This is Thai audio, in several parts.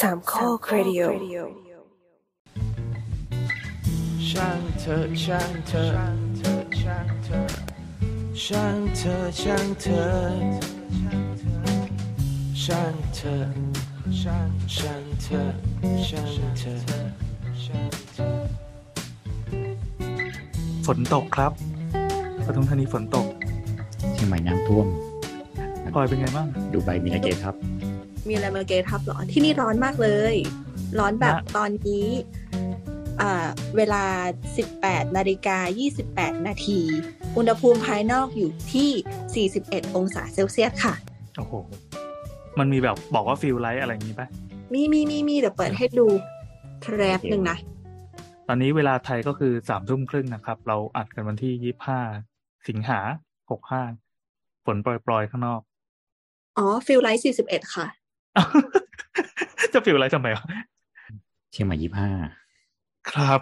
สามข้อครดิโอช่างเธอช่างเธอช่างเธอช่างเธอช่างเธอช่างเธอช่างช่างเธอช่างเธอช่างเธอฝนตกครับปทุมธานีฝนตกเชียงใหม่น้ำท่วมพลอยเป็นไงบ้างดูไบมีนาเกตครับ มีอะไรมาเกทับเหรอที่นี่ร้อนมากเลย ร้อนแบบนะตอนนี้อ่าเวลา 18 นาฬิกา 28 นาที อุณหภูมิภายนอกอยู่ที่ 41 องศาเซลเซียสค่ะ โอ้โห มันมีแบบบอกว่า feels like อะไรอย่างนี้ปะมีมีมีมีเดี๋ยวเปิดให้ดูแป๊บหนึ่งนะ ตอนนี้เวลาไทยก็คือสามทุ่มครึ่งนะครับ เราอัดกันวันที่ยี่ห้าสิงหาหกห้าฝนปรอยๆ ข้างนอก อ๋อ feels like 41 ค่ะ จะ feels like ทำไมวะเชียงใหม่ยี่ห้าครับ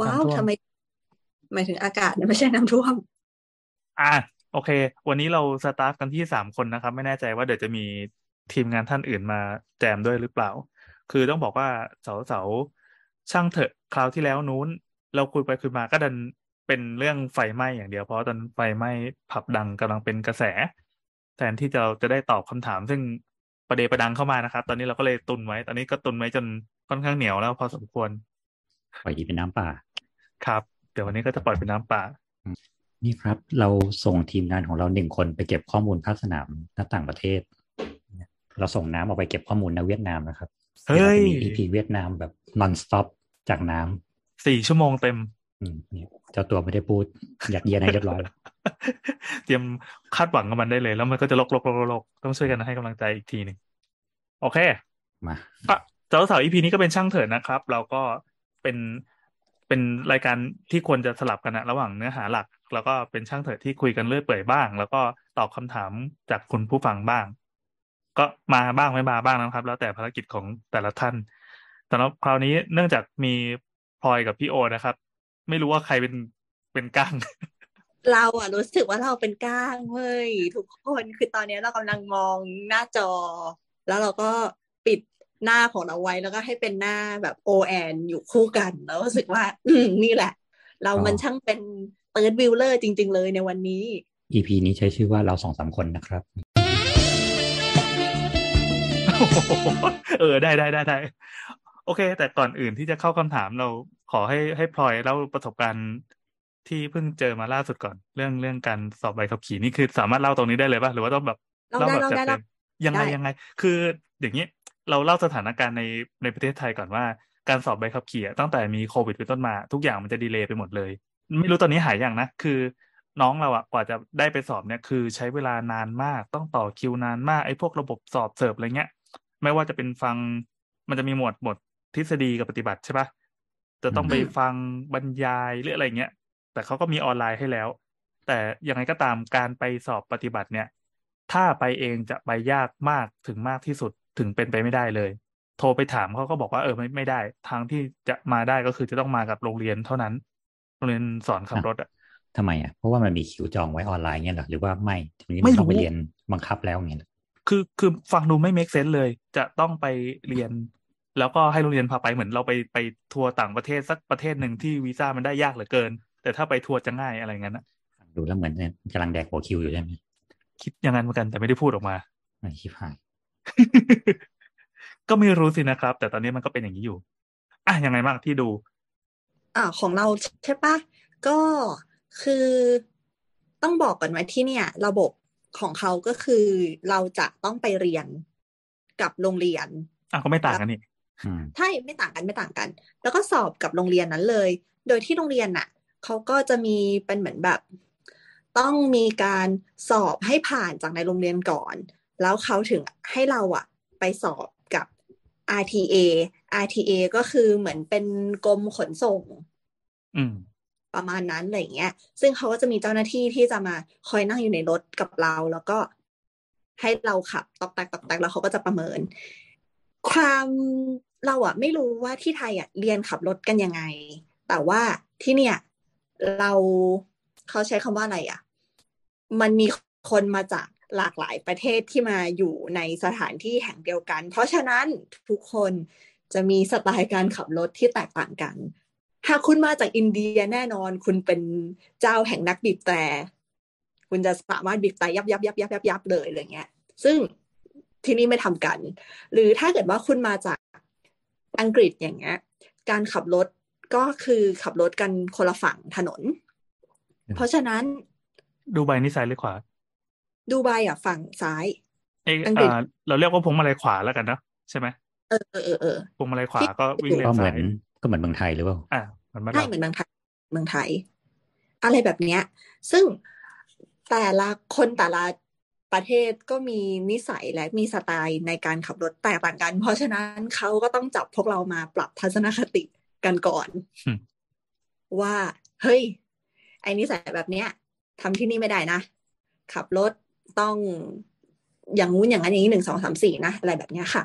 ว้าวน้ำท่วมทำไมหมายถึงอากาศนะไม่ใช่น้ำท่วม อะโอเค วันนี้เราสตาฟกันที่สามคนนะครับ ไม่แน่ใจว่าเดี๋ยวจะมีทีมงานท่านอื่นมาแจมด้วยหรือเปล่า คือต้องบอกว่าเสาเสาช่างเถอะคราวที่แล้วนู้น เราคุยไปคุยมาก็ดันเป็นเรื่องไฟไหม้อย่างเดียวเพราะตอนไฟไหม้ผับดังกำลังเป็นกระแส แทนที่จะจะได้ตอบคำถาม ซึ่ง ประเดประดังเข้ามานะครับ ตอนนี้เราก็เลยตุนไว้ ตอนนี้ก็ตุนไว้จนค่อนข้างเหนียวแล้วพอสมควรปล่อยดีเป็นน้ำป่า ครับเดี๋ยววันนี้ก็จะปล่อยเป็นน้ำป่า นี่ครับ เราส่งทีมงานของเราหนึ่งคนไปเก็บข้อมูลภาคสนามณต่างประเทศ เราส่งน้ำออกไปเก็บข้อมูลในเวียดนามนะครับเฮ้ยดี๋วราจะมี EP เวียดนามแบบ non stop จากน้ำสี่ชั่วโมงเต็มอืมเนี่ยเจ้าตัวไม่ได้พูดยัดเยียดให้เรียบร้อยแล้ว เตรียมคาดหวังกับมันได้เลย แล้วมันก็จะลกลกลกลกต้องช่วยกันให้กำลังใจอีกทีหนึ่งโอเค มาก็เจ้าสาวอีพีนี้ก็เป็นช่างเถิดนะครับ เราก็เป็นเป็นรายการที่ควรจะสลับกันนะระหว่างเนื้อหาหลัก แล้วก็เป็นช่างเถิดที่คุยกันเรื่อยเปื่อยบ้าง แล้วก็ตอบคำถามจากคุณผู้ฟังบ้าง ก็มาบ้างไม่มาบ้างนะครับ แล้วแต่ภารกิจของแต่ละท่านสำหรับคราวนี้เนื่องจากมีพลอยกับพี่โอนะครับ ไม่รู้ว่าใครเป็นเป็นก้าง เราอะรู้สึกว่าเราเป็นก้างเว้ยทุกคนคือตอนนี้เรากำลังมองหน้าจอ แล้วเราก็ปิดหน้าของเราไว้แล้วก็ให้เป็นหน้าแบบโอแอนอยู่คู่กันแล้วรู้สึกว่า อืมนี่แหละ เรามันอ๋อช่างเป็นthird wheeler จริง ๆ เลยในวันนี้ EP นี้ใช้ชื่อว่าเราสองสามคนนะครับเออได้ได้ได้ได้โอเค แต่ก่อนอื่นที่จะเข้าคำถามเราขอให้ให้พลอยเล่าประสบการณ์ ที่เพิ่งเจอมาล่าสุดก่อน เรื่องเรื่องการสอบใบขับขี่นี่คือสามารถเล่าตรงนี้ได้เลยป่ะหรือว่าต้องแบบเล่าได้แบบเล่าได้จัดเต็มยังไงได้ยังไง คืออย่างนี้เราเล่าสถานการณ์ในในประเทศไทยก่อนว่า การสอบใบขับขี่อะตั้งแต่มีโควิดเป็นต้นมา ทุกอย่างมันจะดีเลย์ไปหมดเลย ไม่รู้ตอนนี้หายอย่างนะ คือ น้องเราอะกว่าจะได้ไปสอบเนี่ยคือใช้เวลานานมากต้องต่อคิวนานมากไอ้พวกระบบสอบเสิร์ฟอะไรเงี้ย ไม่ว่าจะเป็นฟังมันจะมีหมวดหมวดทฤษฎีกับปฏิบัติใช่ปะจะต้องไปอืมฟังบรรยายหรืออะไรเงี้ย แต่เขาก็มีออนไลน์ให้แล้ว แต่ยังไงก็ตามการไปสอบปฏิบัติเนี่ย ถ้าไปเองจะไปยากมากถึงมากที่สุดถึงเป็นไปไม่ได้เลย โทรไปถามเขาก็บอกว่าเออไม่ไม่ได้ ทางที่จะมาได้ก็คือจะต้องมากับโรงเรียนเท่านั้น โรงเรียนสอนขับรถอะทำไมอะเพราะว่ามันมีคิวจองไว้ออนไลน์เงี้ยเหรอหรือว่าไม่ทีนี้ไม่มันต้องรู้ไปเรียนบังคับแล้วเงี้ยเหรอคือคือฟังดูไม่ make sense เลย จะต้องไปเรียน แล้วก็ให้โรงเรียนพาไปเหมือนเราไปไปทัวร์ต่างประเทศสักประเทศหนึ่งที่วีซ่ามันได้ยากเหลือเกิน แต่ถ้าไปทัวร์จะง่ายอะไรเงี้ยนะฟังดูแล้วเหมือนกำลังแดกหัวคิวอยู่ใช่ไหมคิดอย่างนั้นเหมือนกันแต่ไม่ได้พูดออกมาไอ้ชิบหายก็ไม่รู้สินะครับ แต่ตอนนี้มันก็เป็นอย่างนี้อยู่อะยังไงบ้างที่ดู อ่าของเราใช่ปะก็คือต้องบอกก่อนว่าที่เนี่ย ระบบของเขาก็คือเราจะต้องไปเรียนกับโรงเรียนอะก็ไม่ต่างกันนี่อืมใช่ไม่ต่างกันไม่ต่างกัน แล้วก็สอบกับโรงเรียนนั้นเลย โดยที่โรงเรียนน่ะ เขาก็จะมีเป็นเหมือนแบบ ต้องมีการสอบให้ผ่านจากในโรงเรียนก่อน แล้วเขาถึงให้เราอะไปสอบกับ RTA RTA ก็คือเหมือนเป็นกรมขนส่งอืมประมาณนั้นอะไรอย่างเงี้ย ซึ่งเขาก็จะมีเจ้าหน้าที่ที่จะมาคอยนั่งอยู่ในรถกับเรา แล้วก็ให้เราขับตอกแตกตอกแตกแล้วเขาก็จะประเมิน ความเราอะไม่รู้ว่าที่ไทยอะเรียนขับรถกันยังไง แต่ว่าที่เนี่ย เราเขาใช้คำว่าอะไรอะมันมีคนมาจากหลากหลายประเทศที่มาอยู่ในสถานที่แห่งเดียวกัน เพราะฉะนั้นทุกคนจะมีสไตล์การขับรถที่แตกต่างกันหากคุณมาจากอินเดียแน่นอน คุณเป็นเจ้าแห่งนักบีบแต่ คุณจะสามารถบีบแต่ยับยับยับยับยับยับเลยอะไรเงี้ย ซึ่งที่นี่ไม่ทำกัน หรือถ้าเกิดว่าคุณมาจากอังกฤษอย่างเงี้ย การขับรถ ก็คือขับรถกันคนละฝั่งถนน เพราะฉะนั้น ดูใบนี่ซ้ายหรือขวา ดูไบอะฝั่งซ้ายเอยอังกฤษอ่าเราเรียกว่าพวงมาลัยขวาแล้วกันเนอะใช่ไหมเออเออเออเออพวงมาลัยขวาก็วิ่งเลก็นเหมืซ้าอนยก็เหมือนเมืองไทยหรือเปล่าอ่ามันไม่ใช่เราเหมือนเมืองไทยเมืองไทย อะไรแบบเนี้ย ซึ่งแต่ละคนแต่ละประเทศก็มีนิสัยและมีสไตล์ในการขับรถแตกต่างกัน เพราะฉะนั้นเขาก็ต้องจับพวกเรามาปรับทัศนคติ กันก่อนอืมว่า เฮ้ย ไอ้นิสัยแบบเนี้ยทำที่นี่ไม่ได้นะ ขับรถต้องอย่างงู้นอย่างนั้นอย่างนี้หนึ่งสองสามสี่นะ อะไรแบบเนี้ยค่ะ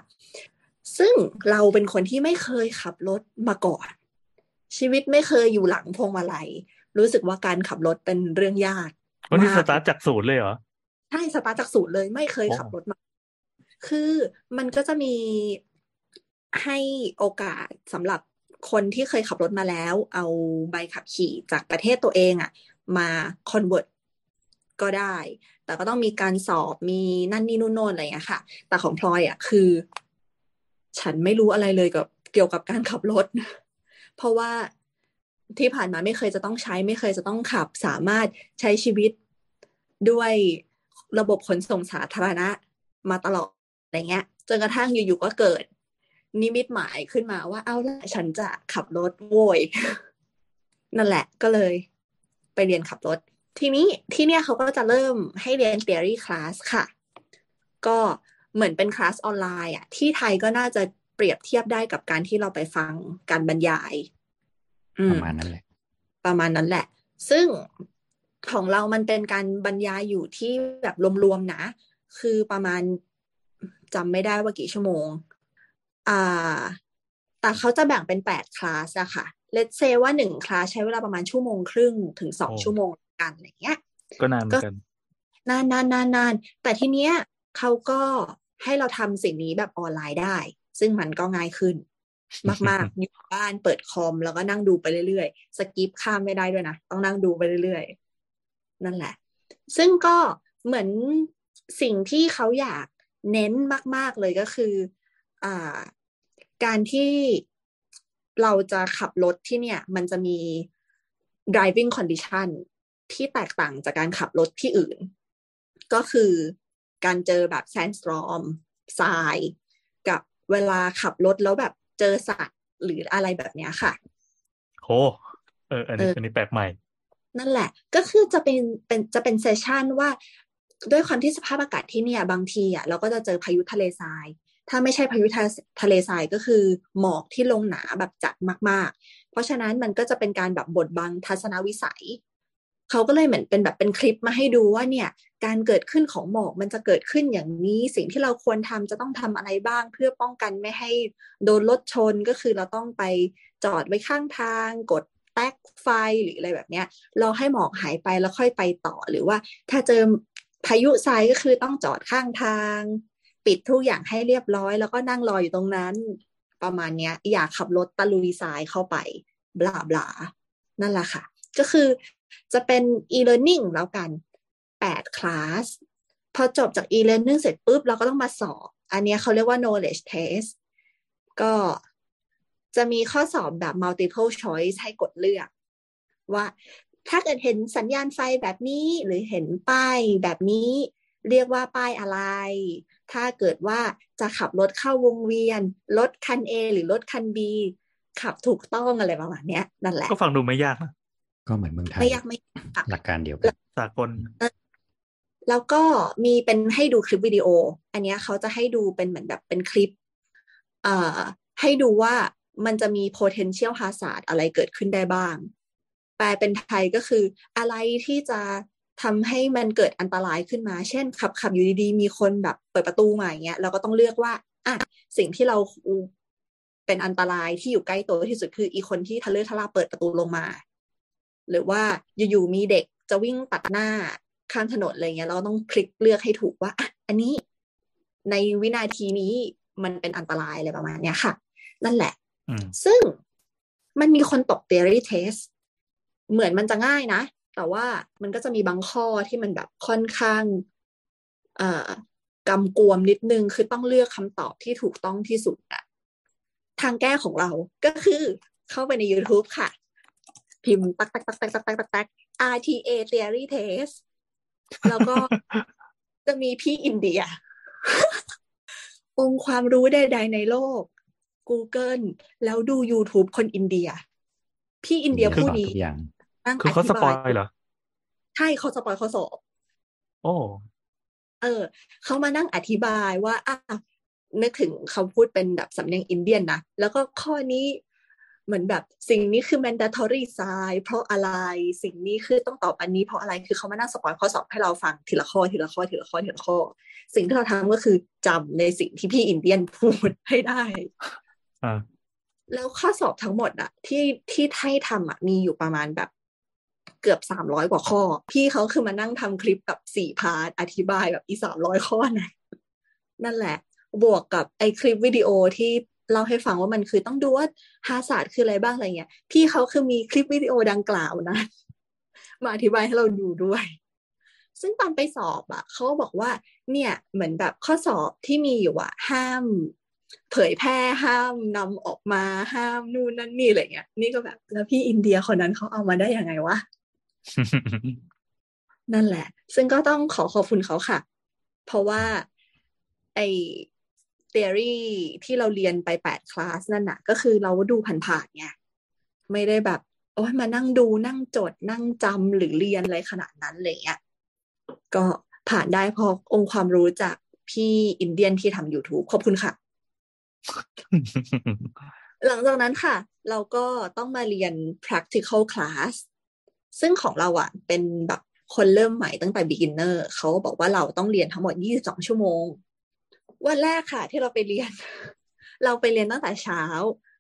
ซึ่งเราเป็นคนที่ไม่เคยขับรถมาก่อน ชีวิตไม่เคยอยู่หลังพวงมาลัย รู้สึกว่าการขับรถเป็นเรื่องยากวันนี้มาสตาร์ทจากศูนย์เลยเหรอ ใช่สตาร์ทจากศูนย์เลยไม่เคยโอ้ขับรถมา คือมันก็จะมีให้โอกาสสำหรับ คนที่เคยขับรถมาแล้ว เอาใบขับขี่จากประเทศตัวเองอะมา convert ก็ได้ แต่ก็ต้องมีการสอบมีนั่นนี่นู่นโน่นอะไรอย่างนี้ค่ะ แต่ของพลอยอะคือ ฉันไม่รู้อะไรเลยกับเกี่ยวกับการขับรถ เพราะว่าที่ผ่านมาไม่เคยจะต้องใช้ ไม่เคยจะต้องขับ สามารถใช้ชีวิตด้วยระบบขนส่งสาธารณะมาตลอดอะไรเงี้ยจนกระทั่งอยู่ๆก็เกิด นิมิตหมายขึ้นมาว่าเอาละฉันจะขับรถโวยนั่นแหละก็เลยไปเรียนขับรถ ทีนี้ที่เนี่ยเขาก็จะเริ่มให้เรียน theory class ค่ะ ก็เหมือนเป็นคลาสออนไลน์อะที่ไทยก็น่าจะเปรียบเทียบได้กับการที่เราไปฟังการบรรยายอืปมระมาณนั้นแหละ ประมาณนั้นแหละ ซึ่งของเรามันเป็นการบรรยายอยู่ที่แบบรวมๆนะ คือประมาณจำไม่ได้ว่ากี่ชั่วโมง อ่าแต่เขาจะแบ่งเป็นแปดคลาสอะค่ะเลตเซว่าหนึ่งคลาสใช้เวลาประมาณชั่วโมงครึ่งถึงสองโอ้ชั่วโมงกันอะไรเงี้ย ก็นานเหมือนกันนานนานนานนานแต่ทีเนี้ยเขาก็ให้เราทำสิ่งนี้แบบออนไลน์ได้ ซึ่งมันก็ง่ายขึ้น มาก ๆ อยู่บ้านเปิดคอมแล้วก็นั่งดูไปเรื่อย ๆ สกิปข้ามไม่ได้ด้วยนะ ต้องนั่งดูไปเรื่อย ๆ นั่นแหละ ซึ่งก็เหมือนสิ่งที่เขาอยากเน้นมาก ๆ เลยก็คืออ่า การที่เราจะขับรถที่เนี่ยมันจะมี driving condition ที่แตกต่างจากการขับรถที่อื่น ก็คือการเจอแบบ sandstorm ทรายกับเวลาขับรถแล้วแบบเจอสัตว์หรืออะไรแบบเนี้ยค่ะโอ้เอออันนี้เอออัอันนี้แปลกใหม่ นั่นแหละ ก็คือจะเป็นเป็นจะเป็นเซสชันว่าด้วยความที่สภาพอากาศที่เนี่ย บางทีอะเราก็จะเจอพายุทะเลทราย ถ้าไม่ใช่พายุทะทะเลทรายก็คือหมอกที่ลงหนาแบบจัดมาก ๆ เพราะฉะนั้นมันก็จะเป็นการแบบบดบังทัศนวิสัย เขาก็เลยเหมือนเป็นแบบเป็นคลิปมาให้ดูว่าเนี่ยการเกิดขึ้นของหมอกมันจะเกิดขึ้นอย่างนี้ สิ่งที่เราควรทำจะต้องทำอะไรบ้าง เพื่อป้องกันไม่ให้โดนรถชนก็คือเราต้องไปจอดไว้ข้างทาง กดแต๊กไฟหรืออะไรแบบเนี้ยรอให้หมอกหายไปแล้วค่อยไปต่อหรือว่าถ้าเจอพายุทรายก็คือต้องจอดข้างทาง ปิดทุกอย่างให้เรียบร้อย แล้วก็นั่งรออยู่ตรงนั้น ประมาณเนี้ย อยากขับรถตะลุยทรายเข้าไปบลาบลานั่นแหละค่ะ ก็คือจะเป็น e-learning แล้วกัน8คลาสพอจบจาก e-learning เสร็จปุ๊บ เราก็ต้องมาสอบ อันนี้เขาเรียกว่า knowledge test ก็จะมีข้อสอบแบบ multiple choice ให้กดเลือก ว่าถ้าเกิดเห็นสัญญาณไฟแบบนี้หรือเห็นป้ายแบบนี้ เรียกว่าป้ายอะไร ถ้าเกิดว่าจะขับรถเข้าวงเวียน รถคัน A หรือรถคัน B ขับถูกต้องอะไรประมาณเนี้ยนั่นแหละ ก็ฟังดูไม่ยากนะ ก็เหมือนเมืองไทย ไม่ยากไม่ยากหลักการเดียวกันสากลแล้วก็มีเป็นให้ดูคลิปวิดีโอ อันเนี้ยเขาจะให้ดูเป็นเหมือนแบบเป็นคลิป เอ่อ ให้ดูว่ามันจะมี potential hazard อะไรเกิดขึ้นได้บ้าง แปลเป็นไทยก็คืออะไรที่จะ ทำให้มันเกิดอันตรายขึ้นมา เช่น ขับขับอยู่ดีๆ มีคนแบบเปิดประตูมาอย่างเงี้ย เราก็ต้องเลือกว่าอะสิ่งที่เราเป็นอันตรายที่อยู่ใกล้ตัวที่สุดคืออีคนที่ทะเลอะทะลาเปิดประตูลงมา หรือว่าอยู่ๆมีเด็กจะวิ่งตัดหน้าข้ามถนนอะไรเงี้ย เราต้องคลิกเลือกให้ถูกว่าอะอันนี้ในวินาทีนี้มันเป็นอันตรายอะไรประมาณเนี้ยค่ะ นั่นแหละอืมซึ่งมันมีคนตก theory test เหมือนมันจะง่ายนะ แต่ว่ามันก็จะมีบางข้อที่มันแบบค่อนข้างเอ่อกำกวมนิดนึงคือต้องเลือกคำตอบที่ถูกต้องที่สุดอะทางแก้ของเราก็คือเข้าไปใน YouTube ค่ะ พิมพ์ตักตักตักตักตักตักตักตัก RTA theory test แล้วก็จะมีพี่อินเดีย องค์ความรู้ใดๆในโลก Google แล้วดู YouTube คนอินเดีย พี่อินเดียคือผู้สอน นี้ทุกอย่างนั่งคือเขา spoil ธิบเหรอ ใช่เขา spoil ข้อสอบ โอ้ เออ เขามานั่งอธิบายว่าอะนึกถึงเขาพูดเป็นแบบสำเนียงอินเดียนนะ แล้วก็ข้อนี้เหมือนแบบสิ่งนี้คือ mandatory sign เพราะอะไรสิ่งนี้คือต้องตอบอันนี้เพราะอะไรคือเขามานั่ง spoil ข้อสอบให้เราฟังทีละข้อทีละข้อทีละข้อทีละข้อ สิ่งที่เราทำก็คือจำในสิ่งที่พี่อินเดียนพูดให้ได้อ่าแล้วข้อสอบทั้งหมดอะที่ที่ให้ทำอะมีอยู่ประมาณแบบ เกือบสามร้อยกว่าข้อ พี่เขาคือมานั่งทำคลิปกับสี่ part อธิบายแบบอีสามร้อยข้อนะนั่นแหละ บวกกับไอคลิปวิดีโอที่เล่าให้ฟังว่ามันคือต้องดูว่าฮาศาสตร์คืออะไรบ้างอะไรเงี้ย พี่เขาคือมีคลิปวิดีโอดังกล่าวนะ มาอธิบายให้เราดูด้วย ซึ่งตอนไปสอบอะเขาบอกว่า เนี่ยเหมือนแบบข้อสอบที่มีอยู่อะห้าม เผยแพร่ห้ามนำออกมาห้ามนู่นนั่นนี่อะไรเงี้ย นี่ก็แบบแล้วพี่อินเดียคนนั้นเขาเอามาได้ยังไงวะ นั่นแหละ ซึ่งก็ต้องขอขอบคุณเขาค่ะ เพราะว่าไอ theory ที่เราเรียนไปแปดคลาสนั่นน่ะ ก็คือเราดูผ่านๆไงไม่ได้แบบ โอ้ยมานั่งดูนั่งจด นั่งจำหรือเรียนอะไรขนาดนั้นอะไรเงี้ยก็ผ่านได้เพราะองค์ความรู้จากพี่อินเดียนที่ทำ YouTube ขอบคุณค่ะ หลังจากนั้นค่ะ เราก็ต้องมาเรียน practical class ซึ่งของเราอะเป็นแบบคนเริ่มใหม่ตั้งแต่ beginner เขาบอกว่าเราต้องเรียนทั้งหมด 22 ชั่วโมง วันแรกค่ะ ที่เราไปเรียน เราไปเรียนตั้งแต่เช้า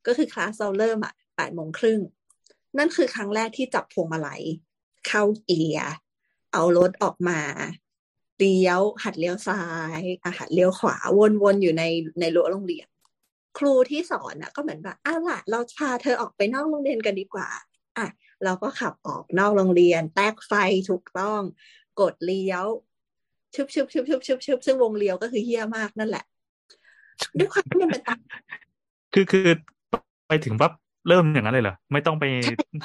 ก็คือคลาสเราเริ่มอะ8โมงครึ่ง นั่นคือครั้งแรกที่จับพวงมาลัย เข้าเกียร์ เอารถออกมา เลี้ยว หัดเลี้ยวซ้ายอะหัดเลี้ยวขวา วนๆ อยู่ในในรั้วโรงเรียน ครูที่สอนน่ะก็เหมือนแบบอ้าวล่ะ เราพาเธอออกไปนอกโรงเรียนกันดีกว่า อะ เราก็ขับออกนอกโรงเรียน แตกไฟถูกต้อง กดเลี้ยวชึบชึบชึบชึบชึบชึบซึ่งวงเลี้ยวก็คือเฮี้ยมากนั่นแหละ ด้วยความที่มันเป็นตามคือคือไปถึงปั๊บเริ่มอย่างนั้นเลยเหรอ ไม่ต้องไป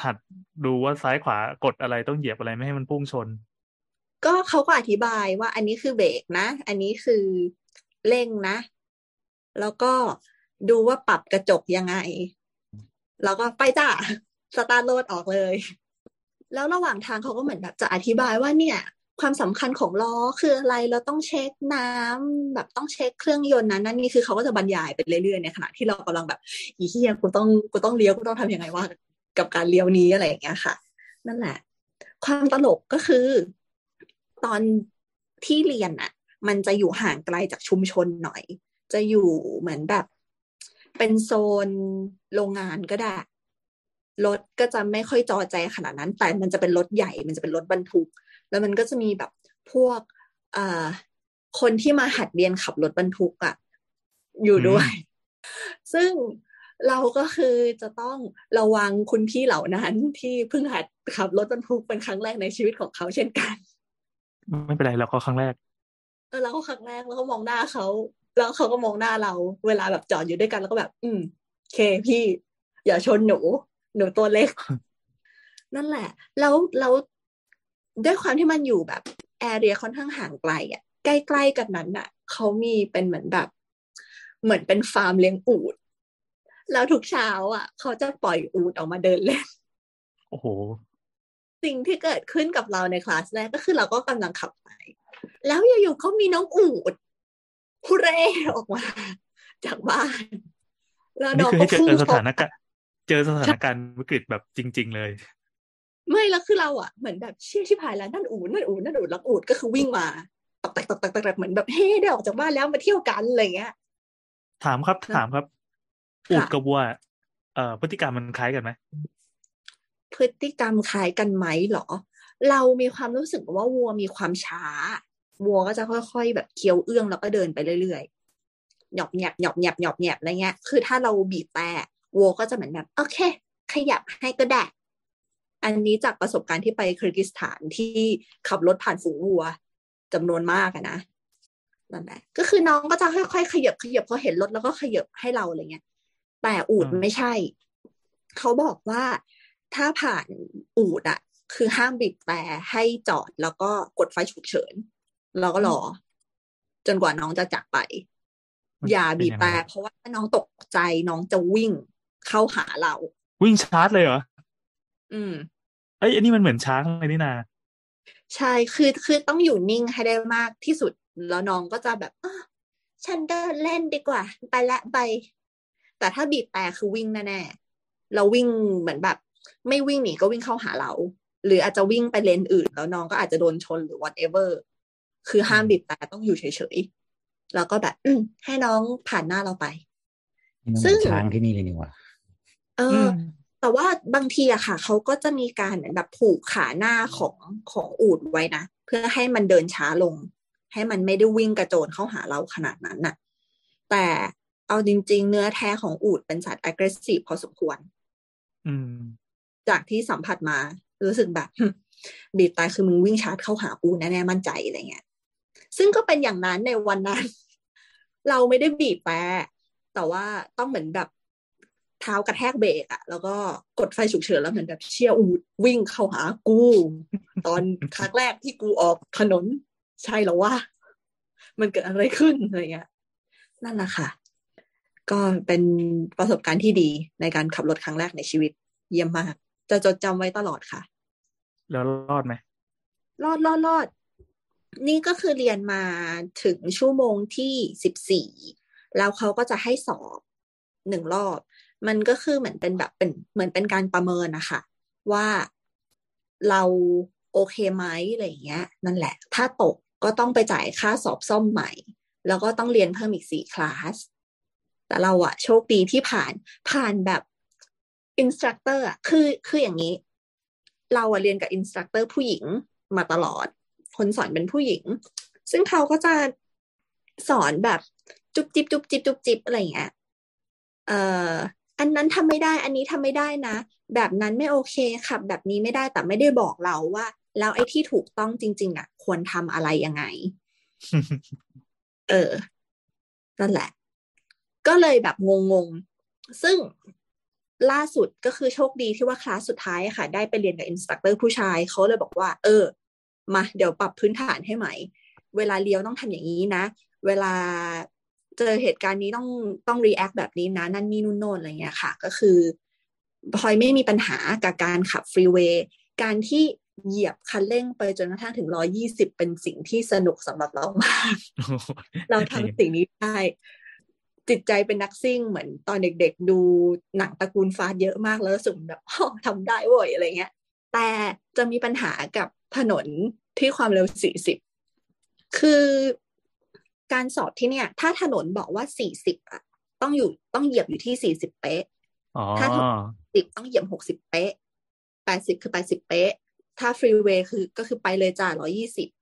หัดดูว่าซ้ายขวากดอะไรต้องเหยียบอะไรไม่ให้มันพุ่งชน ก็เขาก็อธิบายว่าอันนี้คือเบรกนะ อันนี้คือเร่งนะ แล้วก็ดูว่าปรับกระจกยังไง แล้วก็ไปจ้า สตาร์ทรถออกเลย แล้วระหว่างทางเขาก็เหมือนแบบจะอธิบายว่าเนี่ย ความสำคัญของล้อคืออะไรเราต้องเช็คน้ำแบบต้องเช็คเครื่องยนต์นั้นนั่นนี่คือเขาก็จะบรรยายไปเรื่อยๆในขณะที่เรากำลังแบบอีเฮียกูต้องกูต้องเลี้ยวกูต้องทำยังไงว่ากับการเลี้ยวนี้อะไรอย่างเงี้ยค่ะ นั่นแหละ ความตลกก็คือ ตอนที่เรียนอะมันจะอยู่ห่างไกลจากชุมชนหน่อย จะอยู่เหมือนแบบ เป็นโซนโรงงานก็ได้ รถก็จะไม่ค่อยจอแจขนาดนั้น แต่มันจะเป็นรถใหญ่ มันจะเป็นรถบรรทุก แล้วมันก็จะมีแบบพวกเอ่อคนที่มาหัดเรียนขับรถบรรทุกอะอยู่ด้วย ซึ่งเราก็คือจะต้องระวังคุณพี่เหล่านั้นที่เพิ่งหัดขับรถบรรทุกเป็นครั้งแรกในชีวิตของเขาเช่นกัน ไม่เป็นไรเราก็ครั้งแรกเออเราก็ครั้งแรกแล้วก็มองหน้าเขาแล้วเขาก็มองหน้าเรา เวลาแบบจอดอยู่ด้วยกันแล้วก็แบบ อืมโอเคพี่ อย่าชนหนู หนูตัวเล็ก นั่นแหละ แล้วแล้วด้วยความที่มันอยู่แบบแอเรียค่อนข้างห่างไกลอะใกล้ๆกันนั้นอะเขามีเป็นเหมือนแบบ เหมือนเป็นฟาร์มเลี้ยงอูฐแล้วทุกเช้า อะเขาจะปล่อยอูฐออกมาเดินเล่นโอ้โหสิ่งที่เกิดขึ้นกับเราในคลาสแรกก็คือเราก็กำลังขับไป แล้วอยู่ๆเขามีน้องอูดผู้เร่ออกมา จากบ้านแล้วนี่น้องคือก็ให้เจพุ่งอสชถานนการณ์ เจอสถานการณ์วิกฤตแบบจริง ๆ เลย ไม่แล้วคือเราอะเหมือนแบบเชี่ยชิบหายแล้วนั่นอูดนั่นอูดนั่นอูดแล้วอูดก็คือวิ่งมาตกแตกตกแตกตกแตกเหมือนแบบเฮ้ได้ออกจากบ้านแล้วมาเที่ยวกันอะไรเงี้ย ถามครับถามครับ อูดกับวัวเอ่อพฤติกรรมมันคล้ายกันไหมพฤติกรรมคล้ายกันไหมเหรอ เรามีความรู้สึกว่าวัวมีความช้า วัวก็จะค่อย ๆ แบบเคี้ยวเอื้องแล้วก็เดินไปเรื่อยๆหยอบหยับหยอบหยับหยอบหยับอะไรเงี้ย คือถ้าเราบีบแต่ วัวก็จะเหมือนแบบโอเค ขยับให้ก็ได้อันนี้จากประสบการณ์ที่ไปคิร์กิสถานที่ขับรถผ่านฝูงวัวจำนวนมากอะนะนั่นแหละก็คือน้องก็จะค่อยๆขยับขยับพอเห็นรถแล้วก็ขยับให้เราอะไรเงี้ย แต่อูดอืมไม่ใช่ เขาบอกว่าถ้าผ่านอูดอะคือห้ามบีบแต่ให้จอดแล้วก็กดไฟฉุกเฉินแล้วก็รอ จนกว่าน้องจะจากไปมันอย่าบีบแต่เป็นยังไงเพราะว่าถ้าน้องตกใจน้องจะวิ่ง เข้าหาเรา วิ่งชาร์จเลยเหรอ อืมเอ้ยอันนี้มันเหมือนช้างเลยนี่นา ใช่คือคือต้องอยู่นิ่งให้ได้มากที่สุด แล้วน้องก็จะแบบอ้าวฉันเดินเล่นดีกว่า ไปละไป แต่ถ้าบีบแต่คือวิ่งแน่ๆเราวิ่งเหมือนแบบ ไม่วิ่งหนีก็วิ่งเข้าหาเรา หรืออาจจะวิ่งไปเลนอื่น แล้วน้องก็อาจจะโดนชนหรือ whatever คือห้ามบีบแต่ต้องอยู่เฉยๆแล้วก็แบบอืมให้น้องผ่านหน้าเราไปนี่มันเหซึ่มืองนช้างที่นี่เลยนี่หว่า เออือมแต่ว่าบางทีอะค่ะเขาก็จะมีการเหมือนแบบผูกขาหน้าของของอูดไว้นะเพื่อให้มันเดินช้าลง ให้มันไม่ได้วิ่งกระโจนเข้าหาเราขนาดนั้นน่ะ แต่เอาจริง ๆ เนื้อแท้ของอูดเป็นสัตว์ aggressive พอสมควรอืมจากที่สัมผัสมา รู้สึกแบบบีบตายคือมึงวิ่งชาร์จเข้าหากูแน่ๆมั่นใจอะไรเงี้ยซึ่งก็เป็นอย่างนั้นในวันนั้น เราไม่ได้บีบแต่แต่ว่าต้องเหมือนแบบ เท้ากระแทกเบรกอะแล้วก็กดไฟฉุกเฉินแล้วเหมือนแบบเชี่ยอูดวิ่งเข้าหากู ตอนครั้งแรกที่กูออกถนน ใช่แล้วว่า มันเกิดอะไรขึ้นอะไรเงี้ยนั่นแหละค่ะ ก็เป็นประสบการณ์ที่ดีในการขับรถครั้งแรกในชีวิต เยี่ยมมาก จะจดจำไว้ตลอดค่ะ แล้วรอดไหมรอดรอดรอด นี่ก็คือเรียนมาถึงชั่วโมงที่สิบสี่แล้วเขาก็จะให้สอบหนึ่งรอบ มันก็คือเหมือนเป็นแบบเป็นเหมือนเป็นการประเมินนะคะว่าเราโอเคไหมอะไรอย่างเงี้ย นั่นแหละ ถ้าตกก็ต้องไปจ่ายค่าสอบซ่อมใหม่ แล้วก็ต้องเรียนเพิ่มอีกสี่คลาส แต่เราอะโชคดีที่ผ่านผ่านแบบ instructor อะคือคืออย่างนี้ เราอะเรียนกับ instructor ผู้หญิงมาตลอด คนสอนเป็นผู้หญิง ซึ่งเขาก็จะสอนแบบจุ๊บจิบจุ๊บจิบจุ๊บจิบอะไรอย่างเงี้ยเอ่อ อันนั้นทำไม่ได้อันนี้ทำไม่ได้นะ แบบนั้นไม่โอเคขับ แบบนี้ไม่ได้แต่ไม่ได้บอกเราว่า แล้วไอ้ที่ถูกต้องจริง ๆอะควรทำอะไรยังไง เออนั่นแหละ ก็เลยแบบงงๆ ซึ่งล่าสุดก็คือโชคดีที่ว่าคลาสสุดท้ายอะค่ะ ได้ไปเรียนกับ instructor ผู้ชายเขาเลยบอกว่า เออ มาเดี๋ยวปรับพื้นฐานให้ใหม่ เวลาเลี้ยวต้องทำอย่างนี้นะ เวลา เจอเหตุการณ์นี้ต้องต้อง react แบบนี้นะ นั่นนี่นู่นโน่นอะไรเงี้ยค่ะ ก็คือพลอยไม่มีปัญหากับการขับ freeway การที่เหยียบคันเร่งไปจนกระทั่งถึงร้อยยี่สิบเป็นสิ่งที่สนุกสำหรับเรามาก เราทำสิ่งนี้ได้ จิตใจเป็นนักซิ่งเหมือนตอนเด็กๆ ดูหนังตระกูล Fast เยอะมากแล้วรู้สึกแบบอ๋อทำได้เว้ยอะไรเงี้ย แต่จะมีปัญหากับถนนที่ความเร็ว40คือ การสอบที่เนี่ย ถ้าถนนบอกว่า40อะต้องอยู่ต้องเหยียบอยู่ที่40เป๊ะอ๋อถ้าถนน10ต้องเหยียบ60เป๊ะ80คือ80เป๊ะ ถ้าฟรีเวย์คือก็คือไปเลยจ้า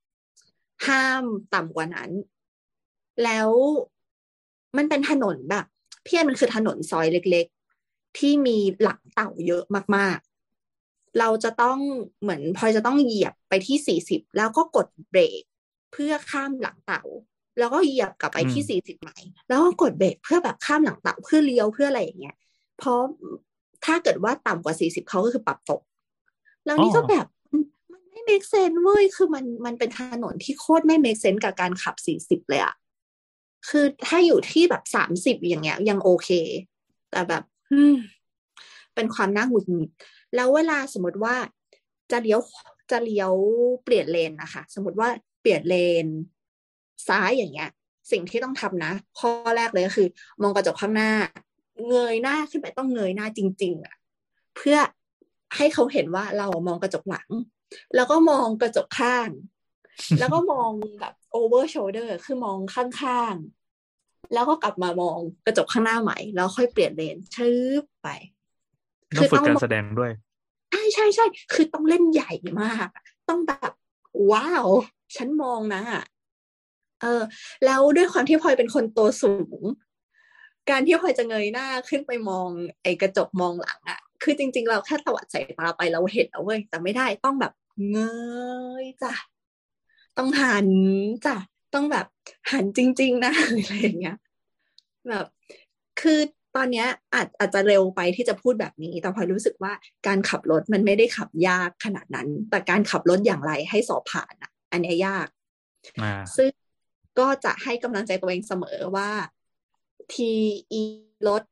120ห้ามต่ำกว่านั้น แล้วมันเป็นถนนแบบ เพี้ยนมันคือถนนซอยเล็กๆ ที่มีหลังเต่าเยอะมากๆ เราจะต้องเหมือนพลอยจะต้องเหยียบไปที่สี่สิบแล้วก็กดเบรกเพื่อข้ามหลังเต่า แล้วก็เหยียบกลับไปที่สี่สิบใหม่ แล้วก็กดเบรกเพื่อแบบข้ามหลังเต่าเพื่อเลี้ยวเพื่ออะไรอย่างเงี้ย เพราะถ้าเกิดว่าต่ำกว่าสี่สิบเขาก็คือปรับตก แล้วนี่ก็แบบมันมันไม่ make sense เว้ย คือมันมันเป็นถนนที่โคตรไม่ make sense กับการขับสี่สิบเลยอะคือถ้าอยู่ที่แบบสามสิบอย่างเงี้ย ยังโอเค แต่แบบอืมเป็นความน่าหงุดหงิด แล้วเวลาสมมติว่าจะเลี้ยวจะเลี้ยวเปลี่ยนเลนนะคะ สมมติว่าเปลี่ยนเลน ซ้ายอย่างเงี้ย สิ่งที่ต้องทำนะ ข้อแรกเลยก็คือ มองกระจกข้างหน้า เงยหน้าขึ้นไปต้องเงยหน้าจริง ๆอะเพื่อให้เขาเห็นว่าเรามองกระจกหลัง แล้วก็มองกระจกข้าง แล้วก็มองแบบ over shoulder คือมองข้างๆ แล้วก็กลับมามองกระจกข้างหน้าใหม่ แล้วค่อยเปลี่ยนเลนชืบไปต้องฝึกการแสดงด้วยใช่ใช่ใช่คือต้องเล่นใหญ่มากอะต้องแบบ ว้าว ฉันมองนะ เออ แล้วด้วยความที่พลอยเป็นคนตัวสูง การที่พลอยจะเงยหน้าขึ้นไปมองไอ้กระจกมองหลังอะคือจริง ๆ เราแค่ตวัดสายตาไปเราเห็นแล้วเว้ยแต่ไม่ได้ต้องแบบเงยจ้ะต้องหันจ้ะต้องแบบหันจริง ๆ นะอะไรอย่างเงี้ยแบบคือตอนเนี้ยอาจอาจจะเร็วไปที่จะพูดแบบนี้ แต่พลอยรู้สึกว่าการขับรถมันไม่ได้ขับยากขนาดนั้น แต่การขับรถอย่างไรให้สอบผ่านอะ อันนี้ยากซึ่ง ก็จะให้กำลังใจตัวเองเสมอว่าทีอีรถ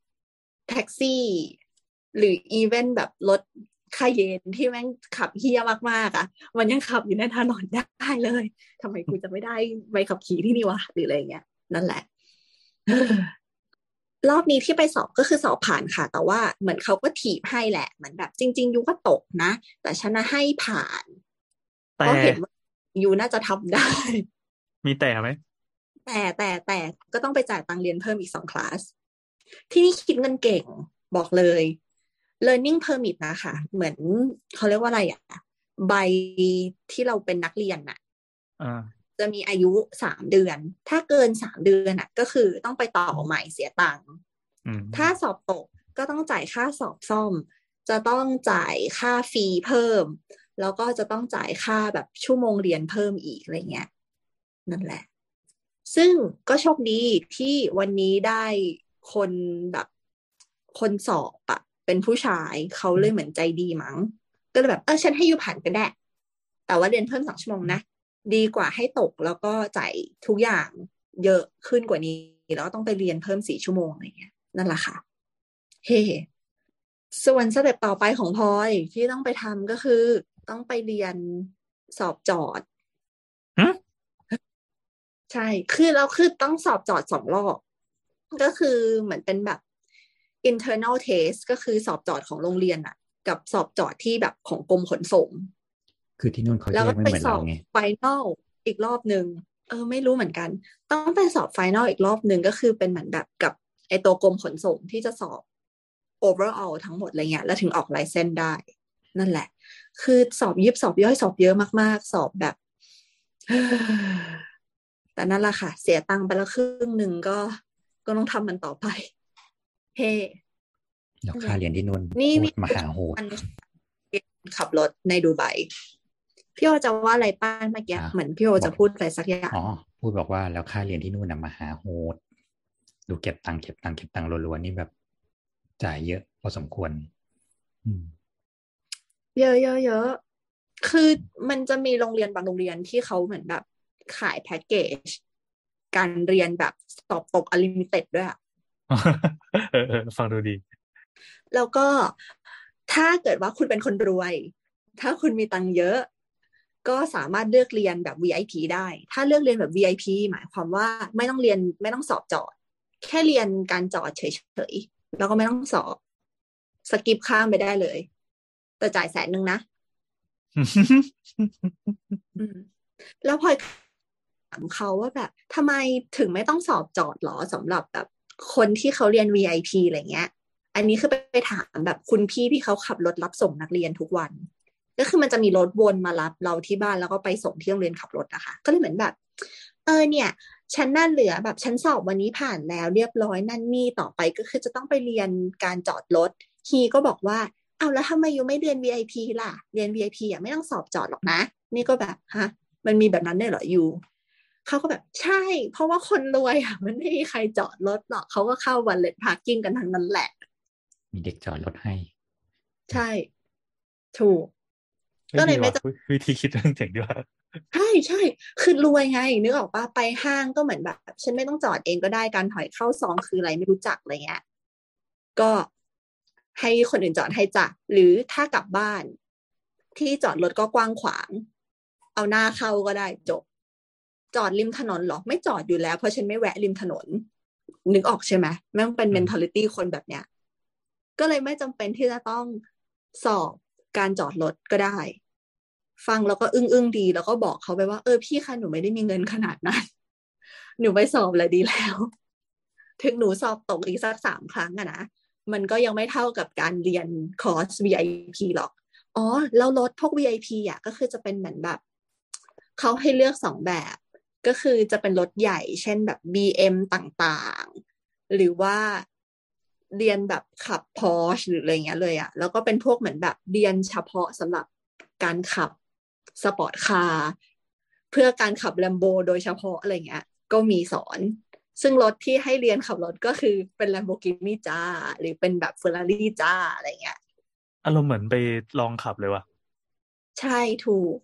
แท็กซี่ หรืออีเวนต์แบบรถคาเยนที่แม่งขับเฮี้ยมากๆอะ มันยังขับอยู่ในถนนได้เลยทำไมกูจะไม่ได้ใบขับขี่ที่นี่วะหรืออะไรเงี้ย นั่นแหละ รอบนี้ที่ไปสอบก็คือสอบผ่านค่ะ แต่ว่าเหมือนเขาก็ถีบให้แหละ เหมือนแบบ จริง ๆ ยูก็ตกนะ แต่ฉันนะให้ผ่านเพแต่ราะเห็นว่ายูน่าจะทำได้ มีแต่ไหม แต่แต่แต่ก็ต้องไปจ่ายตังค์เรียนเพิ่มอีกสองคลาส ที่นี่คิดเงินเก่งบอกเลย learning permit นะคะเหมือนเขาเรียกว่าอะไรอะใบที่เราเป็นนักเรียนน่ะอ่าจะมีอายุสามเดือน ถ้าเกินสามเดือนน่ะ ก็คือต้องไปต่อใหม่เสียตังค์อืมถ้าสอบตกก็ต้องจ่ายค่าสอบซ่อม จะต้องจ่ายค่าฟรีเพิ่ม แล้วก็จะต้องจ่ายค่าแบบชั่วโมงเรียนเพิ่มอีกอะไรเงี้ยนั่นแหละ ซึ่งก็โชคดีที่วันนี้ได้คนแบบคนสอบอะเป็นผู้ชายเขาเลยเหมือนใจดีมั้ง ก็เลยแบบเออฉันให้ยูผ่านก็ได้ แต่ว่าเรียนเพิ่มสองชั่วโมงนะดีกว่าให้ตกแล้วก็จ่ายทุกอย่างเยอะขึ้นกว่านี้ แล้วต้องไปเรียนเพิ่มสี่ชั่วโมงอะไรเงี้ยนั่นแหละค่ะ เฮ้ส่วนสเต็ปต่อไปของพลอยที่ต้องไปทำก็คือ ต้องไปเรียนสอบจอด ใช่ คือเราคือต้องสอบจอดสองรอบ ก็คือเหมือนเป็นแบบ internal test ก็คือสอบจอดของโรงเรียนอะกับสอบจอดที่แบบของกรมขนส่ง คือที่นู่นเขาแล้วแยก็กไม่ไปเหมือนสอเราบไง final อีกรอบหนึ่งเออ ไม่รู้เหมือนกัน ต้องไปสอบ final อีกรอบหนึ่งก็คือเป็นเหมือนแบบกับไอตัวกรมขนส่งที่จะสอบ overall ทั้งหมดอะไรเงี้ยแล้วถึงออก license ได้ นั่นแหละ คือสอบยิบสอบย่อยสอบเยอะมาก ๆ สอบแบบ แต่นั่นแหละค่ะ เสียตังค์ไปแล้วครึ่งหนึ่งก็ก็ต้องทำมันต่อไป เฮ้เดี๋ยวค่าเรียนที่นู่นนี่โหนี่ดมหาโหดมันขับรถในดูไบพี่โอจะว่าอะไรป้านเมื่อกี้อะเหมือนพี่โอจะพูดอะไรสักอย่างอ๋อพูดบอกว่าแล้วค่าเรียนที่นู่นน่ะมหาโหดดูเก็บตังค์เก็บตังค์เก็บตังค์รัวๆนี่แบบ จ่ายเยอะพอสมควรอืมเยอะเยอะเยอะคือมันจะมีโรงเรียนบางโรงเรียนที่เขาเหมือนแบบ ขายแพ็กเกจการเรียนแบบสอบตก unlimited ด้วยอะเออเออฟังดูดี แล้วก็ถ้าเกิดว่าคุณเป็นคนรวย ถ้าคุณมีตังค์เยอะ ก็สามารถเลือกเรียนแบบ VIP ได้ ถ้าเลือกเรียนแบบ VIP หมายความว่าไม่ต้องเรียนไม่ต้องสอบจอด แค่เรียนการจอดเฉยๆ แล้วก็ไม่ต้องสอบสกิปข้ามไปได้เลย แต่จ่ายแสนหนึ่งนะอืมแล้วพลอยถามเขาว่าแบบทำไมถึงไม่ต้องสอบจอดหรอสำหรับแบบคนที่เขาเรียน VIP อะไรเงี้ย อันนี้คือไปถามแบบคุณพี่ที่เขาขับรถรับส่งนักเรียนทุกวัน ก็คือมันจะมีรถวนมารับเราที่บ้านแล้วก็ไปส่งที่โรงเรียนขับรถนะคะก็เลยเหมือนแบบ เออเนี่ยฉันน่าเหลือแบบฉันสอบวันนี้ผ่านแล้วเรียบร้อยนั่นนี่ต่อไปก็คือจะต้องไปเรียนการจอดรถ he ก็บอกว่าเอาแล้วทำไม you ไม่เรียน VIP ล่ะ เรียน VIP อะไม่ต้องสอบจอดหรอกนะ นี่ก็แบบฮะมันมีแบบนั้นได้เหรอ you เขาก็แบบใช่ เพราะว่าคนรวยอะมันไม่มีใครจอดรถหรอกเขาก็เข้า valet parking กันทั้งนั้นแหละ มีเด็กจอดรถให้ ใช่ ถูก ก็เลยไม่ดีว่ะวิธีคิดเรื่องเจ๋งดีว่ะใช่ใช่ คือรวยไง นึกออกปะไปห้างก็เหมือนแบบ ฉันไม่ต้องจอดเองก็ได้การถอยเข้าซองคืออะไรไม่รู้จักอะไรเงี้ย ก็ให้คนอื่นจอดให้จ้ะหรือถ้ากลับบ้าน ที่จอดรถก็กว้างขวาง เอาหน้าเข้าก็ได้จบ จอดริมถนนเหรอไม่จอดอยู่แล้ว เพราะฉันไม่แวะริมถนน นึกออกใช่ไหมแม่งเป็น mentality คนแบบเนี้ยก็เลยไม่จำเป็นที่จะต้องสอบการจอดรถก็ได้ ฟังแล้วก็อึ้งอึ้งๆดี แล้วก็บอกเขาไปว่า เออพี่คะหนูไม่ได้มีเงินขนาดนั้น หนูไปสอบเลยดีแล้ว ถึงหนูสอบตกอีกสักสามครั้งอะนะมันก็ยังไม่เท่ากับการเรียนคอร์ส VIP หรอก อ๋อ แล้วรถพวก VIP อะก็คือจะเป็นเหมือนแบบ เขาให้เลือกสองแบบ ก็คือจะเป็นรถใหญ่ เช่นแบบ BM ต่างๆ หรือว่าเรียนแบบขับ Porsche หรืออะไรเงี้ยเลยอะแล้วก็เป็นพวกเหมือนแบบเรียนเฉพาะสำหรับการขับ sport car เพื่อการขับ Lambo โดยเฉพาะอะไรเงี้ย ก็มีสอน ซึ่งรถที่ให้เรียนขับรถก็คือเป็น Lamborghini จ้า หรือเป็นแบบ Ferrari จ้าอะไรเงี้ยอารมณ์เหมือนไปลองขับเลยว่ะ ใช่ถูก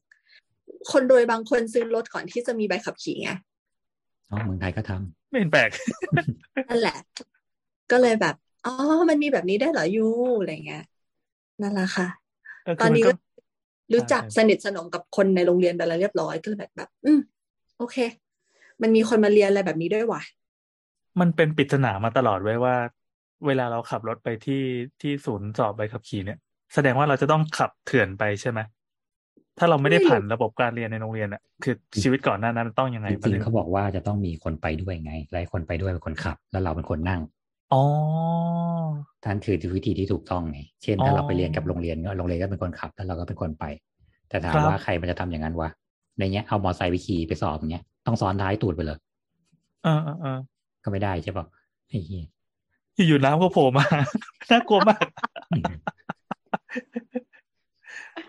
คนรวยบางคนซื้อรถก่อนที่จะมีใบขับขี่ไงอ๋อเมืองไทยก็ทำไม่เห็นแปลกนั่นแหละ ก็เลยแบบอ๋อมันมีแบบนี้ได้เหรอยูอะไรเงี้ยนั่นแหละค่ะเออตอนนี้คืก็มัรู้จักใช่สนิทสนมกับคนในโรงเรียนไปแล้วเรียบร้อยก็เลยแบบแบบ อืมโอเค มันมีคนมาเรียนอะไรแบบนี้ด้วยว่ะมันเป็นปริศนามาตลอดไว้ว่า เวลาเราขับรถไปที่ที่ศูนย์สอบใบขับขี่เนี่ย แสดงว่าเราจะต้องขับเถื่อนไปใช่ไหม ถ้าเราไม่ได้ไม่รู้ผ่านระบบการเรียนในโรงเรียนอะคือชีวิตก่อนหน้านั้นมันต้องยังไงจประริงเด็ๆนเขาบอกว่าจะต้องมีคนไปด้วยไงและไอ้คนไปด้วยเป็นคนขับ แล้วเราเป็นคนนั่งอ๋อท่านคือวิธีที่ถูกต้องไงเช่นอ๋อถ้าเราไปเรียนกับโรงเรียนก็โรงเรียนก็เป็นคนขับ แล้วเราก็เป็นคนไป แต่ถามครับว่าใครมันจะทำอย่างนั้นวะในเงี้ยเอามอไซค์ไปขี่ไปสอบอย่างเงี้ยต้องซ้อนท้ายตูดไปเลยเออเออเออก็ไม่ได้ใช่ป่ะไอ้เหี้ยอยู่ๆน้ำก็โผล่มาน่ากลัวมาก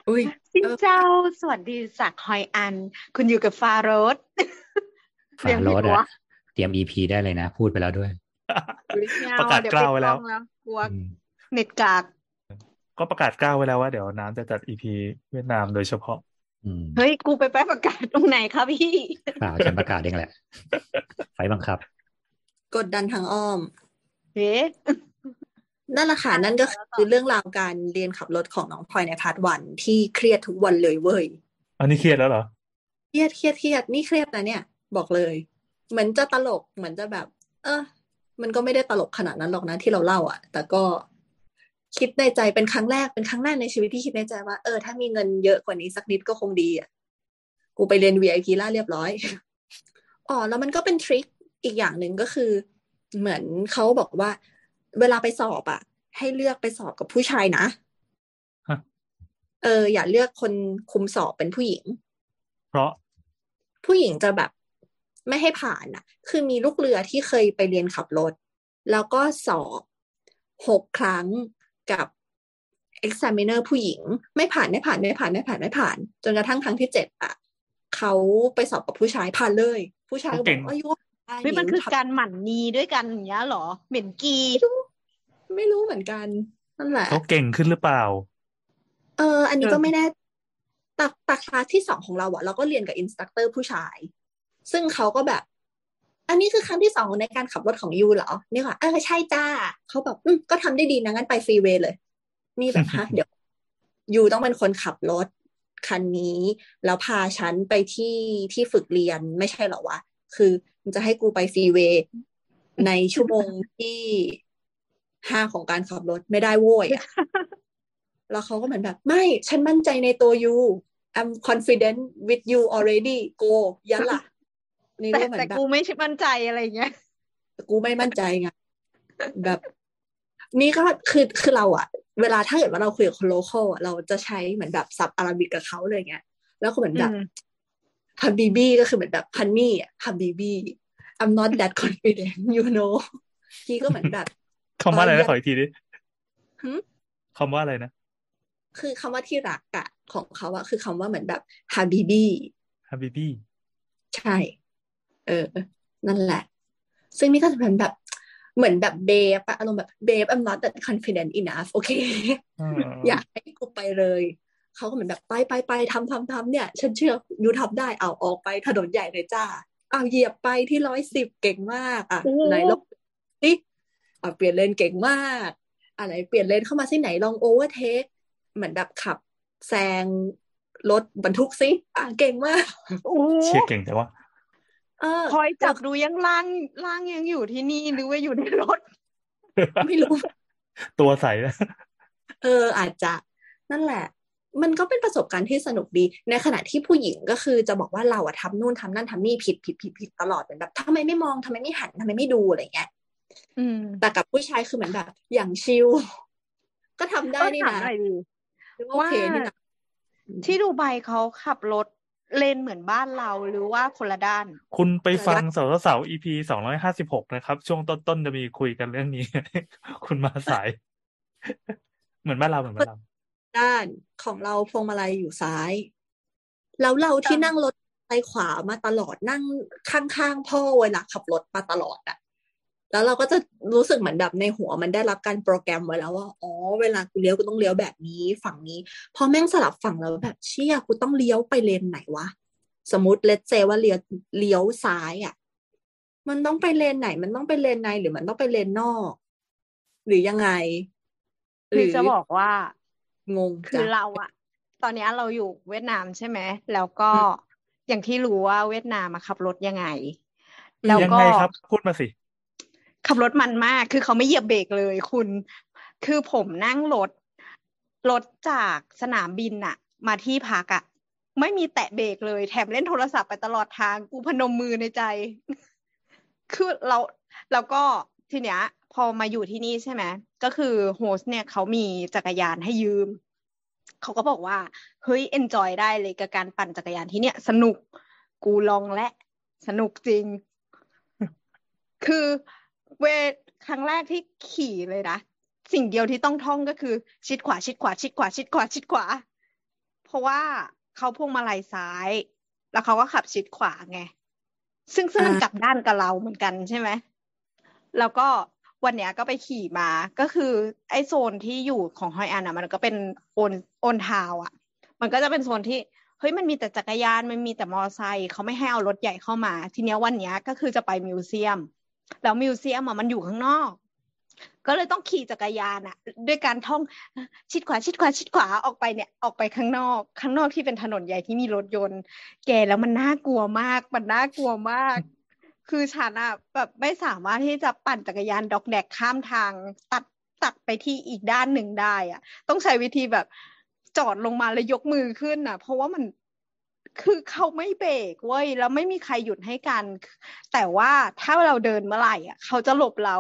อุ้ย สินเออเจ้า สวัสดีจากฮอยอัน คุณอยู่กับฟาโรสฝาโรถอะเตรียม EP ได้เลยนะ พูดไปแล้วด้วย ประกาศกล้าวไว้แล้วเดี๋ยปิดกล้องกลัวอืมเน็ตกากก็ประกาศกล้าวไว้แล้วว่าเดี๋ยวน้ำจะจัดอีพีเวียดนามโดยเฉพาะอืมเฮ้ย กูไปไปประกาศตรงไหนคะพี่เปล่าฉันประกาศเองแหละ ไฟบังคับ กดดันทางอ้อม เฮ้ นั่นแหละค่ะนั่นก็คือเรื่องราวการเรียนขับรถของน้องพลอยในพาร์ทวันที่เครียดทุกวันเลยเว้ยอันนี้เครียดแล้วเหรอเครียดเครียดเครียดนี่เครียดนะเนี่ย บอกเลย เหมือนจะตลกเหมือนจะแบบ เออมันก็ไม่ได้ตลกขนาดนั้นหรอกนะที่เราเล่าอะ แต่ก็คิดในใจเป็นครั้งแรกเป็นครั้งแรกในชีวิตที่คิดในใจว่าเออถ้ามีเงินเยอะกว่านี้สักนิดก็คงดีอะกูไปเรียน VIP ล่าเรียบร้อยอ๋อแล้วมันก็เป็นทริคอีกอย่างหนึ่งก็คือ เหมือนเขาบอกว่า เวลาไปสอบอะให้เลือกไปสอบกับผู้ชายนะฮะเออ อย่าเลือกคนคุมสอบเป็นผู้หญิง เพราะผู้หญิงจะแบบไม่ให้ผ่านอะคือมีลูกเรือที่เคยไปเรียนขับรถ แล้วก็สอบหกครั้งกับ examiner ผู้หญิง ไม่ผ่านไม่ผ่านไม่ผ่านไม่ผ่านไม่ผ่าน จนกระทั่งครั้งที่เจ็ดอะเขาไปสอบกับผู้ชายผ่านเลย ผู้ชายก็บเก่อกงว่ายุ เฮ้ยมันคือทำการหมั่นนีด้วยกันอย่างเงี้ยเหรอ เหม็นกี ไม่รู้เหมือนกันนั่นแหละเขาเก่งขึ้นหรือเปล่า เออ อันนี้เออก็ไม่แน่ตักตักคลาสที่สองของเราอะเราก็เรียนกับอินสตัคเตอร์ผู้ชาย ซึ่งเขาก็แบบ อันนี้คือครั้งที่สองในการขับรถของยูเหรอนี่ค่ะเออใช่จ้าเขาแบบอืมก็ทำได้ดีนะงั้นไปฟรีเวย์เลย นี่แบบฮะเดี๋ยวยูต้องเป็นคนขับรถคันนี้ แล้วพาฉันไปที่ที่ฝึกเรียนไม่ใช่เหรอวะคือมัน จะให้กูไปฟรีเวย์ในชั่วโมงที่ห้าของการขับรถไม่ได้โว้ยอะแล้วเขาก็เหมือนแบบ ไม่ ฉันมั่นใจในตัวยู I'm confident with you already go ยันล่ะนี่แต่ก็เหมือแต่นแบบกูไม่มั่นใจอะไรเงี้ยกูไม่มั่นใจไงแบบ นี่ก็คือคือเราอะเวลาถ้าเกิดว่าเราคุยกับคน local อะเราจะใช้เหมือนแบบศัพท์ Arabic กับเขาเลยเงี้ยแล้วก็เหมือนแบบอืม حبيبي ก็คือเหมือนแบบฮันนี่อะฮับบีบี้ I'm not that confident you know พี่ก็เหมือนแบบคำว่าอะไรเออนะขออีกทีดิหึคำว่าอะไรนะ คือคำว่าที่รักอะของเขาอะคือคำว่าเหมือนแบบ حبيبي حبيبي ใช่ เออ นั่นแหละ ซึ่งนี่ก็จะเป็นแบบเหมือนแบบเบฟอะอารมณ์แบบเบฟ I'm not that confident enough โอเค อยากให้กูไปเลย เขาก็เหมือนแบบไปไปไปทำทำทำเนี่ย ฉันเชื่อยูทำได้เอาออกไปถนนใหญ่เลยจ้าเอาเหยียบไปที่ร้อยสิบเก่งมากอะโอ้ไหนลองสิเอาเปลี่ยนเลนเก่งมาก อะไรเปลี่ยนเลนเข้ามาสิไหนลอง overtake เหมือนแบบขับแซงรถบรรทุกสิอะเก่งมากโอ้เชียร์เก่งแต่ว่าเออคอยจับดูยังล่างล่างยังอยู่ที่นี่หรือว่าอยู่ในรถ ไม่รู้ ตัวใสนะเอออาจจะ นั่นแหละ มันก็เป็นประสบการณ์ที่สนุกดี ในขณะที่ผู้หญิงก็คือจะบอกว่าเราอะทำนู่นทำนั่นทำนี่ผิดผิดผิดผิดตลอดเหมือนแบบทำไมไม่มองทำไมไม่หันทำไมไม่ดูอะไรเงี้ยอืมแต่กับผู้ชายคือเหมือนแบบ อย่างชิลก็ทำได้ก็นี่ถามนะหน่อยดิโอเคนี่นะที่ดูไบเขาขับรถเลนเหมือนบ้านเราหรือว่าคนละด้าน คุณไปฟังเสาเสา EP สองร้อยห้าสิบหกนะครับ ช่วงต้นๆจะมีคุยกันเรื่องนี้ คุณมาสาย เหมือนบ้านเราเหมือนบ้านเรา ด้านของเราพวงมาลัยอยู่ซ้าย แล้วเราที่นั่งรถไปขวามาตลอดนั่งข้างๆพ่อเวลาขับรถมาตลอดอะแล้วเราก็จะรู้สึกเหมือนแบบในหัวมันได้รับการโปรแกรมไว้แล้วว่าอ๋อเวลากูเลี้ยวกูต้องเลี้ยวแบบนี้ฝั่งนี้ พอแม่งสลับฝั่งแล้วแบบเชี่ยกูต้องเลี้ยวไปเลนไหนวะสมมติเลตเซว่าเลี้ยวเลี้ยวซ้ายอะมันต้องไปเลนไหน มันต้องไปเลนในหรือมันต้องไปเลนนอก หรือยังไงคือจะบอกว่า งงคือจ้ะเราอะตอนเนี้ยเราอยู่เวียดนามใช่ไหม แล้วก็อย่างที่รู้ว่าเวียดนามอะขับรถยังไง แล้วยังก็ไงครับ พูดมาสิ ขับรถมันมาก คือเขาไม่เหยียบเบรกเลยคุณ คือผมนั่งรถรถจากสนามบินอะมาที่พักอะไม่มีแตะเบรกเลย แถมเล่นโทรศัพท์ไปตลอดทาง กูพนมมือในใจ คือเราแล้วก็ทีเนี้ย พอมาอยู่ที่นี่ใช่ไหมก็คือโฮสเนี่ยเขามีจักรยานให้ยืม เขาก็บอกว่า เฮ้ยเอนจอยได้เลยกับการปั่นจักรยานที่เนี่ย สนุกกูลองและสนุกจริง คือเวครั้งแรกที่ขี่เลยนะ สิ่งเดียวที่ต้องท่องก็คือ ชิดขวาชิดขวา ชิดขวา ชิดขวา ชิดขวา เพราะว่าเขาพวงมาลัยซ้าย แล้วเขาก็ขับชิดขวาไง ซึ่งซึ่งมันกลับด้านกับเราเหมือนกันใช่ไหมแล้วก็ วันเนี้ยก็ไปขี่มาก็คือไอโซนที่อยู่ของฮอยอันอะ มันก็เป็นโอนโอนทาวอะ มันก็จะเป็นโซนที่เฮ้ยมันมีแต่จักรยานมันมีแต่มอไซค์เขาไม่ให้เอารถใหญ่เข้ามา ทีเนี้ยวันเนี้ยก็คือจะไป museum แล้ว museum อะมันอยู่ข้างนอก ก็เลยต้องขี่จักรยานอะ ด้วยการท่องชิดขวาชิดขวาชิดขวาออกไปเนี่ยออกไปข้างนอก ข้างนอกที่เป็นถนนใหญ่ที่มีรถยนต์ แกแล้วมันน่ากลัวมาก มันน่ากลัวมาก คือฉันอะแบบไม่สามารถที่จะปั่นจักรยานด๊อกแด๊กข้ามทาง ตัดตัดไปที่อีกด้านหนึ่งได้อะต้องใช้วิธีแบบจอดลงมาแล้วยกมือขึ้นอะเพราะว่ามันคือเขาไม่เบรกเว้ยแล้วไม่มีใครหยุดให้กัน แต่ว่าถ้าเราเดินเมื่อไหร่อะเขาจะหลบเรา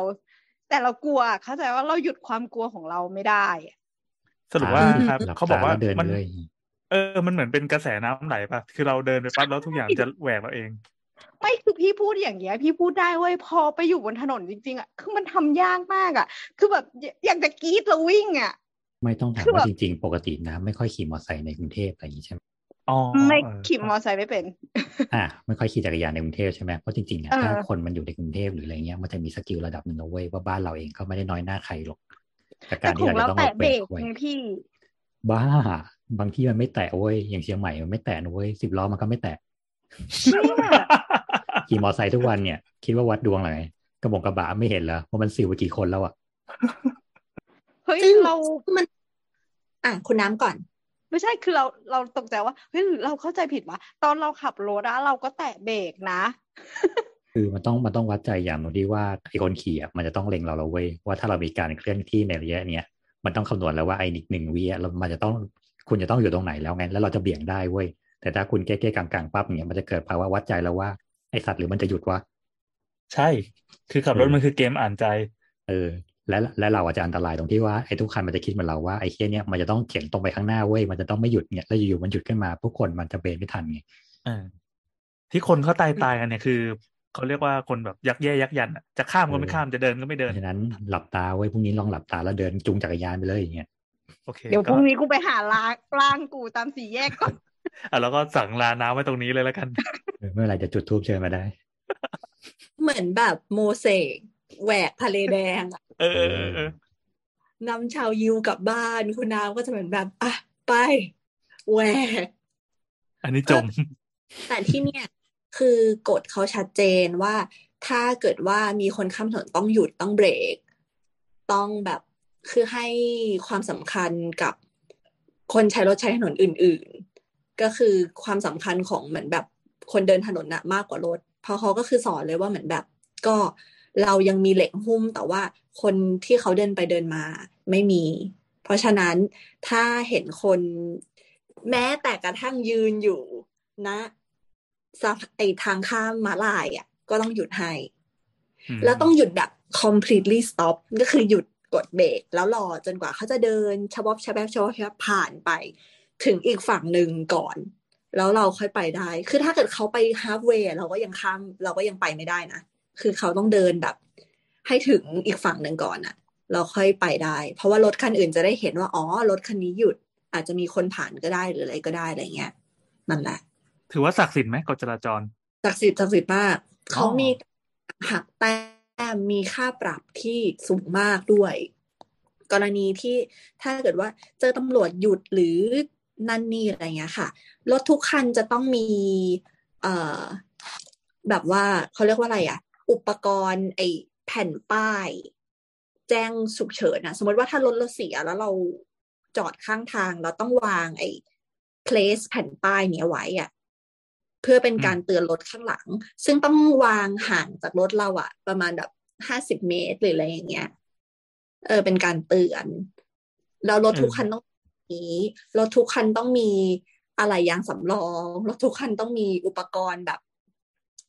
แต่เรากลัว เข้าใจว่าเราหยุดความกลัวของเราไม่ได้อะสรุปว่าหลับครับหลับเขาบอกว่าตาแล้วเดินมันเลยเออ มันเหมือนเป็นกระแสน้ำไหลปะคือเราเดินไปปั๊บแล้วทุกอย่างจะแหวกเราเอง ไม่คือพี่พูดอย่างเงี้ย พี่พูดได้เว้ยพอไปอยู่บนถนนจริง ๆอะคือมันทำยากมากอะ คือแบบอยอยากจะกรีดแล้ววิ่งอะ ไม่ต้องถามคือว่าแบบจริง ๆ ปกตินะ ไม่ค่อยขี่มอเตอร์ไซค์ในกรุงเทพอะไรอย่างนี้ใช่ไหมอ๋อไม่เออขี่มอเตอร์ไซค์ไม่เป็น อะไม่ค่อยขี่จักรยานในกรุงเทพใช่ไหมเพราะจริงๆอะเออถ้าคนมันอยู่ในกรุงเทพหรืออะไรเงี้ยมันจะมีสกิลระดับหนึ่งนะเว้ยว่าบ้านเราเองก็ไม่ได้น้อยหน้าใครหรอกแต่กาแต่รขที่องเราเราจะต้องแตะเอาเบเบรรกกไว้ไงพี่ บ้า บางที่มันไม่แตะเว้ยอย่างเชียงใหม่มันไม่แตะนะเว้ยสิบล้อมันก็ไม่แตะเชี่ย ขี่มอเตอร์ไซค์ทุกวันเนี่ย คิดว่าวัดดวงอะไรกระบงกระบะไม่เห็นแล้วว่ามันสิวไปกี่คนแล้วอะเฮ้ยซึ่งเรามัน อะคุณน้ำก่อน ไม่ใช่คือเราเราตกใจว่าเฮ้ยหรือเราเข้าใจผิดวะตอนเราขับรถอะเราก็แตะเบรกนะ คือมันต้องมันต้องวัดใจอย่างหนึงที่ว่าไอ้คนขี่อะมันจะต้องเล็งเราเราเว้ยว่าถ้าเรามีการเคลื่อนที่ในระยะเนี้ยมันต้องคำนวณแล้วว่าไอ้นิดหนึ่งวิอะเรามันจะต้องคุณจะต้องอยู่ตรงไหนแล้วไงแล้วเราจะเบี่ยงได้เว้ยแต่ถ้าคุณเก้ๆกลางๆปั๊บเนี่ยมันจะเกิดภาวะวัดใจแล้วว่า ไอสัตว์หรือมันจะหยุดวะใช่ คือขับรถเออมันคือเกมอ่านใจ เออ และและเราอาจจะอันตรายตรงที่ว่าไอ้ทุกคันมันจะคิดเหมือนเราว่าไอ้เคียเนี่ยมันจะต้องเขียนตรงไปข้างหน้าเว้ยมันจะต้องไม่หยุดเนี่ยแล้วอยู่ๆมันหยุดขึ้นมาพวกคนมันจะเบรกไม่ทันไงเออที่คนเขาตายตายกันเนี่ยคือเขาเรียกว่าคนแบบยักแย่ยักยันอะจะข้ามก็ไม่ข้ามจะเดินก็ไม่เพเดินราะฉะนั้นหลับตาเว้ยพรุ่งนี้ลองหลับตาแล้วเดินจูงจักรยานไปเลยอย่างเงี้ยโอเคเดี๋ยวพก็รุ่งนี้กูไปหาล้างร่างกูตามสี่แยกก่อน อะแล้วก็สั่งลาน้ำไว้ตรงนี้เลยแล้วกันเออไม่เป็นไรจะจุดทูบเชิญมาได้ เหมือนแบบโมเสกแหวกทะเลแดงอะเออเออเออเออนำชาวยิวกลับบ้านคุณน้ำก็จะเหมือนแบบอะไปแหวกอันนี้จม แต่ที่เนี่ย คือกฎเขาชัดเจนว่า ถ้าเกิดว่ามีคนข้ามถนนต้องหยุดต้องเบรก ต้องแบบคือให้ความสำคัญกับคนใช้รถใช้ถนนอื่นๆ ก็คือความสำคัญของเหมือนแบบคนเดินถนนน่ะมากกว่ารถเพราะเขาก็คือสอนเลยว่าเหมือนแบบ ก็เรายังมีเหล็กหุ้ม แต่ว่าคนที่เขาเดินไปเดินมาไม่มี เพราะฉะนั้นถ้าเห็นคนแม้แต่กระทั่งยืนอยู่นะสะไอทางข้ามมาลายอะ ก็ต้องหยุดให้อืมแล้วต้องหยุดแบบ completely stop ก็คือหยุดกดเบรกแล้วรอจนกว่าเขาจะเดินชะบอบชะแบชะบอบชะแบผ่านไป ถึงอีกฝั่งหนึ่งก่อน แล้วเราค่อยไปได้ คือถ้าเกิดเขาไปฮาร์ฟเวย์เราก็ยังข้ามเราก็ยังไปไม่ได้นะ คือเขาต้องเดินแบบ ให้ถึงอีกฝั่งหนึ่งก่อนอะเราค่อยไปได้ เพราะว่ารถคันอื่นจะได้เห็นว่า อ๋อ รถคันนี้หยุด อาจจะมีคนผ่านก็ได้หรืออะไรก็ได้อะไรเงี้ย นั่นแหละ ถือว่าศักดิ์สิทธิ์ไหมกฎจราจร ศักดิ์สิทธิ์ศักดิ์สิทธิ์มากอ๋อเขามีหักแต้มมีค่าปรับที่สูงมากด้วย กรณีที่ถ้าเกิดว่าเจอตำรวจหยุดหรือ นั่นนี่อะไรเงี้ยค่ะ รถทุกคันจะต้องมีเอ่อแบบว่าเขาเรียกว่าอะไรอะอุปกรณ์ไอ้แผ่นป้าย แจ้งฉุกเฉินนะสมมติว่าถ้ารถเราเสียแล้วเราจอดข้างทางเราต้องวางไอ้ place แผ่นป้ายเนี้ยไว้อะเพื่อเป็นการเตือนรถข้างหลัง ซึ่งต้องวางห่างจากรถเราอะประมาณแบบห้าสิบเมตรหรืออะไรอย่างเงี้ย เออเป็นการเตือน แล้วรถทุกคันต้อง มีรถทุกคันต้องมีอะไรยางสำรองรถทุกคันต้องมีอุปกรณ์แบบ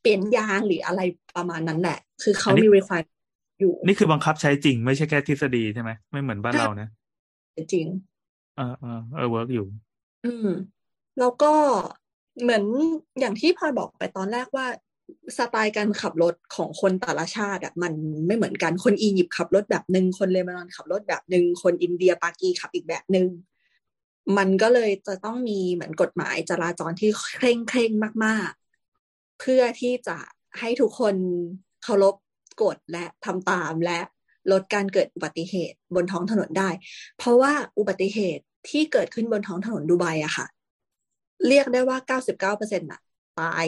เปลี่ยนยางหรืออะไรประมาณนั้นแหละ คือเขาอันนี้มี requirement อยู่ นี่คือบังคับใช้จริงไม่ใช่แค่ทฤษฎีใช่ไหมไม่เหมือนบ้านเรานะจริงเออเออเออ work อยู่ อืม แล้วก็เหมือนอย่างที่พลอยบอกไปตอนแรกว่าสไตล์การขับรถของคนแต่ละชาติอะมันไม่เหมือนกันคนอียิปต์ขับรถแบบหนึ่งคนเลบานอนขับรถแบบหนึ่งคนอินเดียปากีขับอีกแบบหนึ่ง มันก็เลยจะต้องมีเหมือนกฎหมายจราจรที่เคร่งเคร่งมาก ๆ เพื่อที่จะให้ทุกคนเคารพกฎและทำตามและลดการเกิดอุบัติเหตุบนท้องถนนได้ เพราะว่าอุบัติเหตุที่เกิดขึ้นบนท้องถนนดูไบอะค่ะ เรียกได้ว่า99%น่ะตาย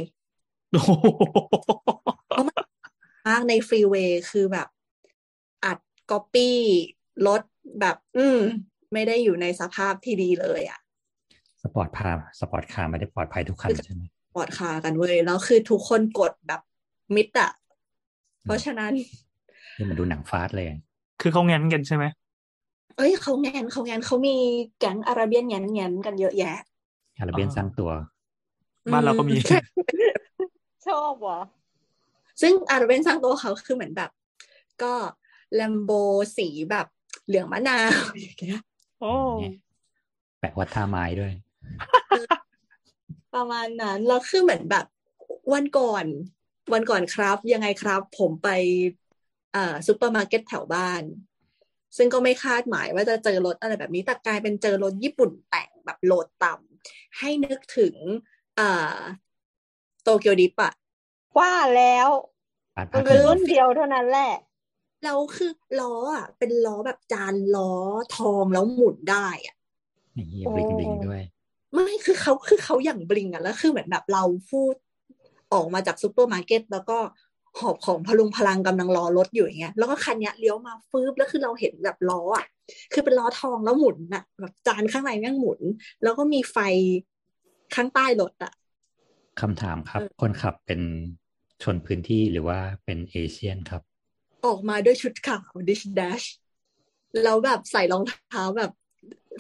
โอ้โหมากในฟรีเวย์คือแบบ อัดก๊อปปี้รถแบบ อืม ไม่ได้อยู่ในสภาพที่ดีเลยอะสปอร์ตพาสปอร์ตคาร์ไม่ได้ปลอดภัยทุกคันใช่ไหมปลอดคากันเว้ยแล้วคือทุกคนกดแบบมิดอะเพราะฉะนั้นนี่มันดูหนังฟาสต์เลย คือเขาแง้นกันใช่ไหมเอ้ยเขาแงนเขาแงนเขามีแก๊งอาราเบียนแงนแงนกันเยอะแยะ อาราเบียนสร้างตัว บ้านเราก็มีอืชอบวะซึ่งอาราเบียนสร้างตัวเขาคือเหมือนแบบ ก็แลมโบสีแบบเหลืองมะนาวอย่างเงี้ย โอ้แปะวัดท่าไม้ด้วย ประมาณนั้นแล้วคือเหมือนแบบ วันก่อน วันก่อนครับ ยังไงครับ ผมไปเอ่อซูเปอร์มาร์เก็ตแถวบ้าน ซึ่งก็ไม่คาดหมายว่าจะเจอรถอะไรแบบนี้แต่กลายเป็นเจอรถญี่ปุ่นแต่งแบบโหลดต่ำให้นึกถึงเอ่อ Tokyo Drift อะว่าแล้วปาดมันพาเป็นเกิรุ่นนเดียวเท่านั้นแหละ แล้วคือล้ออะเป็นล้อแบบจานล้อทองแล้วหมุนได้อะนี่บลิงบลิงด้วย ไม่คือเขาคือเขาอย่างบลิงอะแล้วคือเหมือนแบบเราพูดออกมาจากซูเปอร์มาร์เก็ตแล้วก็หอบของพลุงพลังกำลังรอรถอยู่อย่างเงี้ยแล้วก็คันเนี้ยเลี้ยวมาฟืบแล้วคือเราเห็นแบบล้ออะคือเป็นล้อทองแล้วหมุนอะแบบจานข้างในแม่งหมุน แล้วก็มีไฟข้างใต้รถอะคำถามครับ คนขับเป็นชนพื้นที่หรือว่าเป็น Asian ครับ ออกมาด้วยชุดขาว dishdash แล้วแบบใส่รองเท้าแบบ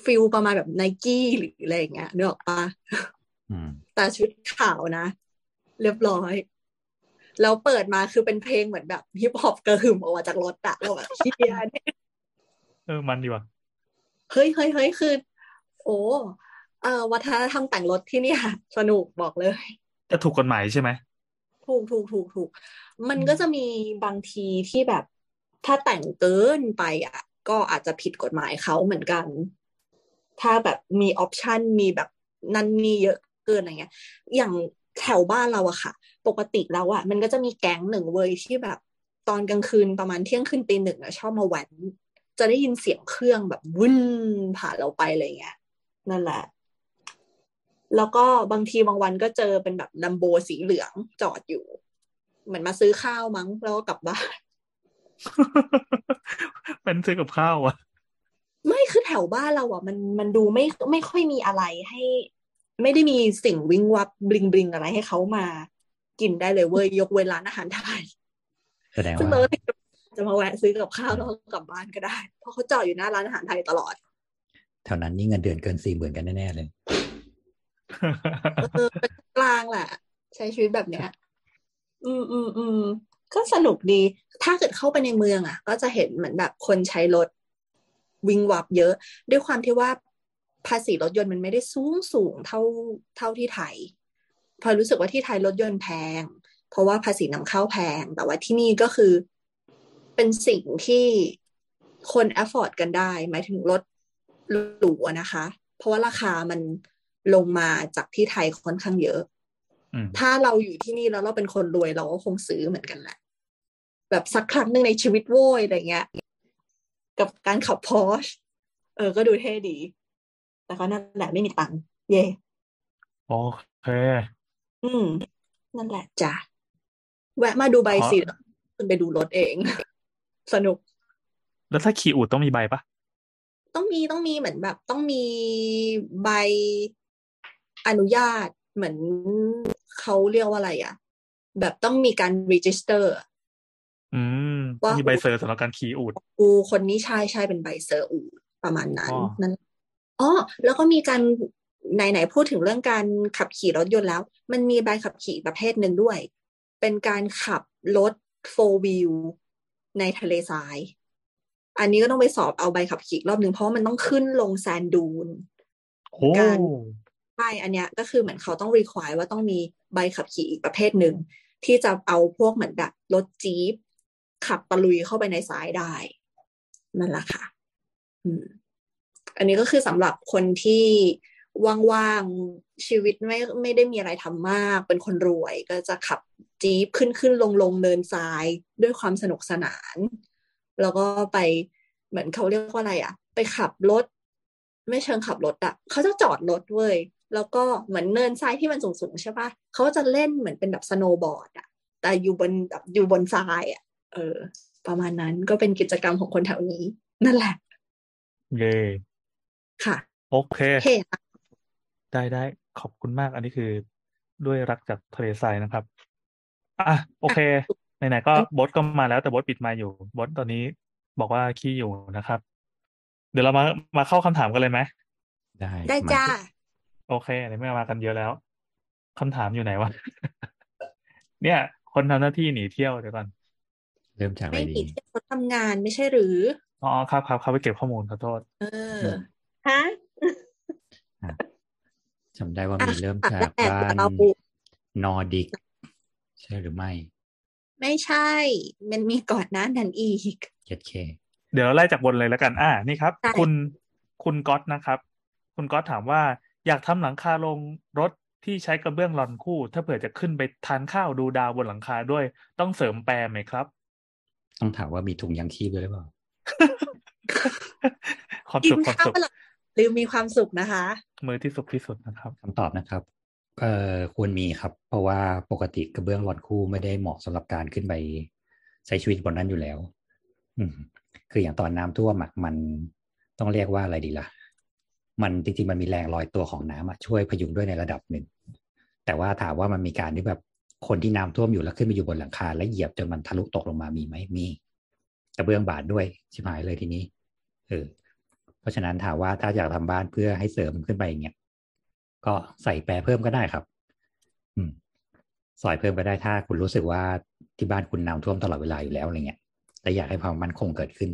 feel ประมาณแบบไนกี้หรืออะไรอย่างเงี้ยนึกออกปะอืมแต่ชุดขาวนะ เรียบร้อย แล้วเปิดมาคือเป็นเพลงเหมือนแบบฮิปฮอปกระหึ่มออกมาจากรถอะเราแบบเชี่ยเนี่ยเออมันดีว่ะเฮ้ยเฮ้ยเฮ้ยคือ โอ้เอ่อวัฒนธรรมแต่งรถที่เนี่ยสนุกบอกเลย จะถูกกฎหมายใช่ไหม ถูกถูกถูกถูก มันก็จะมีบางทีที่แบบถ้าแต่งเกินไปอะ ก็อาจจะผิดกฎหมายเขาเหมือนกัน ถ้าแบบมีออปชันมีแบบนั่นนี่เยอะเกินอะไรเงี้ย อย่างแถวบ้านเราอะค่ะ ปกติแล้วอะมันก็จะมีแก๊งหนึ่งเว้ยที่แบบตอนกลางคืนประมาณเที่ยงคืนตีหนึ่งอะชอบมาแว้นจะได้ยินเสียงเครื่องแบบวุ่นผ่านเราไปอะไรเงี้ยนั่นแหละ แล้วก็บางทีบางวันก็เจอเป็นแบบลัมโบสีเหลืองจอดอยู่ เหมือนมาซื้อข้าวมั้ง แล้วก็กลับบ้านเป็นซื้อกับข้าวอะไม่คือแถวบ้านเราอะมันมันดูไม่ไม่ค่อยมีอะไรให้ ไม่ได้มีสิ่งวิงวับบลิงบลิงอะไรให้เขามา กินได้เลยเว้ยยกเว้นร้านอาหารไทยแสดงซึ่งว่าเราจะมาแวะซื้อกับข้าวแล้วก็กลับบ้านก็ได้ เพราะเขาจอดอยู่หน้าร้านอาหารไทยตลอดแถวนั้นนี่เงินเดือนเกินสี่หมื่นกันแน่ๆเลย เออเป็นกลางแหละใช้ชีวิตแบบเนี้ย อืมอืมอืมก็สนุกดี ถ้าเกิดเข้าไปในเมืองอะ ก็จะเห็นเหมือนแบบคนใช้รถวิ่งวับเยอะ ด้วยความที่ว่าภาษีรถยนต์มันไม่ได้สูงสูงเท่าเท่าที่ไทย พอรู้สึกว่าที่ไทยรถยนต์แพง เพราะว่าภาษีนำเข้าแพง แต่ว่าที่นี่ก็คือเป็นสิ่งที่คน afford กันได้ หมายถึงรถหรูนะคะ เพราะว่าราคามัน ลงมาจากที่ไทยค่อนข้างเยอะอืมถ้าเราอยู่ที่นี่แล้วเราเป็นคนรวยเราก็คงซื้อเหมือนกันแหละ แบบสักครั้งหนึ่งในชีวิตโว้ยอะไรเงี้ย กับการขับพอชเออ ก็ดูเท่ดี แต่ก็นั่นแหละไม่มีตังค์เย่โอเค อืม นั่นแหละจ้ะ แวะมาดูใบขอสิคุณไปดูรถเอง สนุก แล้วถ้าขี่อูดต้องมีใบปะต้องมีต้องมีเหมือนแบบ ต้องมีใบ อนุญาตเหมือนเขาเรียกว่าอะไรอะแบบต้องมีการ register อืมว่ามีใบเซอร์สำหรับการขี่อูดกูคนนี้ใช่ใช่เป็นใบเซอร์อูดประมาณนั้นอ๋อนั่นอ๋อแล้วก็มีการไหนไหนพูดถึงเรื่องการขับขี่รถยนต์แล้ว มันมีใบขับขี่ประเภทหนึ่งด้วย เป็นการขับรถ four wheel ในทะเลทราย อันนี้ก็ต้องไปสอบเอาใบขับขี่อีกรอบหนึ่งเพราะว่ามันต้องขึ้นลงแซนดูนโอ้การ ใช่อันเนี้ยก็คือเหมือนเขาต้อง require ว่าต้องมีใบขับขี่อีกประเภทหนึ่ง ที่จะเอาพวกเหมือนแบบรถจี๊ปขับตะลุยเข้าไปในสายได้ นั่นแหละค่ะอันนี้ก็คือสำหรับคนที่ว่างๆชีวิตไม่ไม่ได้มีอะไรทำมาก เป็นคนรวยก็จะขับจี๊ปขึ้นขึ้นลงลงเนินทรายด้วยความสนุกสนาน แล้วก็ไปเหมือนเขาเรียกว่าอะไรอะไปขับรถ ไม่เชิงขับรถอะเขาจะจอดรถเว้ย แล้วก็เหมือนเนินทรายที่มันสูงๆใช่ปะเขาจะเล่นเหมือนเป็นแบบสโนว์บอร์ดอะแต่อยู่บนแบบอยู่บนทรายอะเออ ประมาณนั้นก็เป็นกิจกรรมของคนแถวนี้ นั่นแหละ เย่ค่ะ โอเคโอเคได้ได้ขอบคุณมาก อันนี้คือด้วยรักจากทะเลทรายนะครับ อะโอเคไหนๆก็บอสก็มาแล้วแต่บอสปิดไมค์อยู่บอสตอนนี้บอกว่าขี้อยู่นะครับ เดี๋ยวเรามามาเข้าคำถามกันเลยไหมได้ได้มาจ้า โอเคในเมื่อมากันเยอะแล้วคำถามอยู่ไหนวะ เนี่ย คนทำหน้าที่หนีเที่ยวเดี๋ยวก่อน เริ่มจากอะไรไม่หนีดีเที่ยวเขาทำงานไม่ใช่หรือ อ๋อครับครับเขาไปเก็บข้อมูลขอโทษ เออ ฮะจำได้ว่าอะมีเริ่มจากแอบบ้านเรานอร์ดิก ใช่หรือไม่ ไม่ใช่ มันมีก่อนหน้านั้นอีกเจ็ดเคเดี๋ยวไล่จากบนเลยแล้วกัน อ่า นี่ครับได้คุณ คุณก๊อตนะครับ คุณก๊อตถามว่า อยากทำหลังคาลงรถที่ใช้กระเบื้องรอนคู่ ถ้าเผื่อจะขึ้นไปทานข้าวดูดาวบนหลังคาด้วย ต้องเสริมแปรไหมครับ ต้องถามว่ามีถุงยางชีพด้วยหรือเปล่าความกิสุนขความข้าวสุขหลังหรือมีความสุขนะคะ มือที่สุขที่สุดนะครับคำตอบนะครับเอ่อควรมีครับ เพราะว่าปกติกระเบื้องรอนคู่ไม่ได้เหมาะสำหรับการขึ้นไปใช้ชีวิตบนนั้นอยู่แล้ว อืมคืออย่างตอนน้ำท่วมอะมันต้องเรียกว่าอะไรดีล่ะ มันจริงๆมันมีแรงลอยตัวของน้ำอะช่วยพยุงด้วยในระดับหนึ่ง แต่ว่าถามว่ามันมีการที่แบบคนที่น้ำท่วมอยู่แล้วขึ้นไปอยู่บนหลังคา แล้วเหยียบจนมันทะลุตกลงมามีไหมมีกระเบื้องบาดด้วยชิบหายเลยทีนี้เออเพราะฉะนั้นถามว่าถ้าอยากทำบ้านเพื่อให้เสริมขึ้นไปอย่างเงี้ยก็ใส่แปรเพิ่มก็ได้ครับ อืมสอยเพิ่มก็ได้ถ้าคุณรู้สึกว่าที่บ้านคุณน้ำท่วมตลอดเวลาอยู่แล้วอะไรเงี้ยแต่อยากให้ความมั่นคงเกิดขึ้น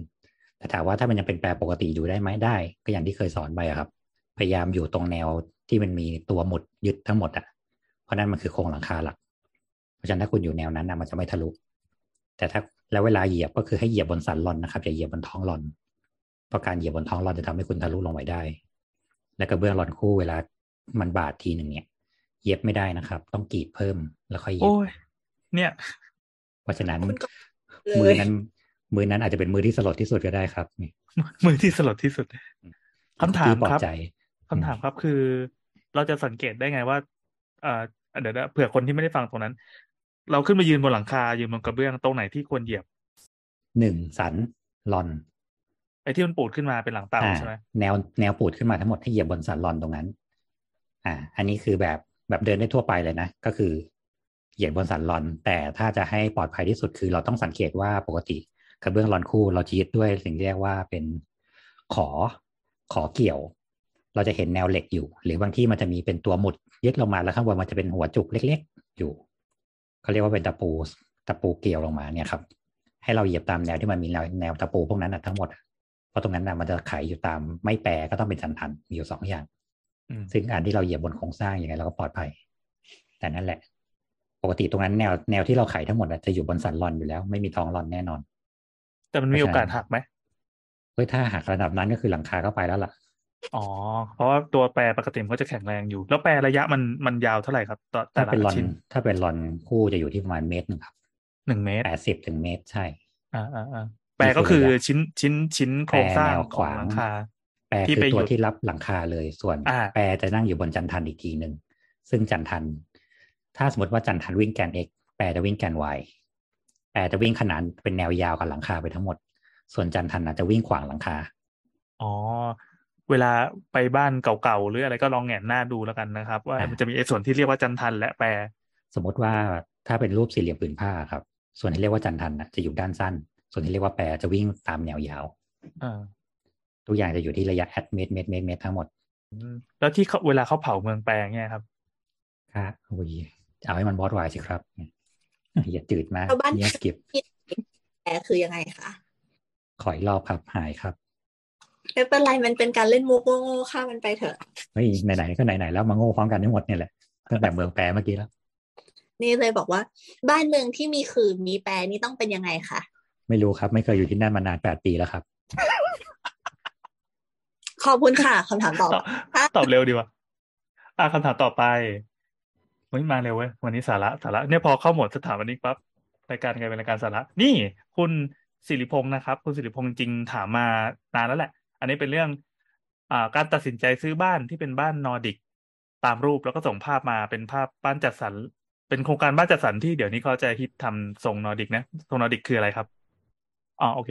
แต่ถามว่าถ้ามันยังเป็นแปรปกติอยู่ได้ไหมได้ ก็อย่างที่เคยสอนไปอะครับ พยายามอยู่ตรงแนวที่มันมีตัวหมุดยึดทั้งหมดอะ เพราะนั่นมันคือโครงหลังคาหลัก เพราะฉะนั้นถ้าคุณอยู่แนวนั้นนะมันจะไม่ทะลุ แต่ถ้าแล้วเวลาเหยียบก็คือให้เหยียบบนสันหลอนนะครับอย่าเหยียบบนท้องหลอน เพราะการเหยียบบนท้องหลอนจะทำให้คุณทะลุลงไปได้ และกระเบื้องหลอนคู่เวลามันบาดทีหนึ่งเนี่ย เย็บไม่ได้นะครับ ต้องกรีดเพิ่มแล้วค่อยเย็บโอ้ยเนี่ย เพราะฉะนั้นคุณก็เลยมือนั้น มือนั้นอาจจะเป็นมือที่สลดที่สุดก็ได้ครับนี่มือที่สลดที่สุดคำถามที่ปลอครับใจคำถามครับคือ เราจะสังเกตได้ไงว่าเอ่อเดี๋ยวนะเผื่อคนที่ไม่ได้ฟังตรงนั้น เราขึ้นมายืนบนหลังคายืนบนกระเบื้องตรงไหนที่ควรเหยียบหนึ่งสันหลอน ไอ้ที่มันปูดขึ้นมาเป็นหลังเตาอ่าใช่ไหมแนวแนวปูดขึ้นมาทั้งหมดให้เหยียบบนสันหลอนตรงนั้น อ่า อันนี้คือแบบแบบเดินได้ทั่วไปเลยนะ ก็คือเหยียบบนสันหลอน แต่ถ้าจะให้ปลอดภัยที่สุดคือเราต้องสังเกตว่าปกติ กระเบื้องหลอนคู่เราจะยึดด้วยสิ่งที่เรียกว่าเป็นขอขอเกี่ยว เราจะเห็นแนวเหล็กอยู่ หรือบางที่มันจะมีเป็นตัวหมุดยึดลงมาแล้วข้างบนมันจะเป็นหัวจุกเล็ก ๆ อยู่เขาเรียกว่าเป็นตะปูตะปูเกี่ยวลงมาเนี่ยครับ ให้เราเหยียบตามแนวที่มันมีแนวแนวตะปูพวกนั้นนะทั้งหมดเพราะตรงนั้นนะมันจะไขอยู่ตามไม่แปรก็ต้องเป็นจันทันมีอยู่สองอย่างอืมซึ่งอันที่เราเหยียบบนโครงสร้างยังไงเราก็ปลอดภัย แต่นั่นแหละ ปกติตรงนั้นแนวแนวที่เราไขทั้งหมดอะจะอยู่บนสันลอนอยู่แล้ว ไม่มีท้องลอนแน่นอน แต่มันมีโอกาสหักไหมเฮ้ยถ้าหักระดับนั้นก็คือหลังคาก็ไปแล้วล่ะ อ๋อ เพราะว่าตัวแปรปกติมันก็จะแข็งแรงอยู่ แล้วแปรระยะมันมันยาวเท่าไหร่ครับต่อแต่ถ้าละเป็นลอนชิ้นถ้าเป็นลอนคู่จะอยู่ที่ประมาณเมตรหนึ่งครับหนึ่งเมตรแปดสิบถึงเมตรใช่ อ่าอ่าอ่าแปรก็คือชิ้นชิ้นชิ้นโครงสร้างแปรแนวขของวางหลังคา แปรที่คือไปตัวอยู่ที่รับหลังคาเลยส่วนอ่าแปรจะนั่งอยู่บนจันทันอีกทีหนึ่งซึ่งจันทัน ถ้าสมมติว่าจันทันวิ่งแกน x แปรจะวิ่งแกน y แปรจะวิ่งขนานเป็นแนวยาวกับหลังคาไปทั้งหมด ส่วนจันทันอาจจะวิ่งขวางหลังคา อ๋อ เวลาไปบ้านเก่าๆหรืออะไรก็ลองแหงนหน้าดูแล้วกันนะครับ ว่าอ่ามัมันจะมีไอ้ส่วนที่เรียกว่าจันทันและแปร สมมติว่าถ้าเป็นรูปสี่เหลี่ยมผืนผ้าครับ ส่วนที่เรียกว่าจันทันน่ะจะอยู่ด้านสั้น ส่วนที่เรียกว่าแปรจะวิ่งตามแนวยาวอ่าทุกอย่างจะอยู่ที่ระยะแอดเมตรเมตรเมตรเมตรทั้งหมดอืมแล้วที่เขาเวลาเขาเผาเมืองแปรเนี่ยครับค่ะอุ้ยเอาให้มันบอสไวสิครับ อย่าจืดมากชาวบ้านเงียบกิบแปรคือยังไงคะขออีกรอบครับหายครับไม่เป็นไรมันเป็นการเล่นมุกโง่ๆค่ะมันไปเถอะเฮ้ยไหนๆก็ไหนๆแล้วมาโง่พร้อมกันทั้งหมดเนี่ยแหละตั้งแต่เมืองแปรเมื่อกี้แล้ว นี่เลยบอกว่า บ้านเมืองที่มีขื่อมีแปรนี่ต้องเป็นยังไงคะไม่รู้ครับ ไม่เคยอยู่ที่นั่นมานานแปดปีแล้วครับขอบคุณค่ะคำถามต่อตอบตอบเร็วดีว่ะอะคำถามต่อไป เฮ้ยมาเร็วเว้ยวันนี้สาระสาระเนี่ยพอเข้าหมดสถาปนิกปั๊บรายการกลายเป็นรายการสาระ นี่คุณสิริพงศ์นะครับ คุณสิริพงศ์จริงถามมานานแล้วแหละ อันนี้เป็นเรื่องอ่าการตัดสินใจซื้อบ้านที่เป็นบ้านนอร์ดิกตามรูปแล้วก็ส่งภาพมาเป็นภาพบ้านจัดสรรเป็นโครงการบ้านจัดสรรที่เดี๋ยวนี้เขาจะฮิตทำทรงนอร์ดิกนะทรงนอร์ดิกคืออะไรครับอ๋อโอเค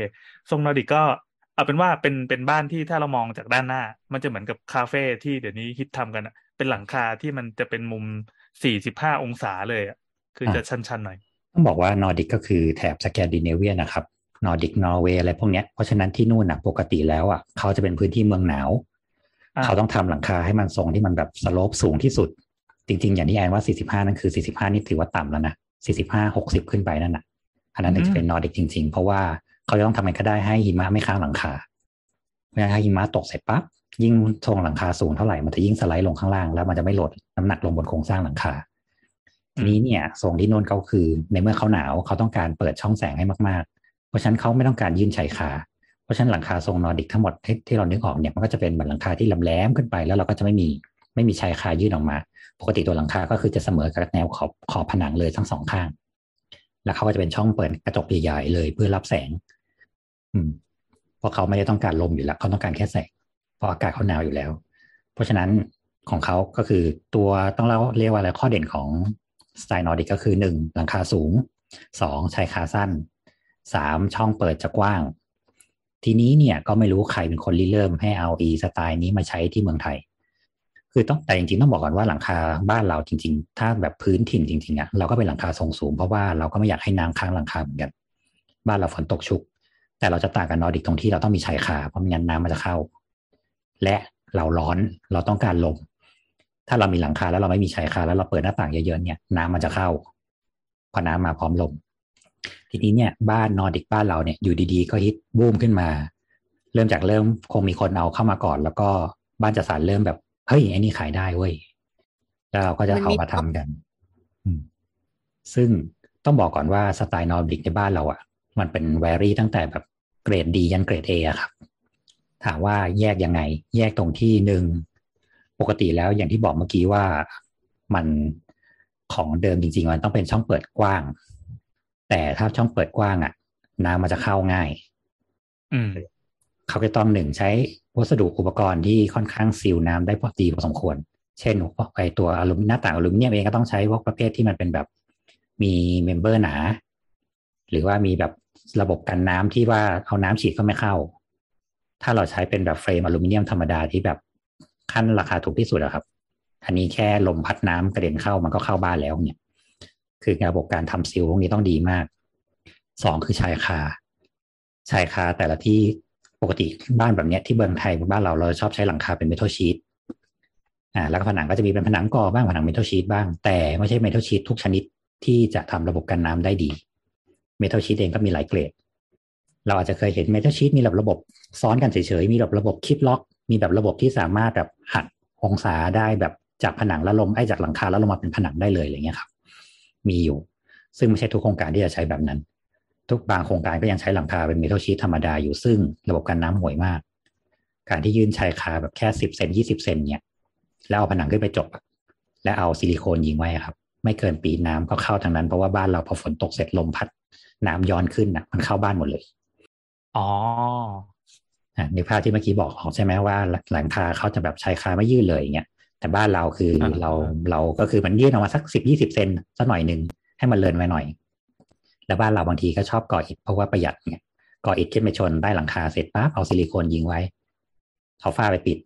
ทรงนอร์ดิกก็เอาเป็นว่าเป็นเป็นบ้านที่ถ้าเรามองจากด้านหน้า มันจะเหมือนกับคาเฟ่ที่เดี๋ยวนี้ฮิตทำกันอะเป็นหลังคาที่มันจะเป็นมุม สี่สิบห้าองศาเลยอะคือจะชันๆหน่อย ต้องบอกว่านอร์ดิกก็คือแถบสแกนดิเนเวียนะครับนอร์ดิกนอร์เวย์อะไรพวกเนี้ยเพราะฉะนั้นที่นู่นนะปกติแล้วอะเขาจะเป็นพื้นที่เมืองหนาวอ่าเขาต้องทำหลังคาให้มันทรงที่มันแบบ slope สูงที่สุด จริง ๆ อย่างที่แอนว่า 45 นั่นคือ 45 นี่ถือว่าต่ำแล้วนะ 45 60 ขึ้นไปนั่นน่ะอันนั้นถึงจะเป็นนอร์ดิกจริง ๆ เพราะว่าเขาจะต้องทำยังไงก็ได้ให้หิมะไม่ค้างหลังคาเพราะฉะนั้นถ้าหิมะตกเสร็จปั๊บ ยิ่งทรงหลังคาสูงเท่าไหร่มันจะยิ่งสไลด์ลงข้างล่างแล้วมันจะไม่โหลดน้ำหนักลงบนโครงสร้างหลังคาทีนี้เนี่ยทรงที่โน่นเขาคือ ในเมื่อเขาหนาวเขาต้องการเปิดช่องแสงให้มากๆ เพราะฉะนั้นเขาไม่ต้องการยื่นชายคาเพราะฉะนั้นหลังคาทรงนอร์ดิกทั้งหมดที่ที่เรานึกออกเนี่ยมันก็จะเป็นเหมือนหลังคาที่ลำแหลมขึ้นไปแล้วเราก็จะไม่มีไม่มีชายคายื่นออกมา ปกติตัวหลังคาก็คือจะเสมอกับแนวขอบขอบผนังเลยทั้งสองข้าง แล้วเขาก็จะเป็นช่องเปิดกระจกใหญ่ๆเลยเพื่อรับแสง อืมเพราะเขาไม่ได้ต้องการลมอยู่แล้วเขาต้องการแค่แสง เพราะอากาศเขาหนาวอยู่แล้ว เพราะฉะนั้นของเขาก็คือตัวต้องเล่าเรียกว่าอะไรข้อเด่นของสไตล์นอร์ดิกก็คือหนึ่งหลังคาสูงสองชายคาสั้นสามช่องเปิดจะกว้าง ทีนี้เนี่ยก็ไม่รู้ใครเป็นคนริเริ่มให้เอาอีสไตล์นี้มาใช้ที่เมืองไทย คือต้องแต่จริงๆต้องบอกก่อนว่าหลังคาบ้านเราจริง ๆ ถ้าแบบพื้นถิ่นจริงๆอะเราก็เป็นหลังคาทรงสูงเพราะว่าเราก็ไม่อยากให้น้ำค้างหลังคาเหมือนกัน บ้านเราฝนตกชุก แต่เราจะต่างกับนอร์ดิกตรงที่เราต้องมีชายคาเพราะไม่งั้นน้ำมันจะเข้า และเราร้อนเราต้องการลม ถ้าเรามีหลังคาแล้วเราไม่มีชายคาแล้วเราเปิดหน้าต่างเยอะๆเนี่ยน้ำมันจะเข้าพอน้ำมาพร้อมลม ทีนี้เนี่ยบ้านนอร์ดิกบ้านเราเนี่ยอยู่ดีๆ ก็ฮิตบูมขึ้นมา เริ่มจากเริ่มคงมีคนเอาเข้ามาก่อน แล้วก็บ้านจัดสรรเริ่มแบบเฮ้ยไอ้นี่ขายได้เว้ยแล้วเราก็จะเอามาทำกัน ซึ่งต้องบอกก่อนว่าสไตล์นอร์ดิกในบ้านเราอะ่ะ มันเป็น vary ตั้งแต่แบบเกรดดียันเกรดเอะครับ ถามว่าแยกยังไง แยกตรงที่หนึ่งปกติแล้วอย่างที่บอกเมื่อกี้ว่ามันของเดิมจริงๆมันต้องเป็นช่องเปิดกว้าง แต่ถ้าช่องเปิดกว้างอะ่ะ น้ำมันจะเข้าง่าย อืมเขาจะต้องหนึ่งใช้วัสดุอุปกรณ์ที่ค่อนข้างซีลน้ำได้พอดีพอสมควร เช่นพวกไอตัวอลูมิเนียมหน้าต่างอลูมิเนียมเองก็ต้องใช้พวกประเภทที่มันเป็นแบบมี member หนา หรือว่ามีแบบระบบกันน้ำที่ว่าเอาน้ำฉีดก็ไม่เข้า ถ้าเราใช้เป็นแบบ frame อลูมิเนียมธรรมดาที่แบบขั้นราคาถูกที่สุดอะครับ อันนี้แค่ลมพัดน้ำกระเด็นเข้ามันก็เข้าบ้านแล้วเนี่ย คือระบบการทำ seal พวกนี้ต้องดีมาก สองคือชายคา ชายคาแต่ละที่ปกติบ้านแบบเนี้ยที่เมืองไทยบ้านเราเราชอบใช้หลังคาเป็นเมทัลชีตอ่าแล้วก็ผนังก็จะมีเป็นผนังก่อบ้างผนังเมทัลชีตบ้าง แต่ไม่ใช่เมทัลชีตทุกชนิดที่จะทำระบบกันน้ำได้ดี เมทัลชีตเองก็มีหลายเกรด เราอาจจะเคยเห็นเมทัลชีตมีแบบระบบซ้อนกันเฉยๆ มีแบบระบบคลิปล็อก มีแบบระบบที่สามารถแบบหักองศาได้แบบจากผนังแล้วลงไอ้จากหลังคาแล้วลงมาเป็นผนังได้เลยอะไรเงี้ยครับ มีอยู่ ซึ่งไม่ใช่ทุกโครงการที่จะใช้แบบนั้น ทุกบางโครงการก็ยังใช้หลังคาเป็นเมทัลชีตธรรมดาอยู่ซึ่งระบบกันน้ำห่วยมาก การที่ยื่นชายคาแบบแค่สิบเซนยี่สิบเซนเนี่ยแล้วเอาผนังขึ้นไปจบและเอาซิลิโคนยิงไว้ครับ ไม่เกินปีน้ำก็เข้าทางนั้นเพราะว่าบ้านเราพอฝนตกเสร็จลมพัดน้ำย้อนขึ้นนะมันเข้าบ้านหมดเลย อ๋ออะในภาพที่เมื่อกี้บอกออกใช่ไหมว่าหลังคาเขาจะแบบชายคาไม่ยื่นเลยอย่างเงี้ยแต่บ้านเราคืออาเราเราก็คือมันยื่นออกมาสักสิบยี่สิบเซนสักหน่อยหนึ่งให้มันเลินไว้หน่อย แล้วบ้านเราบางทีก็ชอบก่ออิฐเพราะว่าประหยัดเนี่ยก่ออิฐขึ้นไปชนได้หลังคาเสร็จปั๊บเอาซิลิโคนยิงไว้เอาฝ้าไปปิด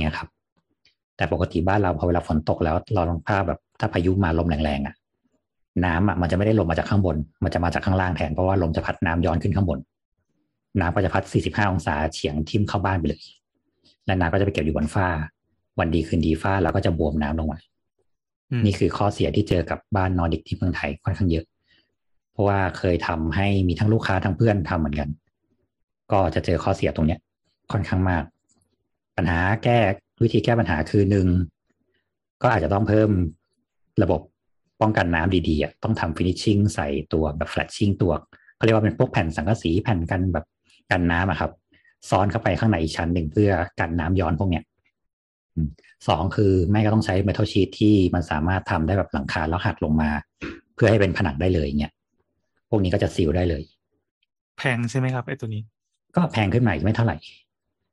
เนี่ยครับ แต่ปกติบ้านเราพอเวลาฝนตกแล้วเราลองผ้าแบบถ้าพายุมาลมแรงๆอะ น้ำอะมันจะไม่ได้ลงมาจากข้างบน มันจะมาจากข้างล่างแทนเพราะว่าลมจะพัดน้ำย้อนขึ้นข้างบน น้ำก็จะพัด 45 องศาเฉียงทิ่มเข้าบ้านไปเลย และน้ำก็จะไปเก็บอยู่บนฝ้า วันดีคืนดีฝ้าแล้วก็จะบวมน้ำลงมาอืมนี่คือข้อเสียที่เจอกับบ้านนอร์ดิกที่เมืองไทยค่อนข้างเยอะ เพราะว่าเคยทำให้มีทั้งลูกค้าทั้งเพื่อนทำเหมือนกัน ก็จะเจอข้อเสียตรงเนี้ย ค่อนข้างมาก ปัญหาแก้วิธีแก้ปัญหาคือหนึ่งก็อาจจะต้องเพิ่มระบบป้องกันน้ำดีๆอะต้องทำ finishing ใส่ตัวแบบ flashing ตัวเขาเรียกว่าเป็นพวกแผ่นสังกะสีแผ่นกันแบบ กันน้ำอะครับ ซ้อนเข้าไปข้างในอีกชั้นหนึ่งเพื่อกันน้ำย้อนพวกเนี้ยอืมสองคือแม่ก็ต้องใช้เมทัลชีตที่มันสามารถทำได้แบบหลังคาแล้วหักลงมา เพื่อให้เป็นผนังได้เลยเนี่ยพวกนี้ก็จะซีลได้เลย แพงใช่ไหมครับไอ้ตัวนี้ ก็แพงขึ้นมาอีกไม่เท่าไหร่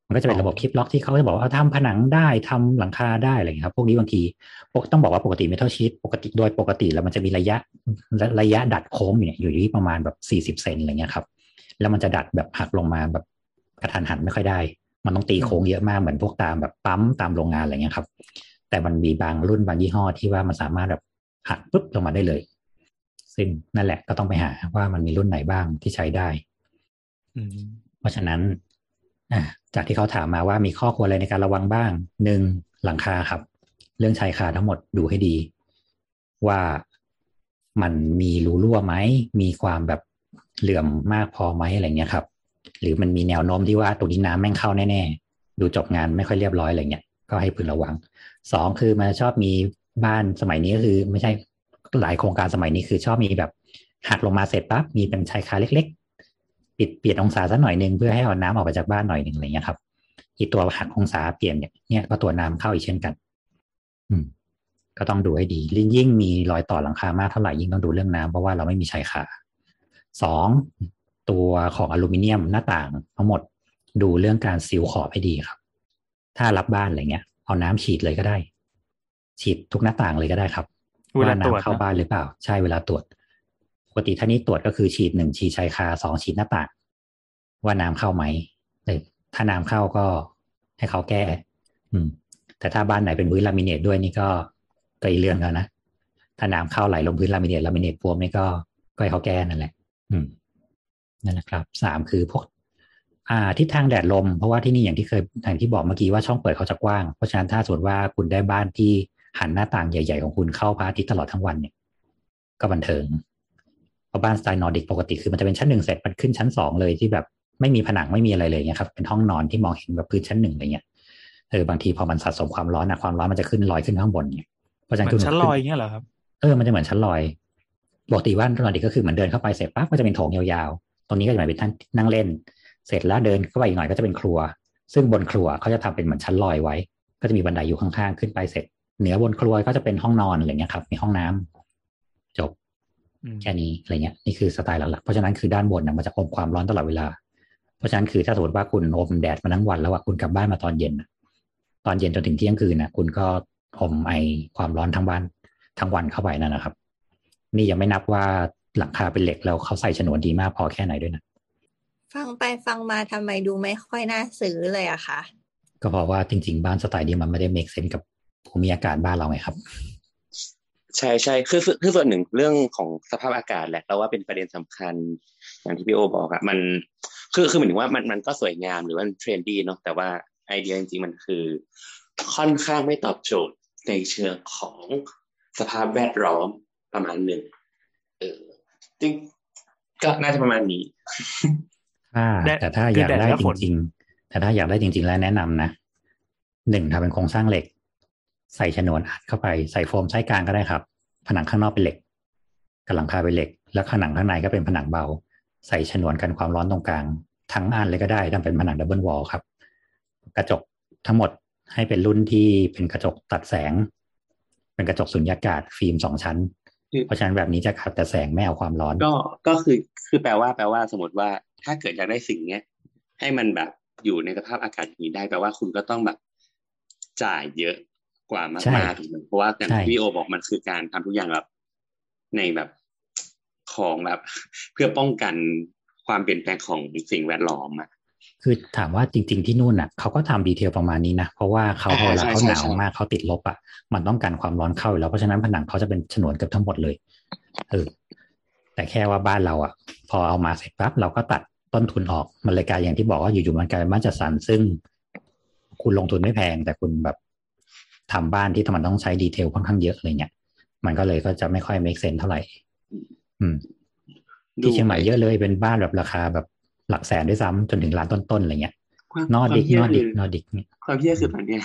มันก็จะเป็นระบบคลิปล็อกที่เขาจะบอกว่าเอาทำผนังได้ทำหลังคาได้อะไรอย่างเงี้ยครับ พวกนี้บางทีปกต้องบอกว่าปกติเมทัลชีตปกติโดยปกติแล้วมันจะมีระยะระระยะดัดโค้งอยู่เนี่ยอยู่ที่ประมาณแบบสี่สิบเซนอะไรเงี้ยครับ แล้วมันจะดัดแบบหักลงมาแบบกระทันหันไม่ค่อยได้ มันต้องตีโค้งเยอะมากเหมือนพวกตามแบบปั๊มตามโรงงานอะไรเงี้ยครับ แต่มันมีบางรุ่นบางยี่ห้อที่ว่ามันสามารถแบบหักปุ๊บลงมาได้เลย ซึ่งนั่นแหละก็ต้องไปหาว่ามันมีรุ่นไหนบ้างที่ใช้ได้เพราะฉะนั้นจากที่เขาถามมาว่ามีข้อควรอะไรในการระวังบ้างหนึ่งหลังคาครับ เรื่องชายคาทั้งหมดดูให้ดี ว่ามันมีรูรั่วไหมมีความแบบ เหลื่อมมากพอไหมอะไรเงี้ยครับ หรือมันมีแนวโน้มที่ว่าตรงนี้น้ำแม่งเข้าแน่ๆ ดูจบงานไม่ค่อยเรียบร้อยอะไรเงี้ยก็ให้พึงระวังสองคือมันชอบมีบ้านสมัยนี้ก็คือ ไม่ใช่หลายโครงการสมัยนี้คือชอบมีแบบหักลงมาเสร็จปั๊บมีเป็นชายคาเล็ก ๆ ปิดเปลี่ยนองศาสักหน่อยหนึ่งเพื่อให้เอาน้ำออกไปจากบ้านหน่อยหนึ่งอะไรเงี้ยครับอีตัวหักองศาเปลี่ยนเนี่ยเนี่ยก็ตัวน้ำเข้าอีกเช่นกัน อืม ก็ต้องดูให้ดี ยิ่งมีรอยต่อหลังคามากเท่าไหร่ยิ่งต้องดูเรื่องน้ำเพราะว่าเราไม่มีชายคา สองตัวของอลูมิเนียมหน้าต่างทั้งหมดดูเรื่องการซีลขอบให้ดีครับ ถ้ารับบ้านอะไรเงี้ย เอาน้ำฉีดเลยก็ได้ ฉีดทุกหน้าต่างเลยก็ได้ครับเวลาตรวจน้ำเข้านะบ้านหรือเปล่า ใช่เวลาตรวจปกติถ้านี้ตรวจก็คือฉีดหนึ่งฉีดชายคาสองฉีดหน้าต่าง ว่าน้ำเข้าไหมเออถ้าน้ำเข้าก็ให้เขาแก้ อืม แต่ถ้าบ้านไหนเป็นพื้นลามิเนตด้วยนี่ก็ก็อีกเรื่องแล้วนะถ้าน้ำเข้าไหลลงพื้นลามิเนตลามิเนตบวมนี่ก็ก็ให้เขาแก้นั่นแหละอืม นั่นแหละครับสามคือพวกอ่าทิศทางแดดลม เพราะว่าที่นี่อย่างที่เคยอย่างที่บอกเมื่อกี้ว่าช่องเปิดเขาจะกว้าง เพราะฉะนั้นถ้าสมมติว่าคุณได้บ้านที่หันหน้าต่างใหญ่ ๆ ของคุณเข้าพระอาทิตย์ตลอดทั้งวันเนี่ย ก็บันเทิงเพราะบ้านสไตล์นอร์ดิกปกติคือมันจะเป็นชั้นหนึ่งเสร็จมันขึ้นชั้นสองเลยที่แบบไม่มีผนังไม่มีอะไรเลยเนี่ยครับเป็นห้องนอนที่มองเห็นแบบพื้นชั้นหนึ่งอะไรเงี้ยเออบางทีพอมันสะสมความร้อนนะความร้อนมันจะขึ้นลอยขึ้นข้างบนเนี่ยเพราะฉะเหนั้นมือนคุณชั้นลอยอย่างเงี้ยเหรอครับเออมันจะเหมือนชั้นลอย ปกติว่านนอร์ดิกก็คือเหมือนเดินเข้าไปเสร็จปั๊บก็จะเป็นโถงยาวๆ ตรงนี้ก็จะเป็นท่านนั่งเล่น เสร็จแล้วเดินเข้าไปอีกหน่อยก็จะเป็นครัว ซึ่งบนครัวเขาจะทำเป็นเหมือนชั้นลอยไว้ ก็จะมีบันไดอยู่ข้างๆ ขึ้นไปเสร็จ เหนือบนครัวก็จะเป็นห้องนอนอะไรเงี้ยครับ มีห้องน้ำจบแค่นี้อะไรเงี้ยนี่คือสไตล์หลักๆ เพราะฉะนั้นคือด้านบนนะมันจะอมความร้อนตลอดเวลา เพราะฉะนั้นคือถ้าสมมติว่าคุณอมแดดมาทั้งวันแล้วคุณกลับบ้านมาตอนเย็นตอนเย็นจนถึงเที่ยงคืนนะคุณก็อมไอความร้อนทั้งบ้านทั้งวันเข้าไปนั่นนะครับ นี่ยังไม่นับว่าหลังคาเป็นเหล็กแล้วเขาใส่ฉนวนดีมากพอแค่ไหนด้วยนะ ฟังไปฟังมาทำไมดูไม่ค่อยน่าซื้อเลยอะคะก็เพราะว่าจริง ๆ บ้านสไตล์นี้มันไม่ได้ make sense กับภูมิอากาศบ้านเราไงครับ ใช่ใช่คือคือคือส่วนหนึ่งเรื่องของสภาพอากาศแหละเราว่าเป็นประเด็นสำคัญ อย่างที่พี่โอบอกอะมันคือคือเหมือนว่ามันมันก็สวยงามหรือว่า trendy เนาะแต่ว่าไอเดียจริงๆมันคือ ค่อนข้างไม่ตอบโจทย์ในเชิงของสภาพแวดล้อม ประมาณหนึ่งเออจริงก็น่าจะประมาณนี้ถ้าแดดแต่ถ้าคืออยากแดดได้และจฝนริง ๆ แต่ถ้าอยากได้จริง ๆ แล้วแนะนำนะหนึ่งทำเป็นโครงสร้างเหล็ก ใส่ฉนวนอัดเข้าไปใส่โฟมไส้กลางก็ได้ครับ ผนังข้างนอกเป็นเหล็กกับหลังคาเป็นเหล็ก แล้วผนังข้างในก็เป็นผนังเบา ใส่ฉนวนกันความร้อนตรงกลาง ทั้งอันเลยก็ได้ทำเป็นผนัง double wall ครับ กระจกทั้งหมดให้เป็นรุ่นที่เป็นกระจกตัดแสง เป็นกระจกสุญญากาศฟิล์มสองชั้น เพราะฉะนั้นแบบนี้จะขับแต่แสงไม่เอาความร้อน ก็ก็คือคือแปลว่าแปลว่าสมมติว่าถ้าเกิดอยากได้สิ่งเนี้ย ให้มันแบบอยู่ในสภาพอากาศอย่างนี้ได้แปลว่าคุณก็ต้องแบบจ่ายเยอะกว่ามใช่ากๆถูกไหมเพราะว่าอย่างใช่ที่พี่โอบอกมันคือการทำทุกอย่างแบบในแบบของแบบ เพื่อป้องกันความเปลี่ยนแปลงของสิ่งแวดล้อมอะ คือถามว่าจริง ๆที่นู่นน่ะเขาก็ทำดีเทลประมาณนี้นะ เพราะว่าเขาอ่าเวลาใช่เขาใช่หนาวใช่มากเขาติดลบอะมันต้องการความร้อนเข้าอยู่แล้วเพราะฉะนั้นผนังเขาจะเป็นฉนวนเกือบทั้งหมดเลยเออแต่แค่ว่าบ้านเราอะ พอเอามาเสร็จปั๊บเราก็ตัดต้นทุนออกมันเลยกลายอย่างที่บอกว่าอยู่ๆมันกลายเป็นบ้านจัดสรรซึ่ง คุณลงทุนไม่แพง แต่คุณแบบทำบ้านที่มันต้องใช้ดีเทลค่อนข้างเยอะอะไรเงี้ยมันก็เลยก็จะไม่ค่อย make sense เท่าไหร่ อืม ที่เชียงใหม่เยอะเลยเป็นบ้านแบบราคาแบบ หลักแสนด้วยซ้ำจนถึงล้านต้นๆอะไรเงี้ยความนอดิกความเหี้ยนอดิกคืนอดิกเนี่ยความเที่ยคือตอนเนี้ย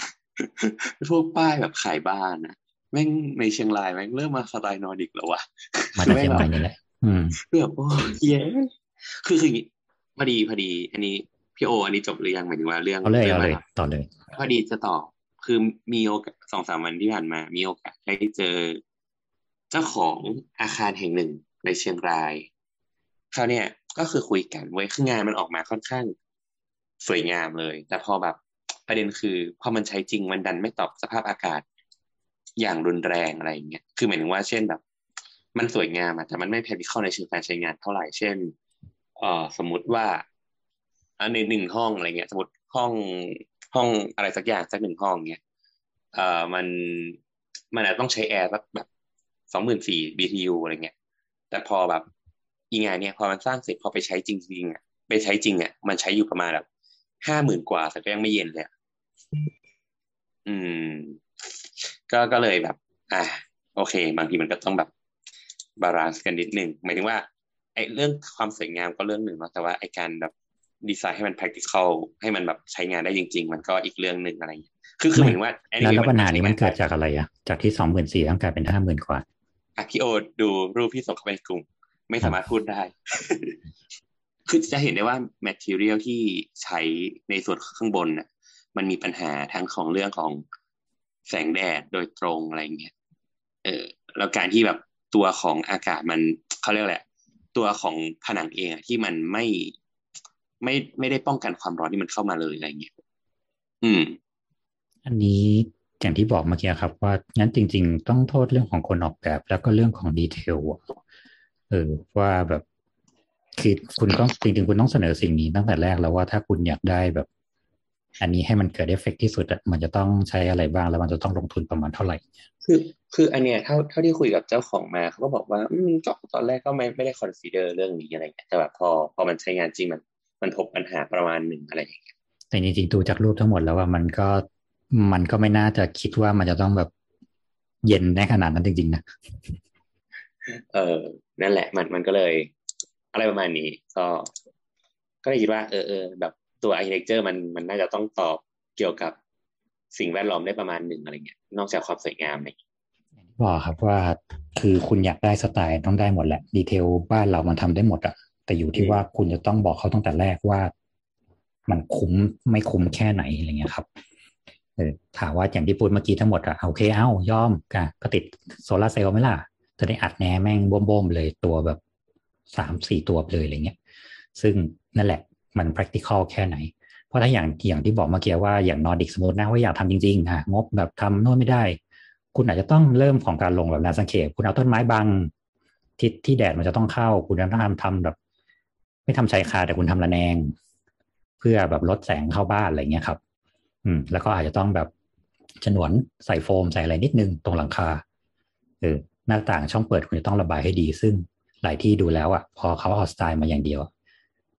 พวกป้ายแบบขายบ้านนะแม่งในเชียงรายแม่งเริ่มมาสไตล์นอร์ดิกแล้ววะมาจากเชียงใหม่นี่แหละอืมแบบโอ้เย้คือคืออย่างงี้พอดีพอดี อันนี้พี่โอ อันนี้จบหรือยังหมายถึงว่าเรื่องเอาเลยรื่เอางเลยรวต่อเลย พอดีจะตอบคือมีโอกาสสองสามวันที่ผ่านมา มีโอกาสได้เจอ เจ้าของอาคารแห่งหนึ่งในเชียงรายเขาวเนี่ย ก็คือคุยกันเว้ยคืองานมันออกมาค่อนข้างสวยงามเลย แต่พอแบบประเด็นคือพอมันใช้จริงมันดันไม่ตอบสภาพอากาศ อย่างรุนแรงอะไรอย่างเงี้ยคือหมายถึงว่าเช่นแบบ มันสวยงามอะแต่มันไม่ practical ในเชิงการใช้งานเท่าไหร่เช่นเอ่อสมมุติว่าอันในหนึ่งห้องอะไรเงี้ย สมมติห้องห้องอะไรสักอย่างสักหนึ่งห้องเงี้ยเอ่อมันมันอาจจะต้องใช้แอร์สักแบบสองหมื่นสี่ BTU อะไรเงี้ยแต่พอแบบ อีงานเนี่ยพอมันสร้างเสร็จพอไปใช้จริงๆอะไปใช้จริงอะมันใช้อยู่ประมาณแบบห้าหมื่นกว่าแต่ก็ยังไม่เย็นเลยอะอืม ก็ก็เลยแบบ อะโอเค บางทีมันก็ต้องแบบ balance กันนิดหนึ่งหมายถึงว่าไอ้เรื่องความสวยงามก็เรื่องหนึ่งเนาะแต่ว่าไอ้การแบบดีไซน์ให้มัน practical ให้มันแบบใช้งานได้จริง ๆ มันก็อีกเรื่องหนึ่งอะไรอย่างเงี้ยคือคือหมายถึงว่าแล้ว anyway แล้วปัญหานี้มันเกิดใช้งจากอะไรอะจากที่สองหมื่นสี่ต้องกลายเป็นห้าหมื่นกว่าอะพี่โอดูรูปที่ส่งเข้าไปในกลุ่ม ไม่สามารถพูดได้ คือจะเห็นได้ว่า material ที่ใช้ในส่วนข้างบนน่ะ มันมีปัญหาทั้งของเรื่องของแสงแดดโดยตรงอะไรอย่างเงี้ย เออ แล้วการที่แบบตัวของอากาศมันเขาเรียกอะไรอะตัวของผนังเองอะที่มันไม่ไม่ไม่ได้ป้องกันความร้อนที่มันเข้ามาเลยอะไรอย่างเงี้ย อืม อันนี้อย่างที่บอกเมื่อกี้ครับ ว่างั้นจริง ๆ ต้องโทษเรื่องของคนออกแบบ แล้วก็เรื่องของ detail อะ เออว่าแบบคือคุณต้องจริงๆคุณต้องเสนอสิ่งนี้ตั้งแต่แรกแล้วว่าถ้าคุณอยากได้แบบ อันนี้ให้มันเกิดเอฟเฟกต์ที่สุดอะมันจะต้องใช้อะไรบ้างแล้วมันจะต้องลงทุนประมาณเท่าไหร่ คือคืออันเนี้ยเท่าเท่าที่คุยกับเจ้าของมาเขาก็บอกว่า อืมก็ตอนแรกก็ไม่ไม่ได้ consider เรื่องนี้อะไรเงี้ยแต่แบบพอพอมันใช้งานจริงมัน มันพบปัญหาประมาณหนึ่งอะไรอย่างเงี้ยแต่จริงๆดูจากรูปทั้งหมดแล้วว่ามันก็มันก็ไม่น่าจะคิดว่ามันจะต้องแบบเย็นได้ขนาดนั้นจริงๆนะ เออนั่นแหละ มันมันก็เลย อะไรประมาณนี้ ก็ ก็เลยคิดว่า เออเออแบบตัว architecture มันมันน่าจะต้องตอบเกี่ยวกับสิ่งแวดล้อมได้ประมาณหนึ่งอะไรเงี้ย นอกจากความสวยงามอะไรเงี้ยบอกครับว่าคือคุณอยากได้สไตล์มันต้องได้หมดแหละ detail บ้านเรามันทำได้หมดอะแต่อยู่ที่ว่าคุณจะต้องบอกเขาตั้งแต่แรกว่า มันคุ้มไม่คุ้มแค่ไหนอะไรเงี้ยครับเออถามว่าอย่างที่พูดเมื่อกี้ทั้งหมดอะโอเค เอ้ายอมก็ก็ติดโซลาร์เซลล์ไหมล่ะ จะได้อัดแอร์แม่งบึ้มๆเลยตัวแบบสามสี่ตัวเลยอะไรเงี้ย ซึ่งนั่นแหละมัน practical แค่ไหน เพราะถ้าอย่างอย่างที่บอกเมื่อกี้ว่าอย่างนอร์ดิกสมมตินะว่าอยากทำจริงๆอะงบแบบทำโน่นไม่ได้ คุณอาจจะต้องเริ่มของการลงแบบนวสังเขปคุณเอาต้นไม้บังทิศที่แดดมันจะต้องเข้า คุณจะต้องทำทำแบบ ไม่ทำชายคาแต่คุณทำระแนง เพื่อแบบลดแสงเข้าบ้านอะไรเงี้ยครับ อืม แล้วก็อาจจะต้องแบบฉนวนใส่โฟมใส่อะไรนิดนึงตรงหลังคาเออ หน้าต่างช่องเปิดคุณจะต้องระบายให้ดี ซึ่งหลายที่ดูแล้วอะพอเขาเอาสไตล์มาอย่างเดียว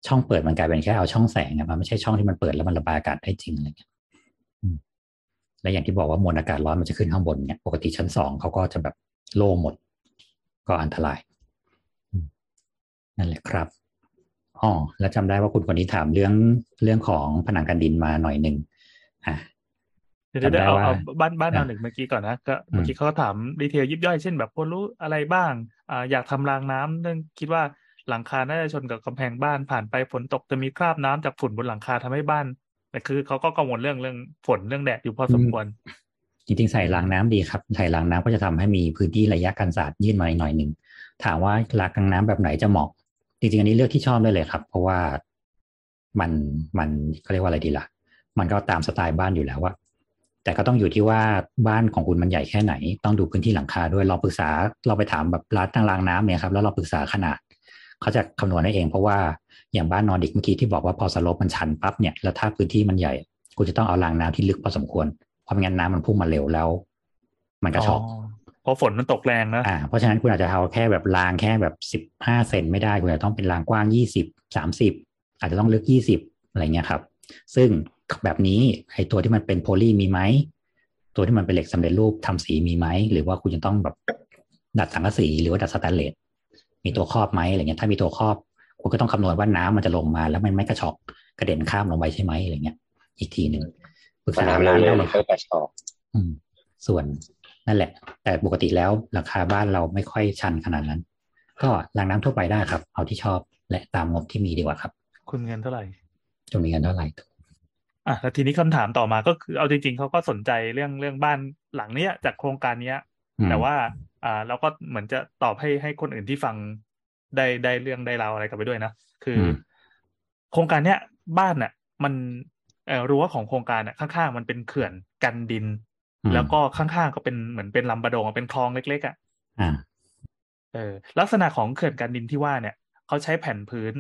ช่องเปิดมันกลายเป็นแค่เอาช่องแสงอะมันไม่ใช่ช่องที่มันเปิดแล้วมันระบายอากาศได้จริงอะไรเงี้ยและอย่างที่บอกว่ามวลอากาศร้อนมันจะขึ้นข้างบนเนี่ยปกติชั้นสองเขาก็จะแบบโล่งหมด ก็อันตรายนั่นแหละครับอ๋อแล้วจำได้ว่าคุณคนนี้ถามเรื่องเรื่องของผนังกันดินมาหน่อยหนึ่งอะ เดี๋ยวเดี๋ยวจำได้เอาว่าเอาบ้านบ้านอะแนวหนึ่งเมื่อกี้ก่อนนะก็อืมเมื่อกี้เขาก็ถามดีเทลยิบย่อยเช่นแบบคนรู้อะไรบ้างอ่าอยากทำรางน้ำเรื่องคิดว่าหลังคาน่าจะชนกับกำแพงบ้านผ่านไปฝนตกจะมีคราบน้ำจากฝุ่นบนหลังคาทำให้บ้านแต่คือเขาก็กังวลเรื่องเรื่องฝนเรื่องแดดอยู่พอสมควรจริงๆใส่รางน้ำดีครับใส่รางน้ำก็จะทำให้มีพื้นที่ระยะกันศาสตร์ยื่นมาหน่อยหนึ่งถามว่ารางน้ำแบบไหนจะเหมาะจริงๆอันนี้เลือกที่ชอบได้เลยครับ เพราะว่ามันมันเขาเรียกว่าอะไรดีล่ะ มันก็ตามสไตล์บ้านอยู่แล้วว่า แต่ก็ต้องอยู่ที่ว่าบ้านของคุณมันใหญ่แค่ไหน ต้องดูพื้นที่หลังคาด้วยเราปรึกษาเราไปถามแบบร้านตั้งรางน้ำเนี่ยครับแล้วเราปรึกษาขนาด เขาจะคำนวณให้เอง เพราะว่าอย่างบ้านนอร์ดิกเมื่อกี้ที่บอกว่าพอ slope มันชันปั๊บเนี่ยแล้วถ้าพื้นที่มันใหญ่กูจะต้องเอารางน้ำที่ลึกพอสมควรเพราะไม่งั้นน้ำมันพุ่งมาเร็วแล้ว มันกระชอกเพราะฝนมันตกแรงนะอ่าเพราะฉะนั้นคุณอาจจะเอาแค่แบบรางแค่แบบสิบห้าเซนไม่ได้คุณอาจจะต้องเป็นรางกว้างยี่สิบสามสิบอาจจะต้องลึกยี่สิบอะไรเงี้ยครับ ซึ่ง แบบนี้ไอ้ตัวที่มันเป็นโพลีมีไหมตัวที่มันเป็นเหล็กสำเร็จรูปทำสีมีไหมหรือว่าคุณจะต้องแบบดัดสังกะสีหรือว่าดัดสแตนเลสมีตัวครอบไหมอะไรเงี้ยถ้ามีตัวครอบคุณก็ต้องคำนวณว่าน้ำมันจะลงมา แล้วมันไม่กระชอกกระเด็นข้ามลงไปใช่ไหมอะไรเงี้ย อีกทีหนึ่งปรึกพอษาน้ำร้านเร็ได้วๆเลมันยคก็รับกระชอกอืมส่วนนั่นแหละ แต่ปกติแล้วราคาบ้านเราไม่ค่อยชันขนาดนั้น ก็รางน้ำทั่วไปได้ครับ เอาที่ชอบและตามงบที่มีดีกว่าครับ คุณเงินเท่าไหร่จะมีเงินเท่าไหร่ อะแล้วทีนี้คำถามต่อมาก็คือเอาจริง ๆเขาก็สนใจเรื่องเรื่องบ้านหลังเนี้ยจากโครงการเนี้ยอืมแต่ว่า อ่าเราก็เหมือนจะตอบให้ให้คนอื่นที่ฟังได้ได้เรื่องได้ราวอะไรกลับไปด้วยนะคืออมโครงการเนี้ยบ้านน่ะ มันเอ่อรั้วของโครงการน่ะข้างๆมันเป็นเขื่อนกันดินอืมแล้วก็ข้างๆก็เป็นเหมือนเป็นลำบะดงเป็นคลองเล็ก ๆอะอ่าเออลักษณะของเขื่อนกันดินที่ว่าเนี่ยเขาใช้แผ่นพื้น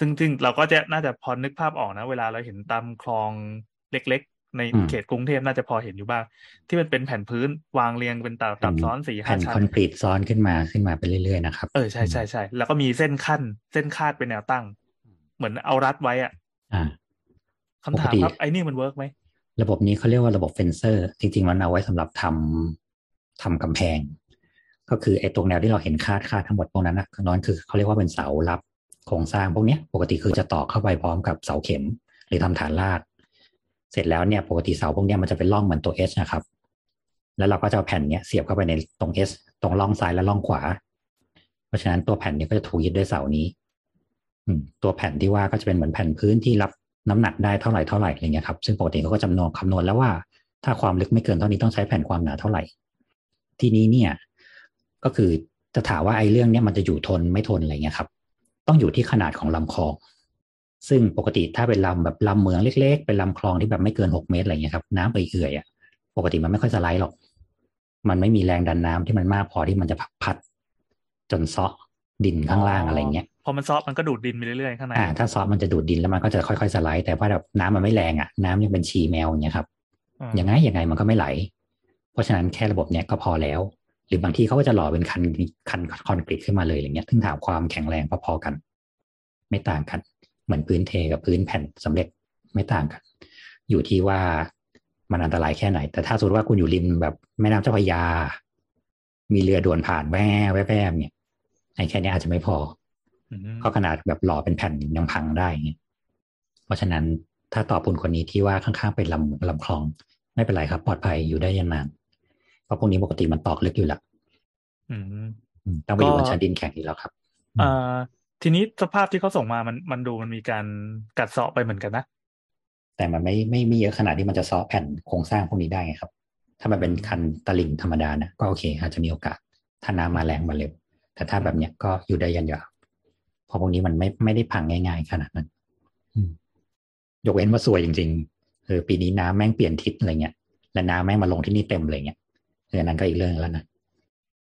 ซึ่งซึ่งเราก็จะน่าจะพอนึกภาพออกนะ เวลาเราเห็นตามคลองเล็ก ๆ ในอืมเขตกรุงเทพน่าจะพอเห็นอยู่บ้าง ที่มันเป็นแผ่นพื้นวางเรียงเป็นตับตับซ้อนสี่ห้าแผ่นชั้คอนนกรีตซ้อนขึ้นมาขึ้นมาไปเรื่อยๆนะครับเออใช่ใช่ใช่แล้วก็มีเส้นขั้น เส้นคาดเป็นแนวตั้ง เหมือนเอารัดไว้อะอ่าคำถามปกติครับไอ้นี่มัน work ไหมระบบนี้เขาเรียกว่าระบบ fencer จริง ๆ มันเอาไว้สำหรับทำทำกำแพง ก็คือไอ้ตรงแนวที่เราเห็นคาดคาดทั้งหมดตรงนั้นนะนั้นคือเขาเรียกว่าเป็นเสารับ โครงสร้างพวกนี้ปกติคือจะต่อเข้าไปพร้อมกับเสาเข็ม หรือทำฐานราก เสร็จแล้วเนี่ยปกติเสาพวกนี้มันจะเป็นร่องเหมือนตัว S นะครับ แล้วเราก็จะเอาแผ่นเนี้ยเสียบเข้าไปในตรง S ตรงร่องซ้ายและร่องขวา เพราะฉะนั้นตัวแผ่นเนี้ก็จะถูกยึดด้วยเสานี้อืตัวแผ่นที่ว่าก็จะเป็นเหมือนแผ่นพื้นที่รับน้ำหนักได้เท่าไหร่เท่าไหร่อะไรเงี้ยครับซึ่งปกติเขาก็จำนวนคำนวณแล้วว่า ถ้าความลึกไม่เกินเท่านี้ต้องใช้แผ่นความหนาเท่าไหร่ ทีนี้เนี่ย ก็คือจะถามว่าไอ้เรื่องเนี้ยมันจะอยู่ทนไม่ทนอะไรเงี้ยครับ ต้องอยู่ที่ขนาดของลำคลอง ซึ่งปกติถ้าเป็นลำแบบลำเมืองเล็ก ๆ เป็นลำคลองที่แบบไม่เกินหกเมตรอะไรเงี้ยครับน้ำเอื่อยๆอะปกติมันไม่ค่อยสไลด์หรอก มันไม่มีแรงดันน้ำที่มันมากพอที่มันจะพัดจนเซาะดินข้างล่างอะไรเงี้ยพอมันซอฟมันก็ดูดดินไปเรื่อยๆข้างในอ่าถ้าซอสมันจะดูดดินแล้วมันก็จะค่อยๆสไลด์แต่ว่าแบบน้ำมันไม่แรงอะน้ำยังเป็นชีแมวอย่างเงี้ยครับอืมยังไงยังไงมันก็ไม่ไหล เพราะฉะนั้นแค่ระบบเนี้ยก็พอแล้ว หรือบางที่เขาก็จะหล่อเป็นคันคันคอนกรีตขึ้นมาเลยอย่างเงี้ยซึ่งถามความแข็งแรงพอๆกัน ไม่ต่างกัน เหมือนพื้นเทกับพื้นแผ่นสำเร็จไม่ต่างกัน อยู่ที่ว่ามันอันตรายแค่ไหน แต่ถ้าสมมติว่าคุณอยู่ริมแบบแม่น้ำเจ้าพระยา มีเรือด่วนผ่านแว่แว่แว่เนี่ยไอ้แค่เนี้ยอาจจะไม่พออืมก็ขนาดแบบหล่อเป็นแผ่นยังพังได้เงี้ยเพราะฉะนั้นถ้าตอบคุณคนนี้ที่ว่าข้างๆเป็นลำลำคลอง ไม่เป็นไรครับ ปลอดภัยอยู่ได้ยันนานเพ ราะพวกนี้ปกติมันตอกลึกอยู่ละอืมอืมต้องไปอยู่บก็นชั้นดินแข็งอยู่แล้วครับอ่าทีนี้สภาพที่เขาส่งมามันมันดูมันมีการกัดเซาะไปเหมือนกันนะ แต่มันไม่ไม่ไม่เยอะขนาดที่มันจะซ้อแผ่นโครงสร้างพวกนี้ได้ไงครับ ถ้ามันเป็นคันตลิ่งธรรมดานะก็โอเค อาจจะมีโอกาส ถ้าน้ำมาแรงมาเร็ว แต่ถ้าแบบเนี้ยก็อยู่ได้ยันยาวเพราะพวกนี้มันไม่ไม่ได้พังง่าย ๆ ขนาดนั้นอืมยกเว้นว่าสวยจริงๆเออปีนี้น้ำแม่งเปลี่ยนทิศอะไรเงี้ย และน้ำแม่งมาลงที่นี่เต็มเลยเงี้ยเอออันนั้นก็อีกเรื่องแล้วนะ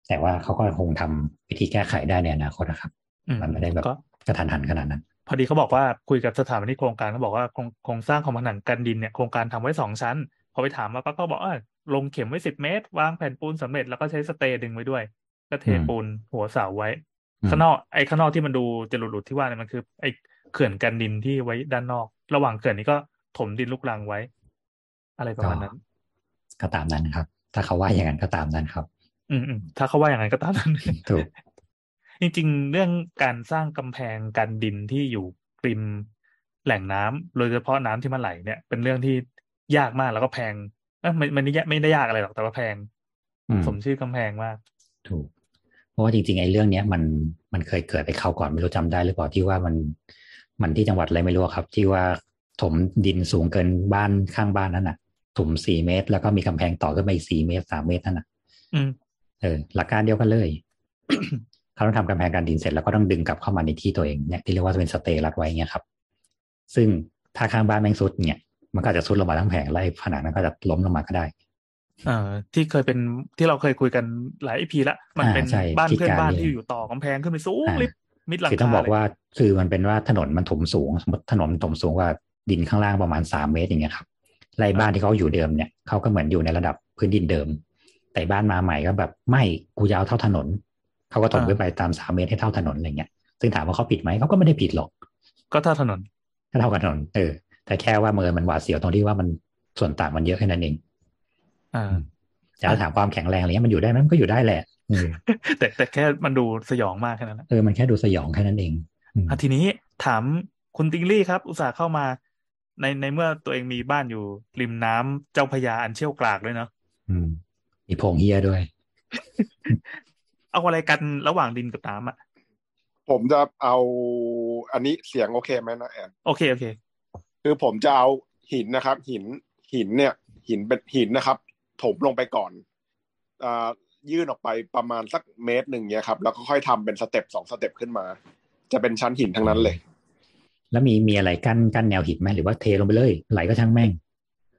แต่ว่าเขาก็คงทำวิธีแก้ไขได้ในอนาคตนะครับอืมมันไม่ได้แบบก็กระทันหันขนาดนั้น พอดีเขาบอกว่าคุยกับสถาปนิกโครงการเขาบอกว่าโครงโครงสร้างของผนังกันดินเนี่ยโครงการทำไว้สองชั้นพอไปถามมาปั๊บก็บอกเออลงเข็มไว้สิบเมตร วางแผ่นปูนสำเร็จแล้วก็ใช้สเตย์ดึงไว้ด้วย ก็เทอืมปูนหัวเสาไว้อืมข้างนอกไอ้ข้างนอกที่มันดูจะหลุดๆที่ว่าเนี่ยมันคือไอ้เขื่อนกันดินที่ไว้ด้านนอก ระหว่างเขื่อนนี้ก็ถมดินลูกรังไว้ อะไรประมาณนั้น ก็ตามนั้นครับ ถ้าเขาว่าอย่างนั้นก็ตามนั้นครับอืมอืมถ้าเขาว่าอย่างนั้นก็ตามนั้นถูกจริงๆ เรื่องการสร้างกำแพงกันดินที่อยู่ริมแหล่งน้ำโดยเฉพาะน้ำที่มันไหลเนี่ยเป็นเรื่องที่ยากมากแล้วก็แพงเอ้ยมันมันไม่ยากไม่ได้ยากอะไรหรอกแต่ว่าแพงอืมสมชื่อกำแพงมาก ถูก เพราะว่าจริงๆไอ้เรื่องเนี้ยมันมันเคยเกิดไปคราวก่อนไม่รู้จำได้หรือเปล่าที่ว่ามันมันที่จังหวัดอะไรไม่รู้อะครับ ที่ว่าถมดินสูงเกินบ้านข้างบ้านนั่นน่ะ ถมสี่เมตร แล้วก็มีกำแพงต่อขึ้นไปอีกสี่เมตรสามเมตรนั่นน่ะอืมเออ หลักการเดียวกันเลย เขาต้องทำกำแพงการดินเสร็จแล้วก็ต้องดึงกลับเข้ามาในที่ตัวเองเนี่ยที่เรียกว่าเป็นสเตย์รัดไว้เงี้ยครับ ซึ่งถ้าข้างบ้านแม่งซุดเนี่ย มันก็อาจจะซุดลงมาทั้งแผงแล้วไอ้ผนังนั้นก็จะล้มลงมาก็ได้เอ่อที่เคยเป็นที่เราเคยคุยกันหลายอีพีละมันอ่าเป็นใช่บ้านที่เพื่อนการบ้านเนี่ยที่อยู่ต่อกำแพงขึ้นไปสูงอ่าลิฟต์มิดหลังคือต้องคาบอกเลยว่าคือมันเป็นว่าถนนมันถมสูง สมมติถนนถมสูงกว่าดินข้างล่างประมาณสามเมตรอย่างเงี้ยครับ ไรบ้านที่เขาอยู่เดิมเนี่ยเขาก็เหมือนอยู่ในระดับพื้นดินเดิม แต่บ้านมาใหม่ก็แบบไม่กูยาวเท่าถนนเขาก็ถมขึ้นไปตามสามเมตรให้เท่าถนนอะไรเงี้ยซึ่งถามว่าเขาผิดไหมเขาก็ไม่ได้ผิดหรอก ก็เท่าถนนก็เท่ากับถนนเออแต่แค่ว่าเมือมันหวาดเสียวตรงที่ว่ามันส่วนต่างมันเยอะแค่นั้นเองอ่าแต่ถ้าถามความแข็งแรงอะไรเงี้ยมันอยู่ได้ไหมมันก็อยู่ได้แหละเออแต่แต่แค่มันดูสยองมากแค่นั้นแหละเออมันแค่ดูสยองแค่นั้นเองอืมอะทีนี้ถามคุณติงลี่ครับ อุตส่าห์เข้ามา ในในเมื่อตัวเองมีบ้านอยู่ริมน้ำเจ้าพระยาอันเชี่ยวกรากด้วยเนาะอืม มีโพรงเฮียด้วย เอาอะไรกันระหว่างดินกับน้ำอะ ผมจะเอาอันนี้เสียงโอเคไหมนะแอนโอเคโอเค คือผมจะเอาหินนะครับ หินหินเนี่ย หินเป็นหินนะครับ ถมลงไปก่อนอ่ายื่นออกไปประมาณสักเมตรหนึ่งเนี่ยครับ แล้วก็ค่อยทำเป็น step สอง step ขึ้นมา จะเป็นชั้นหินทั้งนั้นเลย แล้วมีมีอะไรกั้นกั้นแนวหินไหมหรือว่าเทลงไปเลย ไหลก็ช่างแม่ง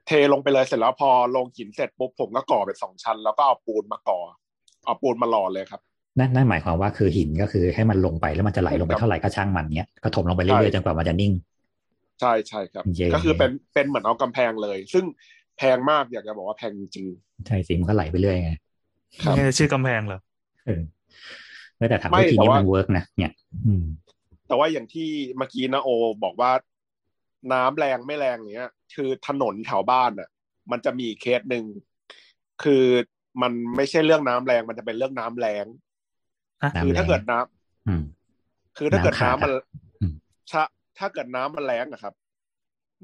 เทลงไปเลยเสร็จแล้วพอลงหินเสร็จปุ๊บผมก็ก่อเป็นสองชั้น แล้วก็เอาปูนมาก่อเอาปูนมาหล่อเลยครับนั่นนั่นหมายความว่าคือหินก็คือให้มันลงไปแล้วมันจะไหลลงไปเท่าไหร่ก็ช่างมันเนี้ยก็ถมลงไปเรื่อยๆจนกว่ามันจะนิ่ง ใช่ใช่ครับเย่ก็คือเป็นเป็นเหมือนเอากำแพงเลย ซึ่งแพงมากอยากจะบอกว่าแพงจริงใช่สิมันก็ไหลไปเรื่อยไงๆครับไม่ใช่ชื่อกำแพงเหรอเออเออแต่ถามว่าทีนี้ว่ามัมัน work นะเนี่ยอืม แต่ว่าอย่างที่เมื่อกี้นะโอ บอกว่า น้ำแรงไม่แรงเนี้ย คือถนนแถวบ้านอะ มันจะมีเคสหนึ่งคือมันไม่ใช่เรื่องน้ำแรงมันจะเป็นเรื่องน้ำแรงฮะน้ำคือถ้าแรงเกิดน้ำอืมคือถ้าเกิดน้ำขาดน้ำมันอะอืมถ้าถ้าเกิดน้ำมันแรงนะครับ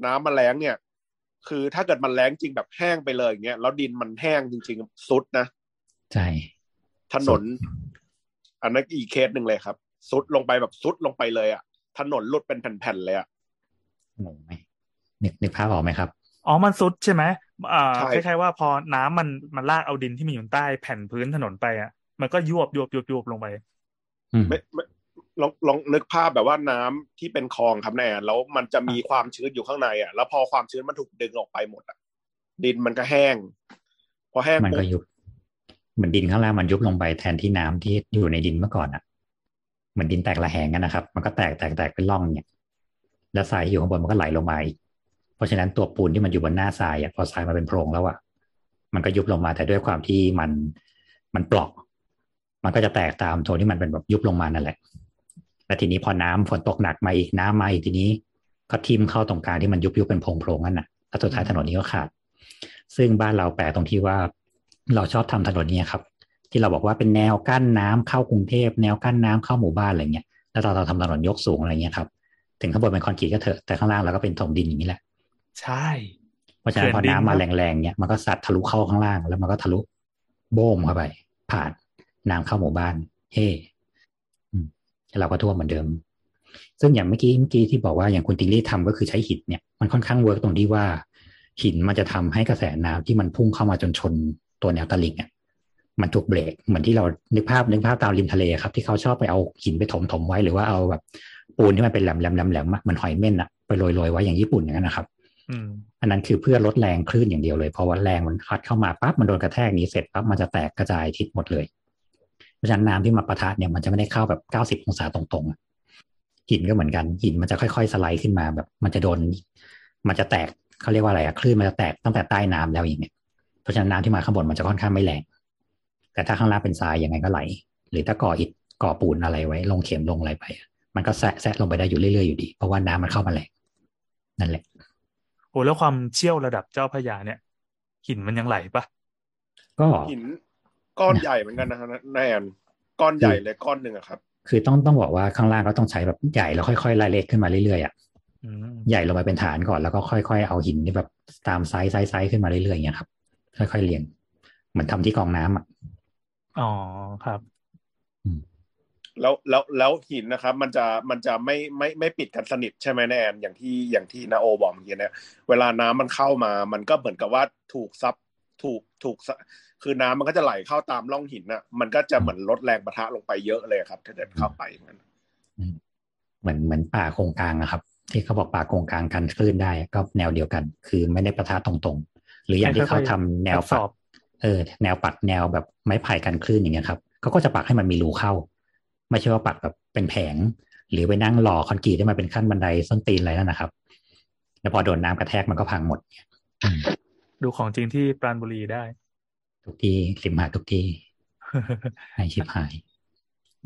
น้ำมันแรงเนี่ย คือถ้าเกิดมันแรงจริงแบบแห้งไปเลยอย่างเงี้ยแล้วดินมันแห้งจริงๆซุดนะใช่ถนน อันนั้นอีกเคสหนึ่งเลยครับ ซุดลงไปแบบซุดลงไปเลยอะถนนหลุดเป็นแผ่นๆเลยอะงงไหมนึกนึกภาพออกไหมครับอ๋อมันซุดใช่ไหมอ่าใช่คล้ายๆว่าพอน้ำมันมันลากเอาดินที่มีอยู่ใต้แผ่นพื้นถนนไปอะ มันก็ยวบยวบยวบยวบลงไปอืมไม่ไม่ลองลองนึกภาพแบบว่าน้ำที่เป็นคลองครับแนนแล้วมันจะมีความชื้นอยู่ข้างในอะ แล้วพอความชื้นมันถูกดึงออกไปหมดอะ ดินมันก็แห้ง พอแห้งมันก็ปุ๊บยุบเหมือนดินข้างล่างมันยุบลงไปแทนที่น้ำที่อยู่ในดินเมื่อก่อนอะ เหมือนดินแตกระแหงกันนะครับ มันก็แตกแตกแตกเป็นร่องเนี่ย แล้วทรายที่อยู่ข้างบนมันก็ไหลลงมาอีก เพราะฉะนั้นตัวปูนที่มันอยู่บนหน้าทรายอะพอทรายมาเป็นโพรงแล้วอะมันก็ยุบลงมาแต่ด้วยความที่มันมันปลอก มันก็จะแตกตามโทนที่มันเป็นแบบยุบลงมานั่นแหละแล้วทีนี้พอน้ำฝนตกหนักมาอีกน้ำมาอีกทีนี้ ก็ทิ่มเข้าตรงกลางที่มันยุบยุบเป็นโพรงโพรงนั่นน่ะแล้วสุดท้ายถนนนี้ก็ขาด ซึ่งบ้านเราแปลกตรงที่ว่า เราชอบทำถนนนี้ครับ ที่เราบอกว่าเป็นแนวกั้นน้ำเข้ากรุงเทพแนวกั้นน้ำเข้าหมู่บ้านอะไรเงี้ยแล้วเราเราทำถนนยกสูงอะไรเงี้ยครับ ถึงข้างบนเป็นคอนกรีตก็เถอะแต่ข้างล่างเราก็เป็นถมดินอย่างนี้แหละ ใช่เพราะฉะนั้นพอเขื่อนดินน้ำมาครับแรงๆเนี่ยมันก็สัดทะลุเข้าข้างล่าง แล้วมันก็ทะลุโบมเข้าไป ผ่านน้ำเข้าหมู่บ้าน เฮ้อืมแล้วเราก็ท่วมเหมือนเดิม ซึ่งอย่างเมื่อกี้เมื่อกี้ที่บอกว่าอย่างคุณติงลี่ทำก็คือใช้หินเนี่ยมันค่อนข้างเวิร์กตรงที่ว่า หินมันจะทำให้กระแสน้ำที่มันพุ่งเข้ามาจนชนตัวแนวตลิ่งอะ มันถูกเบรกเหมือนที่เรานึกภาพนึกภาพตามริมทะเลครับที่เขาชอบไปเอาหินไปถมถมๆไว้หรือว่าเอาแบบปูนที่มันเป็นแหลมแหลมแหลมแหลมๆอะเหมือนหอยเม่นอะไปโรยโรยๆไว้อย่างญี่ปุ่นอย่างนั้นนะครับอืมอันนั้นคือเพื่อลดแรงคลื่นอย่างเดียวเลยเพราะว่าแรงมันพัดเข้ามาปั๊บมันโดนกระแทกนี้เสร็จปั๊บมันจะแตกกระจายทิศหมดเลย เพราะฉะนั้นน้ำที่มาปะทะเนี่ยมันจะไม่ได้เข้าแบบเก้าสิบองศาตรงๆอะหินก็เหมือนกันหินมันจะค่อยๆสไลด์ขึ้นมาแบบ มันจะโดน มันจะแตกเขาเรียกว่าอะไรอะคลื่นมันจะแตกตั้งแต่ใต้น้ำแล้วอย่างเงี้ยเพราะฉะนั้นน้ำที่มาข้างบนมันจะค่อนข้างไม่แรง แต่ถ้าข้างล่างเป็นทรายยังไงก็ไหล หรือถ้าก่ออิฐก่อปูนอะไรไว้ ลงเข็มลงอะไรไปอะมันก็แซะแซะลงไปได้อยู่เรื่อยๆอยู่ดี เพราะว่าน้ำมันเข้ามาแรงนั่นแหละโอ้แล้วความเชี่ยวระดับเจ้าพระยาเนี่ย หินมันยังไหลปะก็หินก้อนใหญ่เหมือนกันนะฮะแนนก้อนใหญ่เลยก้อนหนึ่งอะครับ คือต้องต้องบอกว่าข้างล่างก็ต้องใช้แบบใหญ่แล้วค่อยๆไล่เล็กขึ้นมาเรื่อยๆอะอืมใหญ่ลงไปเป็นฐานก่อนแล้วก็ค่อยๆเอาหินที่แบบตาม size size size ขึ้นมาเรื่อยๆอย่างเงี้ยครับ ค่อยๆเรียงเหมือนทำที่กรองน้ำอะ อ๋อครับ แล้วแล้วแล้วหินนะครับ มันจะมันจะไม่ไม่ไม่ปิดกันสนิทใช่ไหมแนนอย่างที่อย่างที่นาโอบอกเมื่อกี้เนี่ยเวลาน้ำมันเข้ามา มันก็เหมือนกับว่าถูกซับถูกถูกซะคือน้ำมันก็จะไหลเข้าตามร่องหินน่ะ มันก็จะเหมือนลดแรงปะทะลงไปเยอะเลยครับ ถ้าเดินเข้าไปมันเหมือนเหมือนป่าโครงกลางนะครับ ที่เขาบอกป่าโครงกลางกันคลื่นได้ก็แนวเดียวกัน คือไม่ได้ประทะตรงๆ หรืออย่างที่เขาทำแนวสปัอกบ เออแนวปักแนวแบบไม้ไผ่กันคลื่นอย่างเงี้ยครับเขาก็จะปักให้มันมีรูเข้า ไม่ใช่ว่าปักแบบเป็นแผง หรือไปนั่งหล่อคอนกรีตให้มันเป็นขั้นบันไดส้นตีนอะไรนั่นนะครับแล้วพอโดนน้ำกระแทกมันก็พังหมดอืมดูของจริงที่ปราณบุรีได้ ทุกที่ริมหาดทุกที่ให้ชิบหาย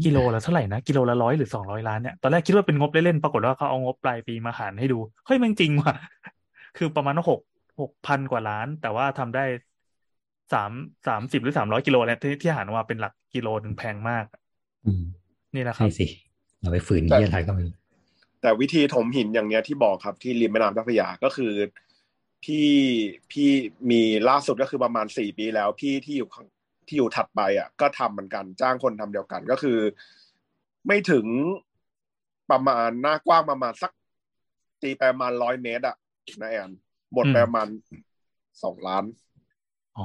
กิโลละเท่าไหร่นะ กิโลละร้อยหรือสองร้อยล้านเนี่ยตอนแรกคิดว่าเป็นงบเล่นๆปรากฏว่าเขาเอางบปลายปีมาหารให้ดู เฮ้ยมันจริงว่ะ คือประมาณหกหกพันกว่าล้าน แต่ว่าทำได้ สามสามสิบหรือสามร้อยกิโลเนี่ยที่ที่หารมาเป็นหลักกิโลหนึ่งแพงมาก อืม นี่แหละครัใช่บสิเราไปฝืนที่อะไรก็ไม่รู้แต่วิธีถมหินอย่างเนี้ยที่บอกครับที่ริมแม่น้ำเจ้าพระยาก็คือพี่พี่มีล่าสุดก็คือประมาณสี่ปีแล้ว พี่ที่อยู่ข้างที่อยู่ถัดไปอะ ก็ทำเหมือนกันจ้างคนทำเดียวกันก็คือ ไม่ถึงประมาณหน้ากว้างประมาณสัก ตีไปประมาณร้อยเมตรอะนะแอนหมดไปประมาณสองล้าน อ๋อ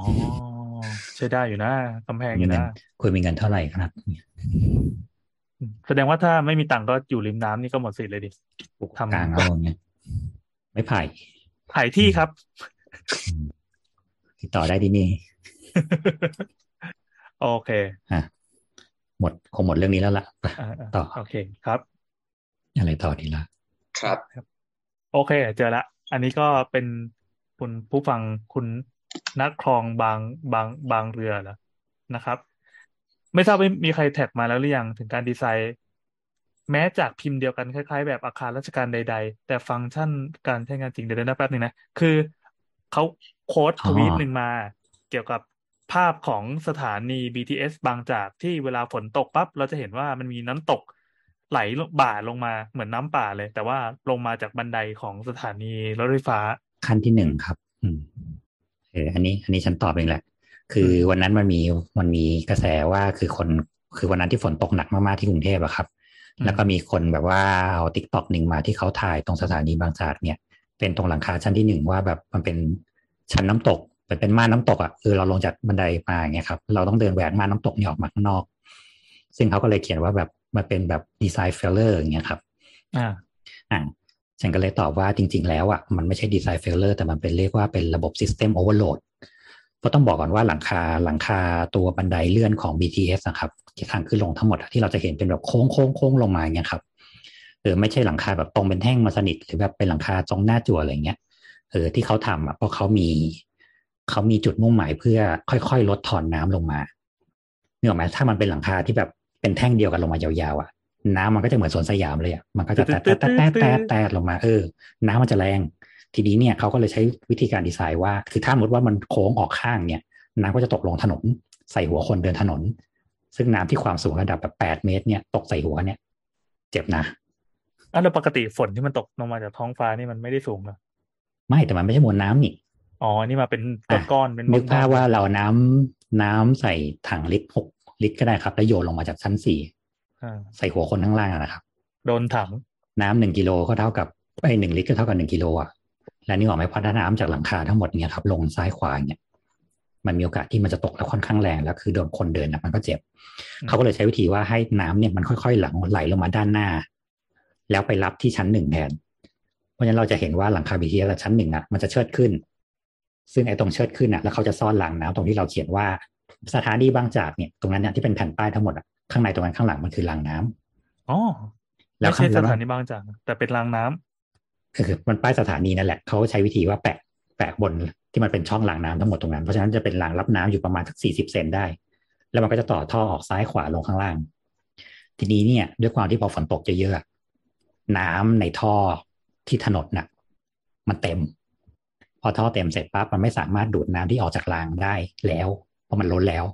ใช้ได้อยู่นะกำแพงอมียู่เงินนะคุณมีเงินเท่าไหร่ครับแสดงว่าถ้าไม่มีตังค์ก็อยู่ริมน้ำนี่ก็หมดสิทธิ์เลยดิปลูกทำกลางเอาอย่างเงี้ยไม่ไผ่ถ่ายที่ครับอืมติดต่อได้ที่นี่ โอเคอะหมดคงหมดเรื่องนี้แล้วล่ะไปอ่าต่อ โอเคครับ อะไรต่อดีละครับ โอเค เจอละ อันนี้ก็เป็นคุณผู้ฟังคุณ นักคลองบางบางบางเรือเหรอนะครับ ไม่ทราบว่ามีใครแท็กมาแล้วหรือยังถึงการดีไซน์ แม้จากพิมพ์เดียวกันคล้ายๆ แบบอาคารราชการใด ๆ แต่ฟังก์ชันการใช้งานจริงเดี๋ยวนะแป๊บหนึ่งนะคือเขาโค้ดทวีตหนึ่งมา เกี่ยวกับภาพของสถานี BTS บางจากที่เวลาฝนตกปั๊บเราจะเห็นว่ามันมีน้ำตกไหลลงบ่าลงมาเหมือนน้ำป่าเลย แต่ว่าลงมาจากบันไดของสถานีรถไฟฟ้าขั้นที่หนึ่งครับอืม เอออันนี้อันนี้ฉันตอบเองแหละ คือวันนั้นมันมีมันมีกระแสว่าคือคนคือวันนั้นที่ฝนตกหนักมากๆที่กรุงเทพอะครับอืมแล้วก็มีคนแบบว่าเอา TikTok หนึ่งมาที่เขาถ่ายตรงสถานีบางจากเนี่ย เป็นตรงหลังคาชั้นที่หนึ่งว่าแบบมันเป็นชั้นน้ำตกเป็นเป็นม่านน้ำตกอะเออเราลงจากบันไดมาอย่างเงี้ยครับ เราต้องเดินแหวกม่านน้ำตกนี่ออกมาข้างนอก ซึ่งเขาก็เลยเขียนว่าแบบมันเป็นแบบ design failure อย่างเงี้ยครับ อ่า อ่า ฉันก็เลยตอบว่าจริง ๆ แล้วอะมันไม่ใช่ design failure แต่มันเป็นเรียกว่าเป็นระบบ System Overload เพราะต้องบอกก่อนว่าหลังคาหลังคาตัวบันไดเลื่อนของ BTS นะครับที่ทางขึ้นลงทั้งหมดที่เราจะเห็นเป็นแบบโค้งโค้งโค้งลงมาเงี้ยครับเออไม่ใช่หลังคาแบบตรงเป็นแท่งมาสนิทหรือแบบเป็นหลังคาตรงหน้าจั่วอะไรเงี้ยเออที่เขาทำอะเพราะเขามีเขามีจุดมุ่งหมายเพื่อค่อยๆ ลดทอนน้ำลงมาเนื่องไหมถ้ามันเป็นหลังคาที่แบบเป็นแท่งเดียวกันลงมายาวๆอะ น้ำมันก็จะเหมือนสวนสยามเลยอะมันก็จะแตะแตะแตะแตะแตะแตะลงมาเออ น้ำมันจะแรง ทีนี้เนี่ยเขาก็เลยใช้วิธีการดีไซน์ว่า คือถ้าสมมติว่ามันโค้งออกข้างเนี่ย น้ำก็จะตกลงถนน ใส่หัวคนเดินถนน ซึ่งน้ำที่ความสูงระดับแบบแปดเมตร เนี่ยตกใส่หัวเนี่ย เจ็บนะอะแล้วปกติฝนที่มันตกลงมาจากท้องฟ้านี่มันไม่ได้สูงเหรอไม่แต่มันไม่ใช่มวลน้ำนี่อ๋อนี่มาเป็นอะก้อนๆเป็นนึกภาพก้อนๆว่าเราน้ำน้ำใส่ถังลิตรหกลิตรก็ได้ครับ แล้วโยนลงมาจากชั้นสี่อ่า ใส่หัวคนข้างล่างอะนะครับ โดนถังน้ำหนึ่งกิโลก็เท่ากับไอ้หนึ่งลิตรก็เท่ากับหนึ่งกิโลอะและนี่ออกไหมเพราะถ้าน้ำจากหลังคาทั้งหมดเนี่ยครับลงซ้ายขวาเนี่ยมันมีโอกาสที่มันจะตกแล้วค่อนข้างแรงแล้วคือโดนคนเดินนะมันก็เจ็บอืมเขาก็เลยใช้วิธีว่าให้น้ำเนี่ยมันค่อยๆหลังไหลลงมาด้านหน้า แล้วไปรับที่ชั้นหนึ่งแทนเพราะฉะนั้นเราจะเห็นว่าหลังคาบีทีเอสชั้นหนึ่งอะมันจะเชิดขึ้น ซึ่งไอ้ตรงเชิดขึ้นอะแล้วเขาจะซ่อนรางน้ำตรงที่เราเขียนว่าสถานีบางจากเนี่ยตรงนั้นเนี่ยที่เป็นแผ่นป้ายทั้งหมดอะ ข้างในตรงนั้นข้างหลังมันคือรางน้ำอ๋อแล้ไม่วใช่ข้างสแล้วถานีบางจากแต่เป็นรางน้ำคือมันป้ายสถานีนั่นแหละเขาใช้วิธีว่าแปะแปะบนที่มันเป็นช่องรางน้ำทั้งหมดตรงนั้น เพราะฉะนั้นจะเป็นรางรับน้ำอยู่ประมาณสักสี่สิบเซนได้ แล้วมันก็จะต่อท่อออกซ้ายขวาลงข้างล่าง ทีนี้เนี่ย ด้วยความที่พอฝนตกเยอะๆอะน้ำในท่อที่ถนนน่ะ มันเต็ม พอท่อเต็มเสร็จปั๊บมันไม่สามารถดูดน้ำที่ออกจากรางได้แล้ว เพราะมันล้นแล้ว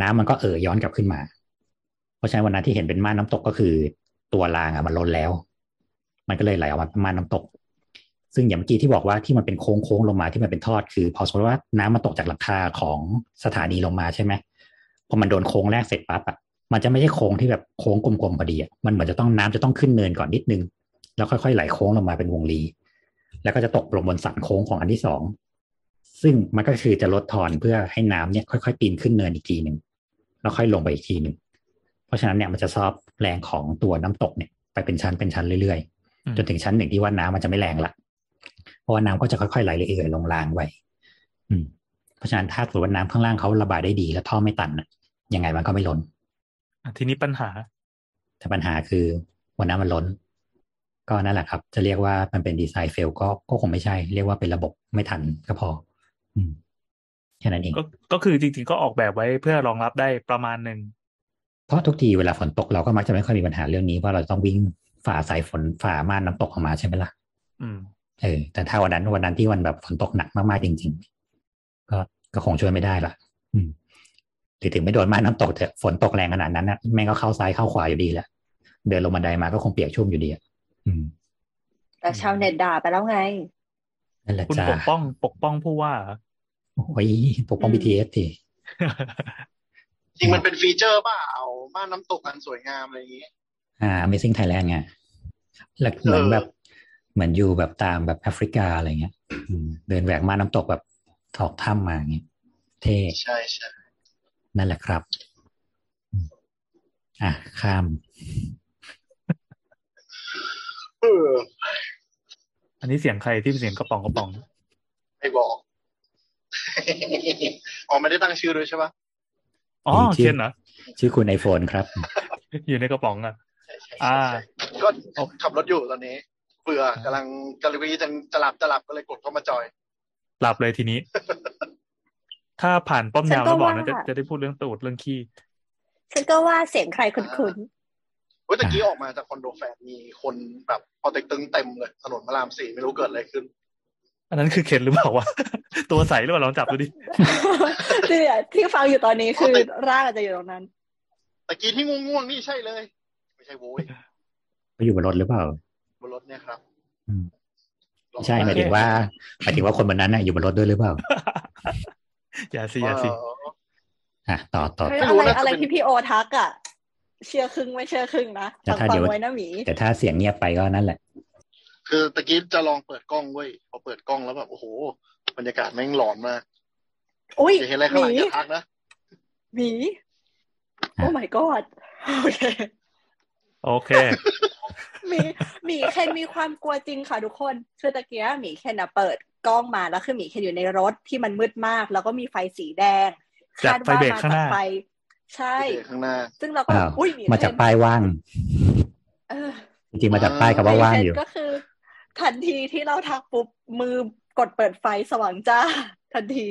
น้ำมันก็เอ่อย้อนกลับขึ้นมา เพราะฉะนั้นวันนั้นที่เห็นเป็นม่านน้ำตกก็คือ ตัวรางอะมันล้นแล้ว มันก็เลยไหลออกมาเป็นม่านน้ำตก ซึ่งอย่างเมื่อกี้ที่บอกว่าที่มันเป็นโค้งโค้งลงมาที่มันเป็นทอดคือ พอสมมติว่าน้ำมันตกจากหลังคาของสถานีลงมาใช่ไหมพอมันโดนโค้งแรกเสร็จปั๊บอะมันจะไม่ใช่โค้งที่แบบโค้งกลมๆพอดีอะมันเหมือนจะต้องน้ำจะต้องขึ้นเนินก่อนนิดนึง แล้วค่อยๆไหลโค้งลงมาเป็นวงรี แล้วก็จะตกลงบนสันโค้งของอันที่สองซึ่งมันก็คือจะลดทอนเพื่อให้น้ำเนี่ยค่อยๆปีนขึ้นเนินอีกทีหนึ่งแล้วค่อยลงไปอีกทีหนึ่ง เพราะฉะนั้นเนี่ยมันจะซอบแรงของตัวน้ำตกเนี่ยไปเป็นชั้นเป็นชั้นเรื่อยอืมๆจนถึงชั้นหนึ่งที่ว่าน้ำมันจะไม่แรงละ เพราะว่าน้ำก็จะค่อยๆไหลเรื่อยๆลงรางไว้ อืม เพราะฉะนั้นถ้าสมมติว่าน้ำข้างล่างเขาระบายได้ดี และท่อไม่ตันน่ะยังไงมันก็ไม่ล้นอะทีนี้ปัญหา แต่ปัญหาคือวันนั้นมันล้น ก็นั่นแหละครับ จะเรียกว่ามันเป็นดีไซน์เฟลก็ก็คงไม่ใช่ เรียกว่าเป็นระบบไม่ทันก็พอ อืมแค่นั้นเองก็ก็คือจริงๆก็ออกแบบไว้เพื่อรองรับได้ประมาณหนึ่ง เพราะทุกทีเวลาฝนตกเราก็มักจะไม่ค่อยมีปัญหาเรื่องนี้ว่าเราต้องวิ่งฝ่าสายฝนฝ่าม่านน้ำตกออกมาใช่ไหมล่ะอืมเออ แต่ถ้าวันนั้นวันนั้นที่วันแบบฝนตกหนักมากๆจริง ๆ ก็ก็คงช่วยไม่ได้ละอืมหรือถึงไม่โดนม่านน้ำตกเถอะฝนตกแรงขนาดนั้นนะแม่งก็เข้าซ้ายเข้าขวาอยู่ดีแหละเดินลงบันไดมาก็คงเปียกชุ่มอยู่ดีอะอืมแต่ชาวเน็ตด่าไปแล้วไงนั่นแหละคุณจ้าปกป้องปกป้องผู้ว่าเหรอโอ้ยปกป้องอืม BTS ที จริงมันเป็นฟีเจอร์ป่ะเอาบ้านน้ำตกอันสวยงามอะไรอย่างงี้อ่า Amazing Thailand ไงแล้วเหมือนเออแบบเหมือนอยู่แบบตามแบบแอฟริกาอะไรเงี้ยอืมเดินแหวกม่านน้ำตกแบบถอกถ้ำมาอย่างเงี้ยเท่ใช่ใช่นั่นแหละครับอืมอะข้ามเอออันนี้เสียงใครที่เป็นเสียงกระป๋องกระป๋อง ไม่บอก อ๋อไม่ได้ตั้งชื่อด้วยใช่ปะ อ๋อมีชื่อเคนเหรอชื่อคุณไอโฟนครับ อยู่ในกระป๋องอะใช่ใช่อ่าใช่ใช่ก็ขับรถอยู่ตอนนี้เบื่อกำลังกำลังจะจะหลับจะหลับก็เลยกดเข้ามาจอย หลับเลยทีนี้ ถ้าผ่านป้อมยามฉันก็แล้วบอกนะว่าจะจะได้พูดเรื่องตูดเรื่องขี้ฉันก็ว่าเสียงใครคุ้นเว้ยตะกี้ออกมาจากคอนโดแฟนมีคนแบบพอเต็กตึงเต็มเลยถนนพระรามสี่ไม่รู้เกิดอะไรขึ้น อันนั้นคือเคนหรือเปล่าวะตัวใสหรือเปล่าลองจับดูดิๆที่ที่ฟังอยู่ตอนนี้คือร่างอาจจะอยู่ตรงนั้นตะกี้ที่ง่วงๆนี่ใช่เลย ไม่ใช่โว้ยไปอยู่บนรถหรือเปล่าบนรถเนี่ยครับอืมไม่ใช่หมายถึงว่าหมายถึงว่าคนบนนั้นน่ะอยู่บนรถด้วยหรือเปล่าอย่าสิอย่าสิเอออะต่อต่อเฮ้ยไม่อะรู้ไรนะอะไรจะเป็นที่พี่โอทักอะเชื่อครึ่งไม่เชื่อครึ่งนะแต่ฟังถ้าฟัเดี๋งยวไว้นะหมีแต่ถ้าเสียงเงียบไปก็นั่นแหละ คือตะกี้จะลองเปิดกล้องเว้ยพอเปิดกล้องแล้วแบบโอ้โหบรรยากาศแม่งหลอนมากอุ้ยอย่าเห็นอะไรหข้างหลังมีอย่าทักนะหมีโอ้ my god โอเคโอเคหมีหมีเคนมีความกลัวจริงค่ะทุกคนคือตะเกียหมีเคนอะเปิดกล้องมาแล้วคือหมีเคนอยู่ในรถที่มันมืดมาก แล้วก็มีไฟสีแดงจากคาดไฟว่าเบรกมาข้างหจากน้าไฟใช่เดี๋ยวข้างหน้า ซึ่งเราก็อ้าวอุ้ยหมีมาจากเคนป้ายว่างเออจริงๆมาจากป้ายกับว่าว่างอยู่ก็คือ ทันทีที่เราทักปุ๊บมือกดเปิดไฟสว่างจ้า ทันที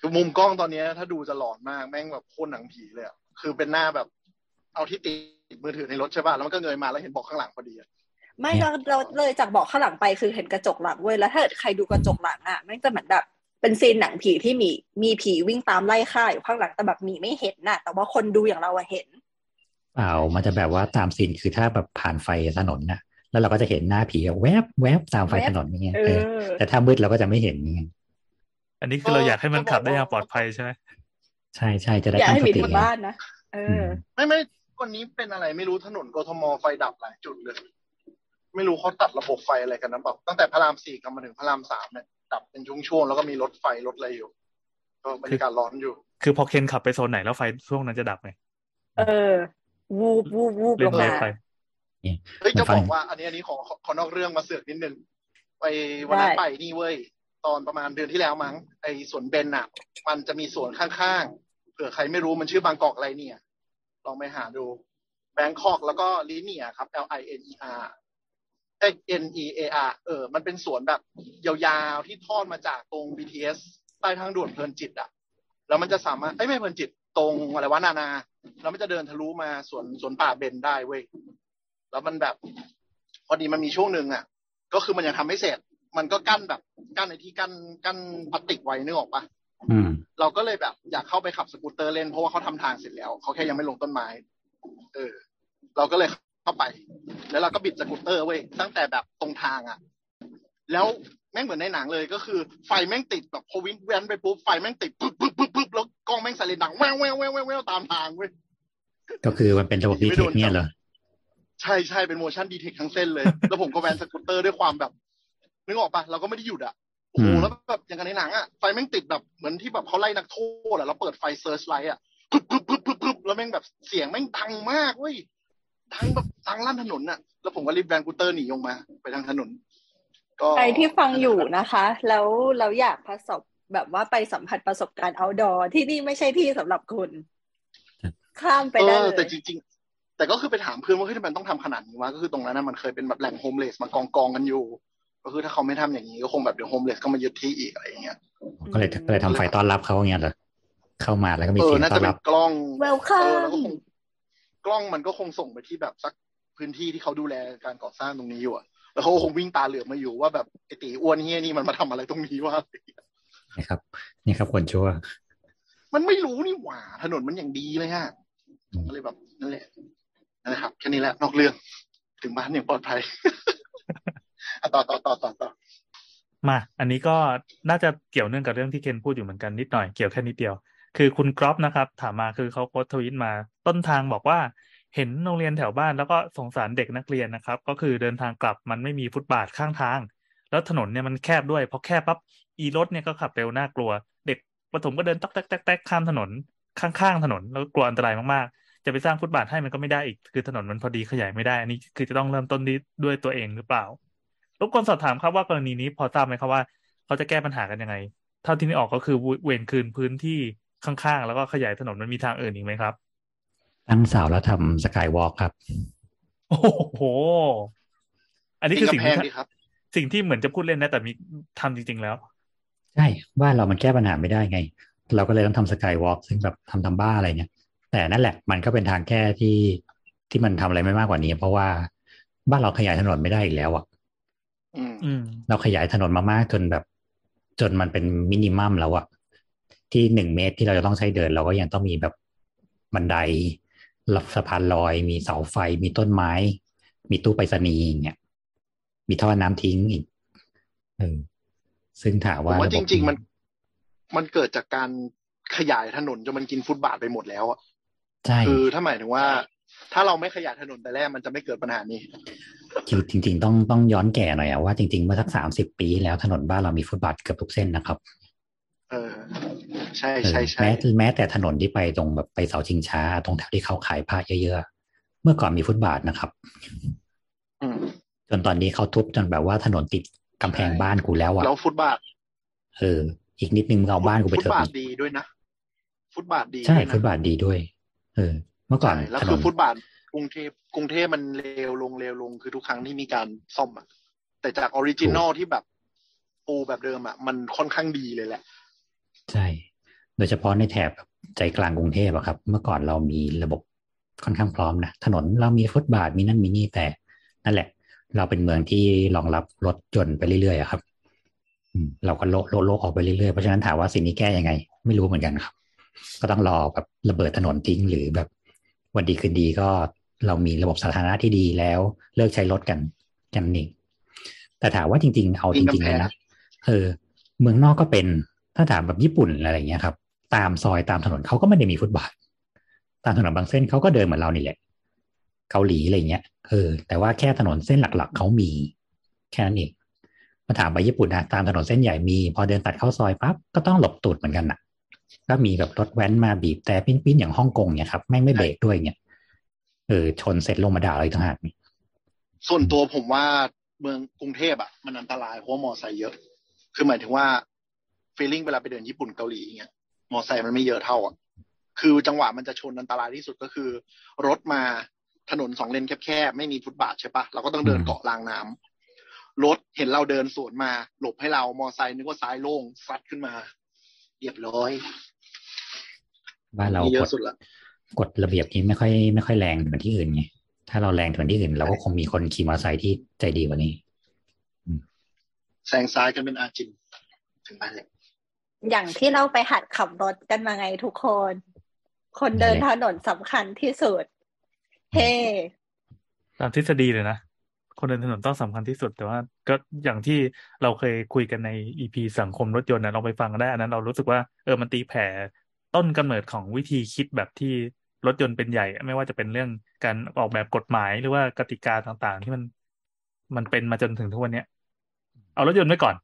คือมุมกล้องตอนเนี้ยถ้าดูจะหลอนมากแม่งแบบโคตรหนังผีเลยอะคือเป็นหน้าแบบ เอาที่ติดมือถือในรถใช่ป่ะแล้วมันก็เงยมาแล้วเห็นเบอกข้างหลังพอดีอะไม่เนี่ยเราเราเลยจากเบอกข้างหลังไปคือเห็นกระจกหลังเว้ยแล้วถ้าเกิดใครดูกระจกหลังอะแม่งจะเหมือนแบบเป็นซีนหนังผีที่มีมีผีวิ่งตามไล่ฆ่าอยู่ข้างหลังแต่แบบหมีไม่เห็นน่ะ แต่ว่าคนดูอย่างเราอะเห็นเปล่ามันจะแบบว่าตามซีนคือถ้าแบบผ่านไฟถนนนะ แล้วเราก็จะเห็นหน้าผีแวบแวบตามไฟแวบถนนอย่างเงี้ยเอเอออแต่ถ้ามืดเราก็จะไม่เห็นอย่างเงี้ยอันนี้คือเราอยากให้มันขับได้อย่างปลอดภัยใช่ไหมใช่ใช่จะได้อยากตั้งให้สหมีติทำบ้านนะเออือมไม่ไม่วันนี้เป็นอะไรไม่รู้ถนนกทมไฟดับหลายจุดเลย ไม่รู้เขาตัดระบบไฟอะไรกันนะแบบตั้งแต่พระรามสี่กลับมาถึงพระรามสามเนี่ยดับเป็นช่วงๆแล้วก็มีรถไฟรถอะไรอยู่ก็บรรยากาศร้อนอยู่ คือพอเคนขับไปโซนไหนแล้วไฟช่วงนั้นจะดับไงเออ วูบวูบวูบเล่ลนงอะไรมาไป เฮ้ยจะบอกว่าอันนี้อันนี้ขอขอขอนอกเรื่องมาเสือกนิดนึงไปวันนั้นได้ไปนี่เว้ย ตอนประมาณเดือนที่แล้วมั้งไอสวนเบนอะมันจะมีสวนข้างๆเผื่อใครไม่รู้มันชื่อบางกอกอะไรเนี่ย ลองไปหาดูแบงคอกแล้วก็ลีเนียครับ L I N E R เอ้ย N E A R เออ มันเป็นสวนแบบยาวๆที่ทอดมาจากตรง BTS ใต้ทางด่วนเพลินจิตอะแล้วมันจะสามารถเอ้ยไม่เพลินจิตตรงอะไรวะนานา แล้วมันจะเดินทะลุมาสวนสวนป่าเบนได้เว้ย แล้วมันแบบพอดีมันมีช่วงหนึ่งอะ ก็คือมันยังทำไม่เสร็จ มันก็กั้นแบบกั้นในที่กั้นกั้นพลาสติกไว้นึกออกปะอืมเราก็เลยแบบอยากเข้าไปขับสกูตเตอร์เล่นเพราะว่าเขาทำทางเสร็จแล้วเขาแค่ยังไม่ลงต้นไม้ เออ เราก็เลยเข้าไป แล้วเราก็บิดสกูตเตอร์เว้ยตั้งแต่แบบตรงทางอะ แล้วแม่งเหมือนในหนังเลยก็คือไฟแม่งติดแบบพอวิ่งแว้นไปปุ๊บไฟแม่งติดปึ๊บปึ๊บปึ๊บปึ๊บแล้วกล้องแม่งไซเรนดังแว้วแว้วแว้วแว้วแว้วตามทางเว้ยก็คือมันเป็นระบบ detect เนี่ยเหรอ ใช่ใช่เป็น motion detect ทั้งเส้นเลย แล้วผมก็แว้นสกูตเตอร์ด้วยความแบบนึกออกปะเราก็ไม่ได้หยุดอะโอ้โหอืมแล้วแบบอย่างกับในหนังอะไฟแม่งติดแบบเหมือนที่แบบเขาไล่นักโทษอะแล้วเปิดไฟ searchlight อะปึ๊บปึ๊บปึ๊บปึ๊บปึ๊บแล้วแม่งแบบเสียงแม่งดังมากเว้ยดังแบบดังลั่นถนนอะ แล้วผมก็รีบแว้นสกูตเตอร์หนีออกมา ไปทางถนนก็ใครที่ฟังอยู่นะคะ แล้วเราอยากประสบแบบว่าไปสัมผัสประสบการณ์ outdoor ที่นี่ไม่ใช่ที่สำหรับคุณ เออ ข้ามไปได้เลย แต่จริงๆ แต่ก็คือไปถามเพื่อนว่าเฮ้ยทำไมต้องทำขนาดนี้วะก็คือตรงนั้นนะมันเคยเป็นแบบแหล่ง homeless มากองกองๆกันอยู่ ก็คือถ้าเขาไม่ทำอย่างนี้ก็คงแบบเดี๋ยว homeless ก็มายึดที่อีกอะไรอย่างเงี้ยก็เลยก็เลยทำไฟต้อนรับเขาอย่างเงี้ยเหรอเข้ามาแล้วก็มีเออเสียงน่าต้อจะนเป็รันบกล้อง Welcome เออแล้วก็คงกล้องมันก็คงส่งไปที่แบบสักพื้นที่ที่เขาดูแลการก่อสร้างตรงนี้อยู่อะแล้วเขาก็คงวิ่งตาเหลือกมาอยู่ว่าแบบไอตีอ้วนเฮียนี่มันมาทำอะไรตรงนี้วะนะครับ นี่ครับคนชั่ว มันไม่รู้นี่หว่า ถนนมันอย่างดีเลยฮะอืมก็เลยแบบนั่นแหละ นั่นแหละครับแค่นี้แหละนอกเรื่อง ถึงบ้านอย่างปลอดภัยต่อต่อต่อต่อต่อมา อันนี้ก็น่าจะเกี่ยวเนื่องกับเรื่องที่เคนพูดอยู่เหมือนกันนิดหน่อยเกี่ยวแค่นิดเดียว คือคุณกรอบนะครับ ถามมาคือเขาโพสต์ทวิตมาต้นทางบอกว่าเห็นโรงเรียนแถวบ้านแล้วก็สงสารเด็กนักเรียนนะครับ ก็คือเดินทางกลับมันไม่มีฟุตบาทข้างทาง แล้วถนนเนี่ยมันแคบด้วยพอแคบปั๊บอีรถเนี่ยก็ขับเร็วน่ากลัว เด็กประถมก็เดินตักแตกแตกแตกข้ามถนนข้างๆถนนแล้วก็กลัวอันตรายมากๆ จะไปสร้างฟุตบาทให้มันก็ไม่ได้อีก คือถนนมันพอดีขยายไม่ได้ อันนี้คือจะต้องเริ่มต้นที่ด้วยตัวเองหรือเปล่ารบกวนสอบถามครับว่ากรณีนี้พอทราบไหมครับว่า เขาจะแก้ปัญหากันยังไง เท่าที่นึกออกก็คือเวนคืนพื้นที่ข้างๆ แล้วก็ขยายถนนมันมีทางอื่นอีกไหมครับ ตั้งเสาแล้วทำสกายวอล์กครับ โอ้โห อันนี้คือสิ่งกำแพที่งดีครับ สิ่งที่เหมือนจะพูดเล่นนะแต่มีทำจริง ๆ แล้ว ใช่บ้านเรามันแก้ปัญหาไม่ได้ไง เราก็เลยต้องทำสกายวอล์กซึ่งแบบทำทำบ้าอะไรเนี่ย แต่นั่นแหละมันก็เป็นทางแก้ที่ที่มันทำอะไรไม่มากกว่านี้ เพราะว่าบ้านเราขยายถนนไม่ได้อีกแล้วอะอืมอืมเราขยายถนนมามากจนแบบ จนมันเป็นมินิมัมแล้วอะที่หนึ่งเมตรที่เราจะต้องใช้เดิน เราก็ยังต้องมีแบบบันไดรับสะพานลอย มีเสาไฟ มีต้นไม้ มีตู้ไปรษณีย์อย่างเงี้ยมีท่อน้ำทิ้งอีกเออซึ่งถามผมว่าว่าระจบบริง ๆ มัน มันเกิดจากการขยายถนนจนมันกินฟุตบาทไปหมดแล้วอะ ใช่คือถ้าหมายถึงว่า ถ้าเราไม่ขยายถนนแต่แรกมันจะไม่เกิดปัญหานี้จริงจริง ๆ ต้องต้องย้อนแก่หน่อยอะว่าจริง ๆ เมื่อสักสามสิบปีที่แล้วถนนบ้านเรามีฟุตบาทเกือบทุกเส้นนะครับเออใช่เออใช่ใช่แม้แม้แต่ถนนที่ไปตรงแบบไปเสาชิงช้า ตรงแถวที่เขาขายผ้าเยอะๆเมื่อก่อนมีฟุตบาทนะครับอืมจนตอนนี้เขาทุบจนแบบว่าถนนติดกำแพงบ้านกูแล้วอะแล้วฟุตบาทเอออีกนิดนึงมึงเอาบ้านกูไปฟุเถตบาทอะดีด้วยนะ ฟุตบาทดีใช่ด้วยนะฟุตบาทดีด้วย เออ เมื่อก่อนใช่แล้วถนคือนฟุตบาทกรุงเทพกรุงเทพมันเลวลงเลวลงคือทุกครั้งที่มีการซ่อมอะแต่จากออริจินอลที่แบบปูแบบเดิมอะมันค่อนข้างดีเลยแหละ ใช่ โดยเฉพาะในแถบใจกลางกรุงเทพอะครับ เมื่อก่อนเรามีระบบค่อนข้างพร้อมนะถนนเรามีฟุตบาทมีนั่นมีนี่แต่นั่นแหละ เราเป็นเมืองที่รองรับรถยนต์ไปเรื่อยๆอะครับอืมเราก็โลโลโลออกไปเรื่อยๆเพราะฉะนั้นถามว่าสิ่งนี้แก้ยังไง ไม่รู้เหมือนกันครับ ก็ต้องรอแบบระเบิดถนนทิ้งหรือแบบวันดีคืนดีก็เรามีระบบสาธารณะที่ดีแล้วเลิกใช้รถกันกันนี่แต่ถามว่าจริง ๆ เอาจริงๆเลยนะเออ เมืองนอกก็เป็นถ้าถามแบบญี่ปุ่นอะไรอย่างเงี้ยครับ ตามซอยตามถนนเขาก็ไม่ได้มีฟุตบาท ตามถนนบางเส้นเขาก็เดินเหมือนเรานี่แหละเกาหลีอะไรเงี้ยเออแต่ว่าแค่ถนนเส้นหลัก ๆเขามี แค่นั้นเองมาถามไปญี่ปุ่นนะตามถนนเส้นใหญ่มี พอเดินตัดเข้าซอยปั๊บก็ต้องหลบตูดเหมือนกันน่ะ ก็มีแบบรถแว้นมาบีบแต่ปิ้นๆอย่างฮ่องกงเนี่ยครับแม่งไม่เบรกด้วยเนี่ยเออชนเสร็จลงมาด่าเลยต่างหากนี่ส่วนตัวผมว่าเมืองกรุงเทพอะมันอันตรายเพราะมอไซค์เยอะ คือหมายถึงว่าฟีลลิ่งเวลาไปเดินญี่ปุ่นเกาหลีเงี้ยมอไซค์มันไม่เยอะเท่าอะคือจังหวะมันจะชนอันตรายที่สุดก็คือ รถมาถนนสองเลนแคบๆไม่มีฟุตบาทใช่ปะเราก็ต้องเดินเกาะรางน้ำรถเห็นเราเดินสวนมา หลบให้เรามอไซค์นึกว่าซ้ายโล่งซัดขึ้นมา เรียบร้อยบ้านเรามีเยกอะดสุดละกฎระเบียบนี้ไม่ค่อยไม่ค่อยแรงเหมือนที่อื่นไงถ้าเราแรงเหมือนที่อื่น เราก็คงมีคนขี่มอเตอร์ไซค์ที่ใจดีกว่านี้แซงซ้ายกันเป็นอาจินถึงบ้านเลยอย่างที่เราไปหัดขับรถกันมาไงทุกคน คนเดินถนนสำคัญที่สุด เฮ้ตามทฤษฎีเลยนะ คนเดินถนนต้องสำคัญที่สุด แต่ว่า ก็อย่างที่เราเคยคุยกันในอีพีสังคมรถยนต์นะลองไปฟังกันได้อันนั้น เรารู้สึกว่าเออมันตีแผ่ต้นกำเนิดของวิธีคิดแบบที่รถยนต์เป็นใหญ่ ไม่ว่าจะเป็นเรื่องการออกแบบกฎหมายหรือว่ากติกาต่างๆ ที่มันมันเป็นมาจนถึงทุกวันเนี้ยเอารถยนต์ไว้ก่อน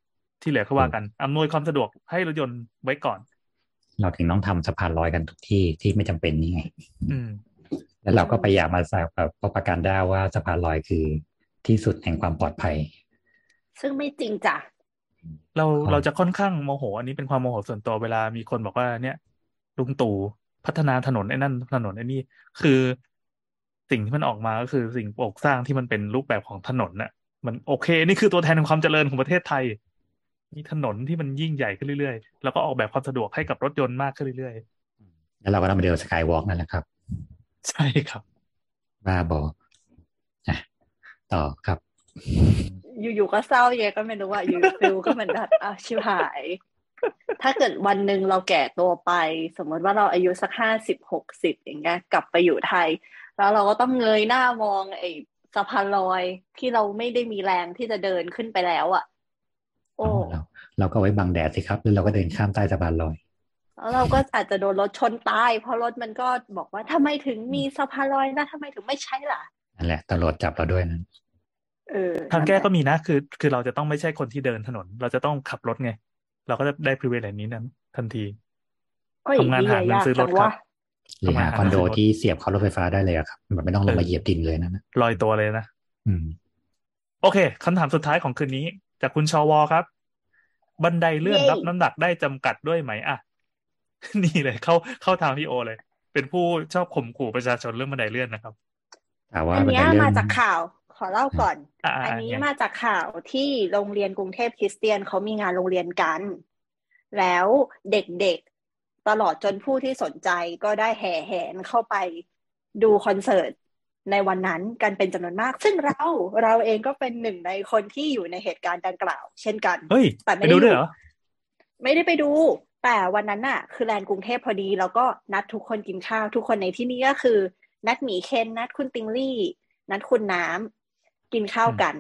ที่เหลือก็ว่ากันอำนวยความสะดวกให้รถยนต์ไว้ก่อน เราถึงต้องทำสะพานลอยกันทุกที่ที่ไม่จำเป็นนี่ไงอืมแล้วเราก็ไปอยากมาสร้างแบบประกันได้ว่าสะพานลอยคือ ที่สุดแห่งความปลอดภัย ซึ่งไม่จริงจ้ะเราครับเราจะค่อนข้างโมโห อันนี้เป็นความโมโหส่วนตัวเวลามีคนบอกว่าเนี่ย ลุงตู่พัฒนาถนนไอ้นั่นถนนไอ้นี่คือสิ่งที่มันออกมาก็คือสิ่งปลูกสร้างที่มันเป็นรูปแบบของถนนน่ะ มันโอเค นี่คือตัวแทนของความเจริญของประเทศไทย มีถนนที่มันยิ่งใหญ่ขึ้นเรื่อยๆ แล้วก็ออกแบบความสะดวกให้กับรถยนต์มากขึ้นเรื่อยแล้วเราก็ต้องไปเดินสกายวอล์กนั่นแหละครับๆใช่ครับบ้าบออะ ต่อครับ อยู่ๆก็เศร้าเยก็ไม่รู้ว่าอยู่ๆฟิลก็เหมือนแบบอ้าวชิบหาย ถ้าเกิดวันหนึ่งเราแก่ตัวไป สมมติว่าเราอายุสักห้าสิบหกสิบอย่างเงี้ยกลับไปอยู่ไทย แล้วเราก็ต้องเงยหน้ามองไอ้สะพานลอยที่เราไม่ได้มีแรงที่จะเดินขึ้นไปแล้วอะ โอ้เราเราก็ไว้บังแดดสิครับแล้วเราก็เดินข้ามใต้สะพานลอยแล้วเราก็อาจจะโดนรถชนตาย เพราะรถมันก็บอกว่าทำไมถึงมีสะพานลอยนะทำไมถึงไม่ใช่ล่ะนั่นแหละตำรวจจับเราด้วยนั้นเออ ทางแก้ก็มีนะ คือ คือเราจะต้องไม่ใช่คนที่เดินถนน เราจะต้องขับรถไง เราก็จะได้ privilege นี้นั้น ทันทีโอ้ยทำงานหาเงินซื้อรถครับหรือหาทำไมคอนโดหาซื้อรถที่เสียบเข้ารถไฟฟ้าได้เลยอะครับแบบไม่ต้องลงมาเหยียบดินเลยนะนะลอยตัวเลยนะอืม โอเคคำถามสุดท้ายของคืนนี้ จากคุณชวครับ บันไดเลื่อนเย้รับน้ำหนักได้จำกัดด้วยไหมอะนี่เลยเข้าเข้าทางพี่โอเลย เป็นผู้ชอบข่มขู่ประชาชนเรื่องบันไดเลื่อนนะครับแต่ว่าอันบันเนี้ไดยเลื่อนมาจากข่าว ขอเล่าก่อนอ่าอันอ่านี้ไงมาจากข่าวที่โรงเรียนกรุงเทพคริสเตียนเขามีงานโรงเรียนกัน แล้วเด็กๆตลอดจนผู้ที่สนใจก็ได้แห่แหนเข้าไปดูคอนเสิร์ตในวันนั้นกันเป็นจำนวนมาก ซึ่งเราเราเองก็เป็นหนึ่งในคนที่อยู่ในเหตุการณ์ดังกล่าว เช่นกันเฮ้ยแต่ไปไม่ได้ดูอด้วยยู่เหรอไม่ได้ไปดู แต่วันนั้นน่ะ คือแลนด์กรุงเทพพอดี แล้วก็นัดทุกคนกินข้าว ทุกคนในที่นี้ก็คือ นัดหมีเคนนัดคุณติงลี่ นัดคุณน้ำ กินข้าวกัน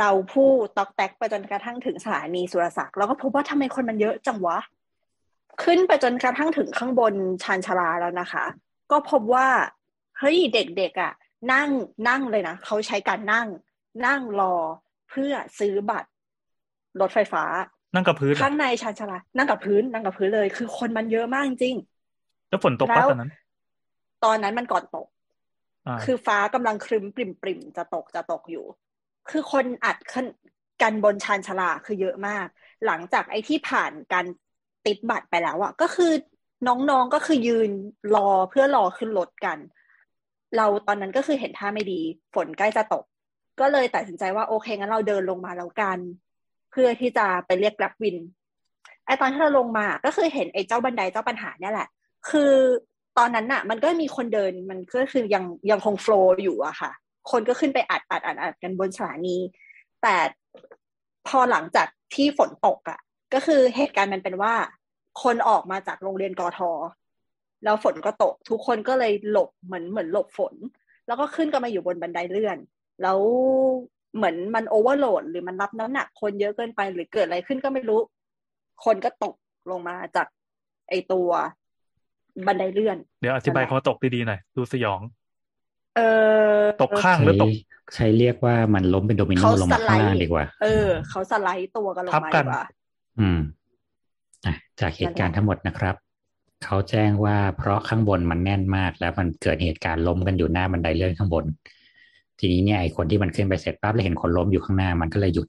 เราพูดตอกแตกไปจนกระทั่งถึงสถานีสุรศักดิ์เราก็พบว่าทำไมคนมันเยอะจังวะ ขึ้นไปจนกระทั่งถึงข้างบนชานชาลาแล้วนะคะ ก็พบว่าเฮ้ยเด็กๆอะ นั่งนั่งเลยนะเขาใช้การนั่ง นั่งรอเพื่อซื้อบัตรรถไฟฟ้า นั่งกับพื้นเหรอข้างในชานชาลานั่งกับพื้น นั่งกับพื้นเลย คือคนมันเยอะมากจริงแล้วฝนตกแล้ปะวตอนนั้น ตอนนั้นมันก่อนตกอ่า คือฟ้ากำลังครึ้มปริมปริมจะตกจะตกอยู่ คือคนอัดขึ้นกันบนชานชาลาคือเยอะมาก หลังจากไอ้ที่ผ่านการติดบัตรไปแล้วอะก็คือน้องๆก็คือยืนรอเพื่อรอขึ้นรถกัน เราตอนนั้นก็คือเห็นท่าไม่ดี ฝนใกล้จะตก ก็เลยตัดสินใจว่าโอเคงั้นเราเดินลงมาแล้วกัน เพื่อที่จะไปเรียกรับวินไอตอนที่เราลงมาก็คือเห็นไอ้เจ้าบันไดเจ้าปัญหาเนี่ยแหละ คือ ตอนนั้นน่ะมันก็มีคนเดินมันก็คือยังยังคงโฟล์อยู่อะค่ะ คนก็ขึ้นไปอัดอัดอัดอัดกันบนสถานี แต่พอหลังจากที่ฝนตกอะก็คือเหตุการณ์มันเป็นว่า คนออกมาจากโรงเรียนกอทอแล้วฝนก็ตก ทุกคนก็เลยหลบเหมือนเหมือนหลบฝน แล้วก็ขึ้นกันมาอยู่บนบันไดเลื่อน แล้วเหมือนมัน overload หรือมันรับน้ำหนักคนเยอะเกินไปหรือเกิดอะไรขึ้นก็ไม่รู้ คนก็ตกลงมาจากไอตัว บันไดเลื่อน เดี๋ยวอธิบายคำว่าตกดีๆหน่อยดูสยอง เออตกข้างหรือตก ใช้เรียกว่ามันล้มเป็นโดมิโนเขาลงมาข้างล่างดีกว่า เออ เขาสไลด์ตัวกันลงมาทับกัดีนกว่าอืมอะจากเหตุการณ์ทั้งหมดนะครับเขาแจ้งว่าเพราะข้างบนมันแน่นมากแล้วมันเกิดเหตุการณ์ล้มกันอยู่หน้าบันไดเลื่อนข้างบน ทีนี้เนี่ยไอ้คนที่มันขึ้นไปเสร็จปั๊บแล้วเห็นคนล้มอยู่ข้างหน้ามันก็เลยหยุด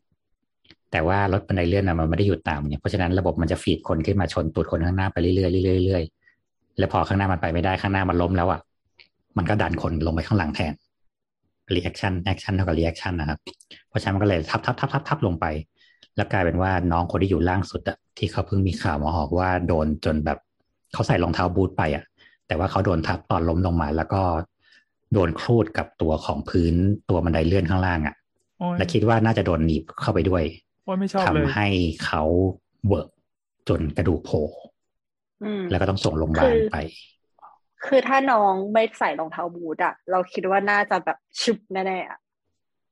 แต่ว่ารถบันไดเลื่อนน่ะมันไม่ได้หยุดตามเนี่ยเพราะฉะนั้นระบบมันจะฟีดคนขึ้นมาชนตูดคนข้างหน้าไปเรื่อยๆเรื่อยๆเรื่อยๆ แล้วพอข้างหน้ามันไปไม่ได้ข้างหน้ามันล้มแล้วอะมันก็ดันคนลงไปข้างหลังแทน reaction action เท่ากับ reaction นะครับ เพราะฉะนั้นมันก็เลยทับทับทับทับทับลงไป แล้วกลายเป็นว่าน้องคนที่อยู่ล่างสุดอะที่เขาเพิ่งมีข่าวมาออกว่าโดนจนแบบเขาใส่รองเท้าบูทไปอะแต่ว่าเขาโดนทับตอนล้มลงมา แล้วก็โดนครูดกับตัวของพื้นตัวบันไดเลื่อนข้างล่างอะโอ้ยและคิดว่าน่าจะโดนหนีบเข้าไปด้วยโอ้ยไม่ชอบทำเลยให้เขาเหวอะจนกระดูกโผล่อืม แล้วก็ต้องส่งโรงพยาบาลคือไป คือถ้าน้องไม่ใส่รองเท้าบูทอะเราคิดว่าน่าจะแบบชุบแน่ๆอะ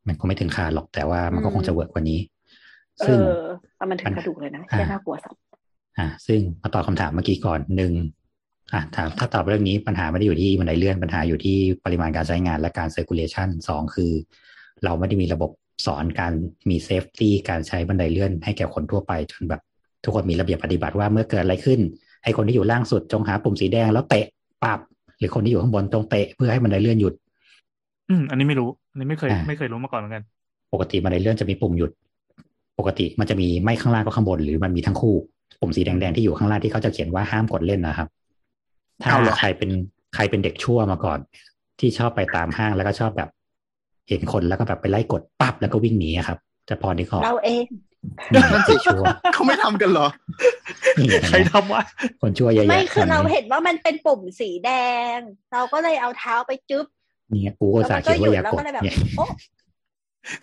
มันคงไม่ถึงขาดหรอกแต่ว่ามันก็อืมคงจะเหวอะกว่านี้เออ ซึ่งแต่มันถึงกระดูกเลยนะอ่าแค่น่ากลัวสัตว์อ่า ซึ่งมาตอบคำถามเมื่อกี้ก่อนหนึ่งอะถามถ้าตอบเรื่องนี้ปัญหาไม่ได้อยู่ที่บันไดเลื่อนปัญหาอยู่ที่ปริมาณการใช้งานและการ circulation สองคือ เราไม่ได้มีระบบสอนการมี safety การใช้บันไดเลื่อนให้แก่คนทั่วไปจนแบบทุกคนมีระเบียบปฏิบัติว่าเมื่อเกิดอะไรขึ้น ไอ้คนที่อยู่ล่างสุดจงหาปุ่มสีแดงแล้วเตะปั๊บหรือคนที่อยู่ข้างบนจงเตะเพื่อให้บันไดเลื่อนหยุด อืมอันนี้ไม่รู้อันนี้ไม่เคยอ่าไม่เคยรู้มาก่อนเหมือนกัน ปกติบันไดเลื่อนจะมีปุ่มหยุด ปกติมันจะมีไม่ข้างล่างก็ข้างบน หรือมันมีทั้งคู่ปุ่มสีแดงๆที่อยู่ข้างล่างที่เขาจะเขียนว่าห้ามกดเล่นนะครับ ถ้าเอาเหรอใครเป็นใครเป็นเด็กชั่วมาก่อน ที่ชอบไปตามห้างแล้วก็ชอบแบบ เห็นคนแล้วก็แบบไปไล่กดปั๊บแล้วก็วิ่งหนีอะครับ จะพอที่ขอบเราเอง นี่คนชั่วเขาไม่ทำกันเหรอนี่ไงใครทำวะคนชั่วเยอะไม่แยะคือเรานนี้เห็นว่ามันเป็นปุ่มสีแดง เราก็เลยเอาเท้าไปจึ๊บเนี่ยกูก็อุตสาห์เขียนว่าอย่ากดแล้วมันก็หยุดแล้วก็เลยแบบเนี่ยโอ๊ะ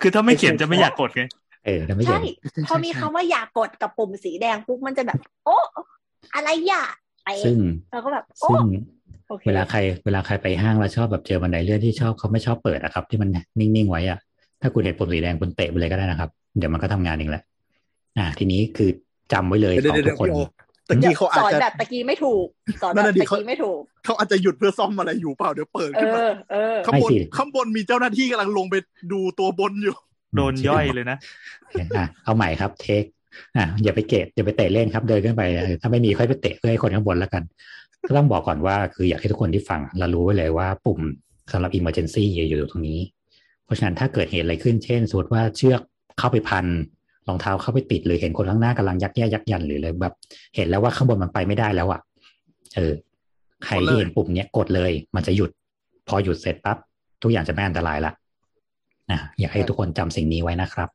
คือถ้าไม่เขียนจะไม่อยากกดไงเออแล้วไม่เขียใช่นพอมีคำว่าอยากกดกับปุ่มสีแดงปุ๊บมันจะแบบ โอ๊ะอะไรอย่าไปซึ่งเราก็แบบโอ้ซึ่งโอเคเวลาใครเวลาใครไปห้างแล้วชอบแบบเจอบันไดเลื่อนที่ชอบเขาไม่ชอบเปิดนะครับ ที่มันนิ่งๆไว้อะถ้าคุณเห็นปุ่มสีแดงคุณเตะไปเลยก็ได้นะครับ เดี๋ยวมันก็ทำงานเองแหละ อ่าทีนี้คือจำไว้เลยเดี๋ขยวองเดี๋ทุยวกคนพี่โอตะกี้เขาอาจสอนจะแบบตะกี้ไม่ถูกสอนแบนั่นบน่ะดิตะเขากี้ไม่ถูกเขาอาจจะหยุดเพื่อซ่อมอะไรอยู่เปล่าเดี๋ยวเปิดเอขึ้นมาอเออข้างไม่บนสิข้างบนมีเจ้าหน้าที่กำลังลงไปดูตัวบนอยู่ โดนย่อยเลยนะอะเอาใหม่ครับเทคอะอย่าไปเกตอย่าไปเตะเล่นครับเดินขึ้นไปเออถ้าไม่มีค่อยไปเตะเพื่อให้คนข้างบนแล้วกัน ก็ต้องบอกก่อนว่าคืออยากให้ทุกคนที่ฟังเรารู้ไว้เลยว่าปุ่มสำหรับ emergency อยู่ตรงนี้ เพราะฉะนั้นถ้าเกิดเหตุอะไรขึ้นเช่นสมมติว่าเชือกเข้าไปพัน รองเท้าเข้าไปติดหรือเห็นคนข้างหน้ากำลังยักแย่ยักยันหรืออะไรแบบ เห็นแล้วว่าข้างบนมันไปไม่ได้แล้วอะ เออ ใครที่เห็นปุ่มเนี้ยกดเลย มันจะหยุด พอหยุดเสร็จปั๊บทุกอย่างจะไม่อันตรายละนะอยากให้ทุกคนจำสิ่งนี้ไว้นะครับ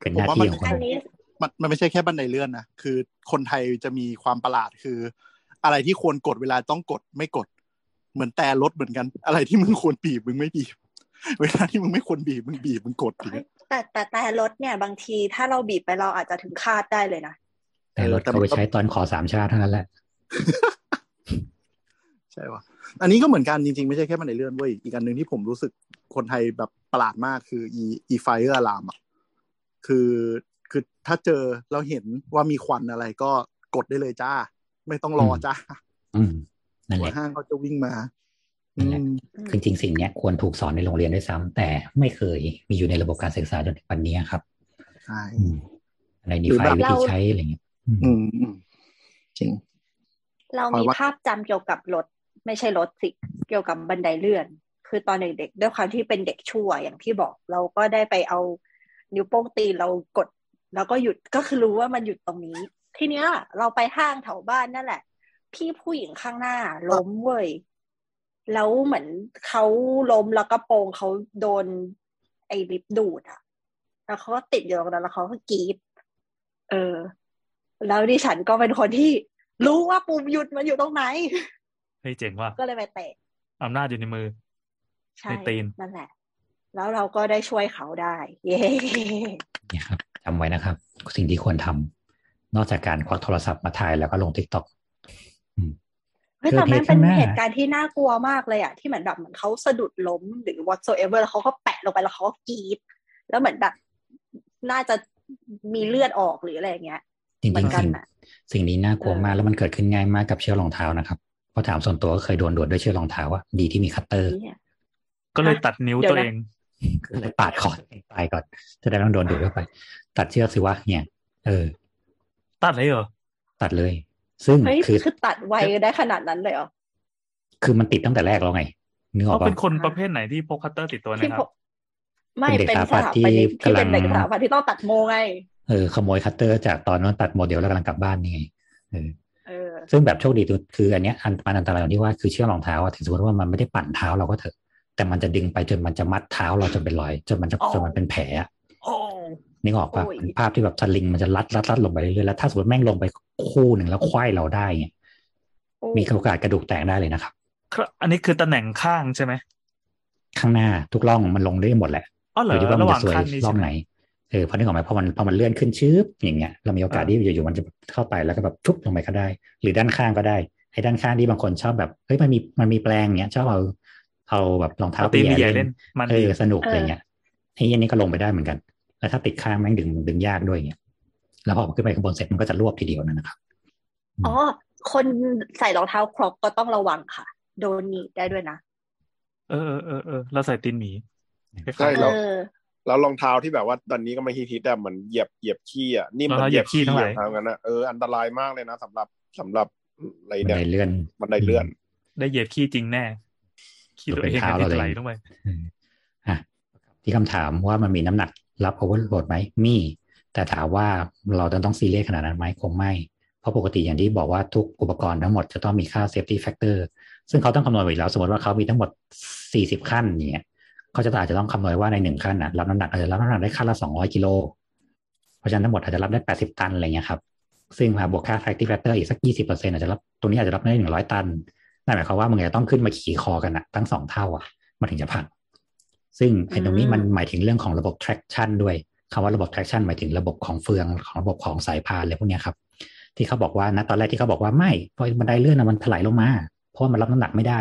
เป็นหน้าที่ของคนอันนี้มันมันไม่ใช่แค่บันไดเลื่อนนะคือคนไทยจะมีความประหลาดคือ อะไรที่ควรกดเวลาต้องกดไม่กด เหมือนแต่รถเหมือนกัน อะไรที่มึงควรบีบมึงไม่บีบ เวลาที่มึงไม่ควรบีบมึงบีบมึงกดอย่างเงี้ย แต่แต่แต่รถเนี่ย บางทีถ้าเราบีบไปเราอาจจะถึงคาดได้เลยนะแต่รถเขาไปใช้ตอนขอสามชาติเท่านั้นแหละ ใช่ป่ะอันนี้ก็เหมือนกันจริงๆ ไม่ใช่แค่บันไดเลื่อนเว้ยอีกอันหนึ่งที่ผมรู้สึกคนไทยแบบประหลาดมากคือ e e fire alarm อะคือคือถ้าเจอเราเห็นว่ามีควันอะไรก็กดได้เลยจ้า ไม่ต้องรอจ้าอืมนั่นแหหัวละห้างเขาจะวิ่งมานั่นแหละอืม คือจริงๆสิ่งเนี้ยควรถูกสอนในโรงเรียนด้วยซ้ำแต่ไม่เคยมีอยู่ในระบบการศึกษาจนถึงวันนี้ครับใช่อืมอะไรดีหรือไฟแบบวิธีใช้อะไรเงี้ยอืมอืมอืมจริง เรามีภาพจำเกี่ยวกับรถ ไม่ใช่รถสิเกี่ยวกับบันไดเลื่อน คือตอนเด็กๆด้วยความที่เป็นเด็กชั่วอย่างที่บอกเราก็ได้ไปเอานิ้วโป้งตีนเรากด แล้วก็หยุดก็คือรู้ว่ามันหยุดตรงนี้ ทีเนี้ย เราไปห้างแถวบ้านนั่นแหละ พี่ผู้หญิงข้างหน้าล้มเว้ย แล้วเหมือนเขาล้มแล้วก็กระโปรงเขาโดน ไอ้ลิฟต์ดูดอะแล้วเขาก็ติดอยู่ตรงนั้นแล้วเขาก็กรี๊ดเออ แล้วดิฉันก็เป็นคนที่รู้ว่าปุ่มหยุดมันอยู่ตรงไหนเฮ้ยเจ๋งว่ะก็เลยไปเตะอำนาจอยู่ในมือใช่ในตีนนั่นแหละ แล้วเราก็ได้ช่วยเขาได้ เย้เนี่ยครับจำไว้นะครับ สิ่งที่ควรทำนอกจากการควักโทรศัพท์มาถ่ายแล้วก็ลง TikTok เฮ้ยเกิดแต่มันเหตุเป็นข้างหน้าเหตุการณ์ที่น่ากลัวมากเลยอะที่เหมือนแบบเหมือนเขาสะดุดล้มหรือ whatsoever แล้วเขาก็แปะลงไปแล้วเขาก็กรีดแล้วเหมือนแบบน่าจะมีเลือดออกหรืออะไรอย่างเงี้ยจริงเหมือนๆกันสิ่งน่ะสิ่งนี้น่ากลัวเออมากแล้วมันเกิดขึ้นง่ายมากกับเชือกรองเท้านะครับเพราะถามส่วนตัวก็เคยโดนดวดด้วยเชือกรองเท้าอะดีที่มีคัตเตอร์เนี่ยก็เลยตัดนิ้วเดี๋ยวตัวนะเองก็เลยปาดคอตายก่อนจะได้ไม่ต้องโดนดูดเข้าไป ตัดเชือกสิวะเนี่ย เออ ตัดเลยเหรอตัดเลย ซึ่งเฮ้ยคือคือตัดไวได้ขนาดนั้นเลยเหรอคือมันติดตั้งแต่แรกแล้วไงนึกออเขากปะเป็นคนประเภทไหนที่พกคัตเตอร์ติดตัวนะที่ครัพบกไม่เป็นเด็กเป็นสถาสปัตย์ถาปนิกที่ที่เป็นกำลังเด็กสถาปัตย์ที่ต้องตัดโมไงเออขโมยคัตเตอร์จากตอนนั้นตัดโมเดลแล้วกำลังกลับบ้านนี่ไงเออเออซึ่งแบบโชคดีตัวคืออันเนี้ยอันมันอันตรายตรงที่ว่าคือเชือกรองเท้าอะถึงสมมติว่ามันไม่ได้ปั่นเท้าเราก็เถอะ แต่มันจะดึงไปจนมันจะมัดเท้าเราจนเป็นรอยจนมันจะอ๋อจนมันเป็นแผลอะโอ้ นึกออกปะโอ้ยเป็นภาพที่แบบสลิงมันจะรัดรัดรัดลงไปเรื่อยๆแล้วถ้าสมมติแม่งลงไปคู่หนึ่งแล้วควายเราได้เงี้ยโอ้มีโอกาสกระดูกแตกได้เลยนะครับครับอันนี้คือตำแหน่งข้างใช่ไหมข้างหน้าทุกร่องมันลงได้หมดแหละอ๋อเหรออยู่ที่ว่ามัระนหจะว่างสวยข้างนี้ร่ใช่องไหมไหนเออพอนึกออกไหมพอมันพอมันเลื่อนขึ้นชื้บอย่างเงี้ยเรามีโอกาสอ่าที่อยู่ๆมันจะเข้าไปแล้วก็แบบชุบลงไปก็ได้ หรือด้านข้างก็ได้ไอ้ด้านข้างที่บางคนชอบแบบเฮ้ยมันมีมันมีแปลงเงี้ยชอบเอาเอาแบบรองเท้าเอาตีนไปแย่แย่เล่นมันเอดีอสนุกเออออะไรเงี้ยไอ้อันนี้ก็ลงไปได้เหมือนกัน แล้วถ้าติดข้างแม่งดึงดึงยากด้วยเงี้ยแล้วพอขึ้นไปข้างบนเสร็จมันก็จะรวบทีเดียวนั่นนะครับอ๋อคนใส่รองเท้าครอกก็ต้องระวังค่ะ โดนหนีบได้ด้วยนะเออเออเออเออเราใส่ตีนหมีคล้ายๆใช่เอแล้วอแล้วรองเท้าที่แบบว่าตอนนี้ก็ไม่ฮิตๆแต่เหมือนเหยียบเหยียบขี้อะนี่เหมือนเหยียบขี้ทั้งหลายงั้นนะเอออันตรายมากเลยนะสำหรับสำหรับอะไรบันเนี่ยไดเลื่อนบันไดเลื่อน ได้เหยียบขี้จริงแน่ขี้ตัวเองเป็นเท้าอะเราที่เลยไหลลงไปเอออะที่คำถามว่ามันมีน้ำหนัก รับโอเวอร์โหลดไหมมี แต่ถามว่าเราจะต้องซีเรียสขนาดนั้นไหมคงไม่ เพราะปกติอย่างที่บอกว่าทุกอุปกรณ์ทั้งหมดจะต้องมีค่า safety factor ซึ่งเขาต้องคำนวณไว้แล้ว สมมติว่าเขามีทั้งหมด 40 ขั้นเนี่ยเขาจะอาจจะต้องคำนวณว่าในหนึ่งขั้นนะรับน้ำหนักอาจจะรับน้ำหนักได้ขั้นละ 200 กิโลเพราะฉะนั้นทั้งหมดอาจจะรับได้ 80 ตันอะไรเงี้ยครับซึ่งมาบวกค่า safety factor อีกสัก 20%อาจจะรับตรงนี้อาจจะรับได้ 100 ตันนั่นหมายความว่ามึงจะต้องขึ้นมาขี่คอกันอะทั้งสองเท่าอะมันถึงจะพัง ซึ่งไอ้ตรงนี้มันหมายถึงเรื่องของระบบ traction ด้วยคำว่าระบบ traction หมายถึงระบบของเฟืองของระบบของสายพานอะไรพวกเนี้ยครับ ที่เขาบอกว่านะตอนแรกที่เขาบอกว่าไม่เพราะบันไดเลื่อนนะมันถลายลงมา เพราะว่ามันรับน้ำหนักไม่ได้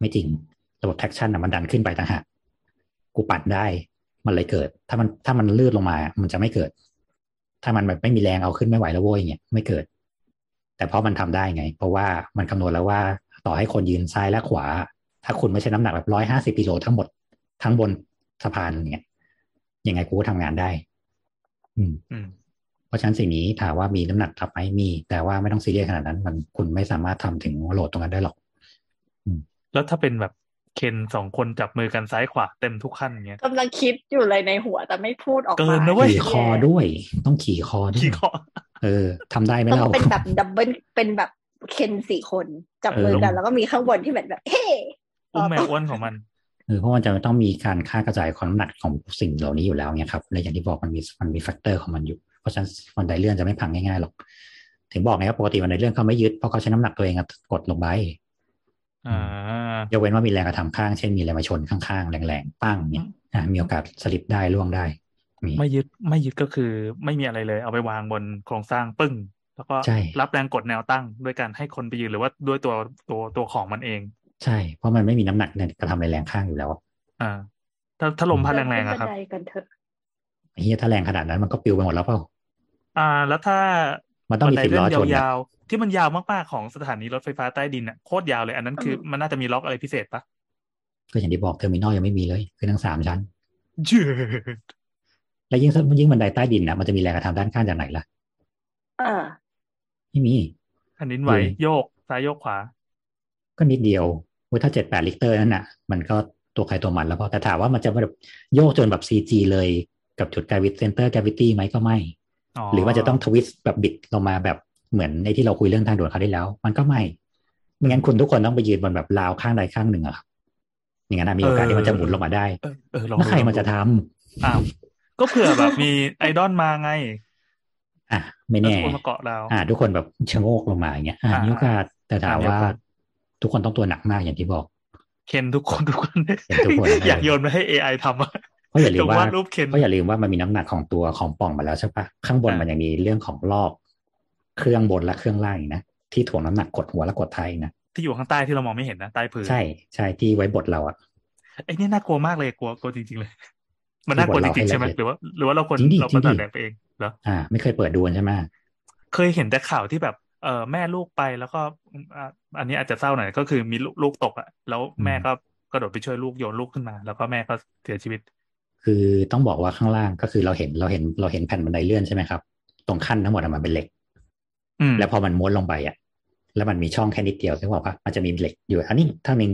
ไม่จริงระบบ traction นะมันดันขึ้นไปต่างหากกูปัดได้มันเลยเกิด ถ้ามันถ้ามันลื่นลงมา มันจะไม่เกิด ถ้ามันแบบไม่มีแรงเอาขึ้นไม่ไหวแล้วโว้ยเงี้ยไม่เกิด แต่เพราะมันทำได้ไง เพราะว่ามันคำนวณแล้วว่าต่อให้คนยืนซ้ายและขวา ถ้าคุณไม่ใช่น้ำหนักแบบร้อยห้าสิบกิโลทั้งหมด ทั้งบนสะพานเนี่ยยังไงกูก็ทำงานได้ อืมอืมเพราะฉะนั้นสิ่งนี้ถามว่ามีน้ำหนักรับไหมมี แต่ว่าไม่ต้องซีเรียสขนาดนั้น มันคุณไม่สามารถทำถึงโหลดตรงนั้นได้หรอกแล้วถ้าเป็นแบบเคนสองคนจับมือกันซ้ายขวาเต็มทุกขั้นอย่างเงี้ยกำลังคิดอยู่เลยในหัวแต่ไม่พูดออกเกิมานนะเว้ยขี่คอด้วย ต้องขี่คอด้วยขี่คอ เออทำได้ไหมต้องเราเป็นแบบดับเบิลเป็นแบบเคนสี่คนจับมือกันเออแล้วก็มีข้างบนที่แบบแบบเฮ้อุ้มแมวอ้วนของมัน เออเพราะมันจะต้องมีการค่ากระจายความน้ำหนักของสิ่งเหล่านี้อยู่แล้วเนี่ยครับและอย่างที่บอกมันมีมันมีแฟกเตอร์ของมันอยู่ เพราะฉะนั้นบันไดเลื่อนจะไม่พังง่ายๆหรอก ถึงบอกไงว่าปกติบันไดเลื่อนเขาไม่ยึดเพราะเขาใช้น้ำหนักตัวเองอะกดลงไปอ่ายกเว้นว่ามีแรงกระทำข้างเช่นมีอะไรมาชนข้างๆ แรงๆปั้งเนี่ยอะมีโอกาสสลิปได้ล่วงได้มีไม่ยึดไม่ยึดก็คือไม่มีอะไรเลย เอาไปวางบนโครงสร้างปึ้ง แล้วก็ใช่รับแรงกดแนวตั้งด้วยการให้คนไปยืนหรือว่าด้วยตัวตัวตัวของมันเอง ใช่ เพราะมันไม่มีน้ำหนักในกระทำในแรงข้างอยู่แล้ว อ่า ถ้าถ้าลมพัดแรงๆอะครับขึ้นบันไดกันเถอะเฮียถ้าแรงขนาดนั้นมันก็ปลิวไปหมดแล้วเปล่า อ่า แล้วถ้ามันต้องมีบัสิบไดล้อเลื่ชนอะยาวๆที่มันยาวมากๆของสถานีรถไฟฟ้าใต้ดินอะโคตรยาวเลย อันนั้นคือมันน่าจะมีล็อกอะไรพิเศษปะก็อย่างที่บอก Terminal ยังไม่มีเลยคือทั้งสามชั้นเยืดและยิ่งยิ่งบันไดใต้ดินนะมันจะมีแรงกระทำด้านข้างจากไหนล่ะเออไม่มีแผ่นดินไหวอืมโยกซ้ายโยกขวา ก็นิดเดียวเว้ย ถ้าเจ็ดแปดริกเตอร์นั่นน่ะ มันก็ตัวใครตัวมันแล้วพอแต่ถามว่ามันจะแบบโยกจนแบบ CG เลยกับจุด gravity center gravity ไหมก็ไม่อ๋อหรือว่าจะต้อง twist แบบบิดลงมาแบบเหมือนในที่เราคุยเรื่องทางด่วนคราวที่แล้ว มันก็ไม่ไม่งั้นคุณทุกคนต้องไปยืนบนแบบราวข้างใดข้างหนึ่งอะครับอย่างนั้นนะมีโอกาสที่มันจะหมุนลงมาได้เออเออลองแล้วดูใครลองมันจะดูทำอ้าวก็เผื่อแบบมีไอดอลมาไง อะไม่แล้วแน่ทุกคนมาเกาะเราอ่า ทุกคนแบบชะโงกลงมาอย่างเงี้ยอ่าอ่ามีมีโอกาสแต่ถามอ่ามีโอว่ากาส ทุกคนต้องตัวหนักมากอย่างที่บอก เคนทุกคนทุกคนเคนทุกคนอยากโยนมาให้ AI ทำอะเพราะอย่าลืจมงว่าวาดรูปเคนเพราะอย่าลืมว่ามันมีน้ำหนักของตัวของปล่องมาแล้วใช่ปะข้างบนอ่ามัมันยังมีเรื่องของรอบเครื่องบนและเครื่องล่างอีกนะที่ถ่วงน้ำหนักกดหัวและกดท้ายอีกนะที่อยู่ข้างใต้ที่เรามองไม่เห็นนะใต้พื้นใช่ใช่ที่ไว้บทเราอะไอ้นี่น่ากลัวมากเลยกลัวกลัวจริงๆเลย มันที่น่ากลัวบจอกเราริงๆให้ใช่ไหมละเอียดหรือว่าหรือว่าเราคนจริงดิเราประจริสาทงดิแดงไปเองเหรออ่า ไม่เคยเปิดดูกันใช่ไหมเคยเห็นแต่ข่าวที่แบบ เออแม่ลูกไปแล้วก็อะอันนี้อาจจะเศร้าหน่อยก็คือมีลูกลูกตกอะแล้วแม่ก็กระโดดไปช่วยลูกโยนลูกขึ้นมา แล้วก็แม่ก็เสียชีวิต คือต้องบอกว่าข้างล่างก็คือเราเห็นเราเห็นเราเห็นแผ่นบันไดเลื่อนใช่ไหมครับ ตรงขั้นทั้งหมดอะมันเป็นเหล็กอืมแล้วพอมันม้วนลงไปอะ แล้วมันมีช่องแค่นิดเดียวใช่ไหมว่ามันจะมีเหล็กอยู่อันนี้เท่านึง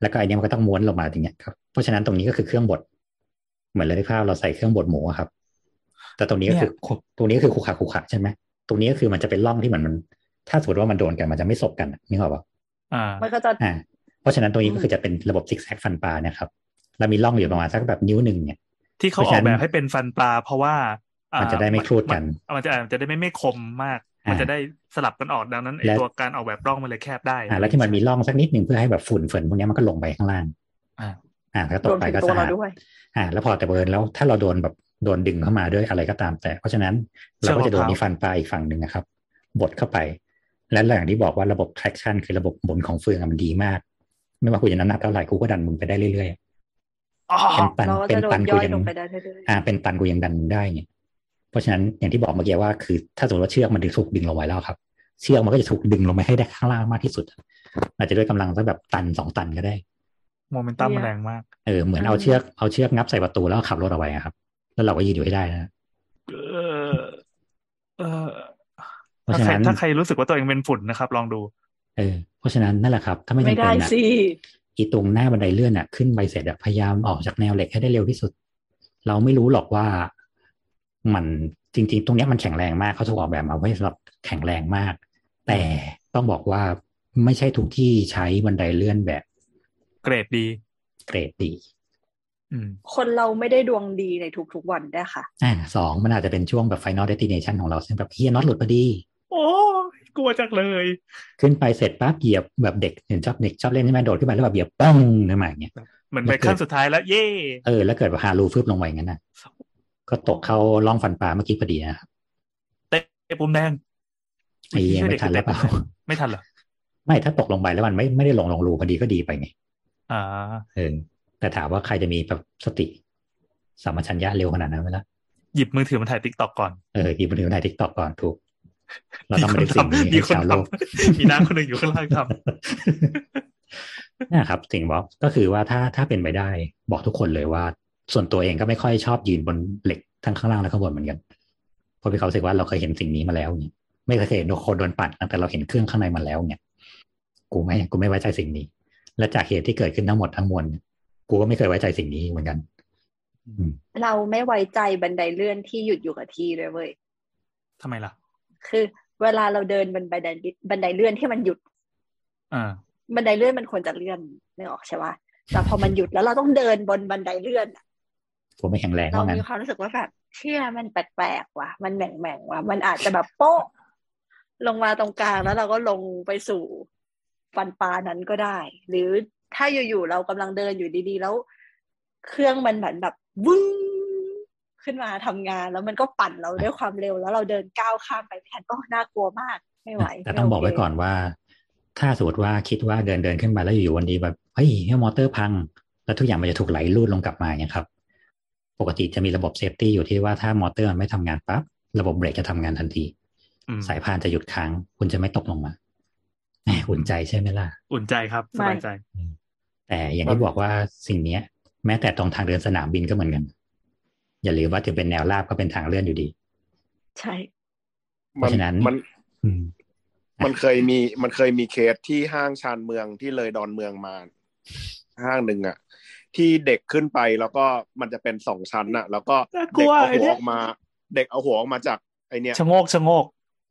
แล้วก็อันนี้มันก็ต้องม้วนลงมาอย่างเงี้ยครับเพราะฉะนั้นตรงนี้ก็คือเครื่องบดเหมือนเลยที่ภาพเราใส่เครื่องบดหมูอะครับ แต่ตรงนี้ก็คือตรงนี้ก็คือคุกขะคุกขะใช่ไหมตรงนี้ก็คือมันจะเป็นร่องที่เหมือนมัน ถ้าสมมติว่ามันโดนกันมันจะไม่สบกันอะนึกออกปะอ่ามันก็จะอ่าเพราะฉะนั้นตรงนี้ก็คือจะเป็นระบบซิกแซกฟันปลาเนี่ยครับแล้วมีร่องอยู่ประมาณสักแบบนิ้วหนึ่งเนี่ยที่เขาออกแบบให้เป็นฟันปลา เพราะว่ามัมันจะได้ไม่ครูดกัน มันจะมันจะได้ไม่ไม่คมมากอ่ามัมันจะได้สลับกันออกดังนั้นไอและตัวการออกแบบร่องมันเลยแคบได้อ่าแล้วที่มันมีร่องสักนิดหนึ่งเพื่อให้แบบฝุ่นฝนพวกเนี้ยมันก็ลงไปข้างล่าง อ่าอ่าแล้วตรกวมไปถึงก็ตัวสะเราอาดด้วยอ่า แล้วพอแต่เบิร์นแล้วถ้าเราโดนแบบโดนดึงเข้ามาด้วยอะไรก็ตามแต่ เพราะฉะนั้นเราก็จะโดนเชือกมะพร้าวมีฟันปลาอีกฝั่งหนึ่งนะครับ บดเข้าไป และอย่างที่บอกว่าระบบ traction คือระบบหมุนของเฟืองอะมันดีมาก ไม่ว่าคุณจะน้ำหนักเท่าไหร่กูก็ดันมึงไปได้เรื่อยอ๋อๆเป็นตันเราก็เป็จะนโดตันนย่กูอยยังลงไปได้เรื่อยอ่า เป็นตันกูยังดันมึงได้ไงเพราะฉะนั้นอย่างที่บอกเมื่อกี้ว่าคือถ้าสมมติว่าเชือกมันถูกดึงลงไว้แล้วครับ เชือกมันก็จะถูกดึงลงไปให้ได้ข้างล่างมากที่สุด อาจจะด้วยกำลังสักแบบตันสองตันก็ได้โมเมนตัมมันแรงมากเออเหมือนเอาเชือกเอาเชือกงับใส่ประตูแล้วขับรถเอาไว้อะครับ แล้วเราก็ยืนอยู่ให้ได้นะเออ เออเพราะถ้าฉะใครนั้นถ้าใครรู้สึกว่าตัวเองเป็นฝุ่นนะครับ ลองดู เออ เพราะฉะนั้นนั่นแหละครับ ถ้าไม่ๆจำไม่เป็ได้นอะสิอีตรงหน้าบันไดเลื่อนอะขึ้นไปเสร็จอะพยายามออกจากแนวเหล็กให้ได้เร็วที่สุด เราไม่รู้หรอกว่ามันจริง ๆ ตรงเนี้ยมันแข็งแรงมากเขาถูกออกแบบมาไว้สำหรับแข็งแรงมาก แต่ต้องบอกว่าไม่ใช่ทุกที่ใช้บันไดเลื่อนแบบ เกรดดี เกรดดีอืมคนเราไม่ได้ดวงดีในทุกๆวันได้วยค่ะ อ่าสองมันอาจจะเป็นช่วงแบบ final destination ของเราเช่นแบบเฮียน็อตหลุดพอดี โอ้ยกลัวจังเลย ขึ้นไปเสร็จปั๊บเหยียบแบบเด็กเห็นชอบเด็กชอบเล่นใช่ไหมโดดขึ้นไปแล้วแบบเหยียบป้องขึ้นมาอย่างเงี้ยเหมือนไปขั้นสุดท้ายแล้วเย่เออแล้วเกิดว่าฮารูฟึบลงไปอย่างนั้นนะก็ตกเข้าร่องฟันปลาเมื่อกี้พอดีนะครับเตะปุ่มแดงไอ้เหี้ยช่วยไม่เด็กทันแล้วเปล่าไม่ทันเหรอไม่ถ้าตกลงไปแล้วมันไม่ไม่ได้ลงลงรูพอดีก็ดีไปไงอ่าเออแต่ถามว่าใครจะมีแบบสติสัมปชัญญะเร็วขนาดนั้นไหมล่ะหยิบมือถือมาถ่ายติ๊กต็อกก่อนเออหยิบมือถือในทิกตอกก่อนถูก เราต้องไม่ได้สิ่งนี้มีให้คนชาวทโลกำมีน้าคนหนึ่งอยู่ข้างล่างทนะครับสิ่งบอกก็คือว่าถ้าถ้าเป็นไปได้บอกทุกคนเลยว่า ส่วนตัวเองก็ไม่ค่อยชอบยืนบนเหล็กทั้งข้างล่างและข้างบนเหมือนกันเพราะพี่เขารู้สึกว่าเราเคยเห็นสิ่งนี้มาแล้วเนี่ยไม่เคยเห็นคนโดนปั่นนะแต่เราเห็นเครื่องข้างในมาแล้วเนี่ยกูไม่กูไม่ไว้ใจสิ่งนี้ และจากเหตุที่เกิดขึ้นทั้งหมดทั้งมวลเนี่ยกูก็ไม่เคยไว้ใจสิ่งนี้เหมือนกันอืมเราไม่ไว้ใจบันไดเลื่อนที่หยุดอยู่กับที่เลยเว้ยำทำไมล่ะ คือ เวลาเราเดินบนบันไดบันไดเลื่อนที่มันหยุด อ่า บันไดเลื่อนมันควรจะเลื่อนนึกออกใช่ปะแต่พอมันหยุดแล้วเราต้องเดินบนบันไดเลื่อนอะผมไม่แข็งแรงเราว่างั้นมีความรู้สึกว่าแบบเชื่อมันแปลกๆว่ะ มันแหม่งๆว่ะ มันอาจจะแบบโป๊ะ ลงมาตรงกลางแล้วเราก็ลงไปสู่ฟันปลานั้นก็ได้ หรือถ้าอยู่ๆเรากำลังเดินอยู่ดีๆ แล้ว เครื่องมันเหมือนแบบวึ้ง ขึ้นมาทำงาน แล้วมันก็ปั่นเราด้วยความเร็ว แล้วเราเดินก้าวข้ามไปไม่ทันก็น่ากลัวมากไม่ไหวแต่ต้องบอกไว้ก่อนว่า ถ้าสมมติว่าคิดว่าเดินเดินขึ้นไปแล้วอยู่ๆวันดีแบบเฮ้ยมอเตอร์พัง แล้วทุกอย่างมันจะถูกไหลลูดลงกลับมาเนี่ยครับ ปกติจะมีระบบ safety อยู่ที่ว่าถ้ามอเตอร์มันไม่ทำงานปั๊บระบบเบรกจะทำงานทันทีอืมสายพานจะหยุดค้าง คุณจะไม่ตกลงมาแหมอุ่นใจใช่ไหมล่ะ อุ่นใจครับสบายใจ แต่อย่างที่บอกว่าสิ่งเนี้ย แม้แต่ตรงทางเดินสนามบินก็เหมือนกัน อย่าลืมว่าถึงเป็นแนวราบก็เป็นทางเลื่อนอยู่ดี ใช่เพราะฉะนั้นมันอืมมันเคยมีมันเคยมีเคสที่ห้างชานเมืองที่เลยดอนเมืองมา ห้างหนึ่งอะที่เด็กขึ้นไปแล้วก็มันจะเป็นสองชั้นอะแล้วก็น่ากลัเด็กวเอาไอ้หัวเนี่ยออกมา เด็กเอาหัวออกมาจากไอเนี้ยชะโงกชะโงก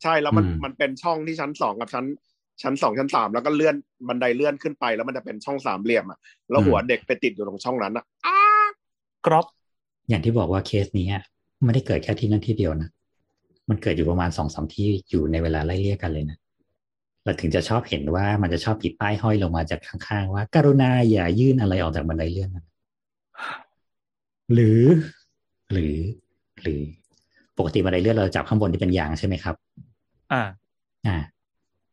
ใช่แล้วมันอืมมันเป็นช่องที่ชั้นสองกับชั้น ชั้นสองชั้นสามแล้วก็เลื่อนบันไดเลื่อนขึ้นไป แล้วมันจะเป็นช่องสามเหลี่ยมอะแล้วหัวเด็กไปติดอยู่ตรงช่องนั้นอะกรอบ อย่างที่บอกว่าเคสนี้อะไม่ได้เกิดแค่ที่นั่นที่เดียวนะ มันเกิดอยู่ประมาณสองสามที่อยู่ในเวลาไล่เลี่ยกันเลยนะเราถึงจะชอบเห็นว่ามันจะชอบติดป้ายห้อยลงมาจากข้างๆ ว่ากรุณาอย่ายื่นอะไรออกจากบันไดเลื่อนนะหรือ หรือ หรือ ปกติบันไดเลื่อนเราจับข้างบนที่เป็นยางใช่ไหมครับ อ่า อ่า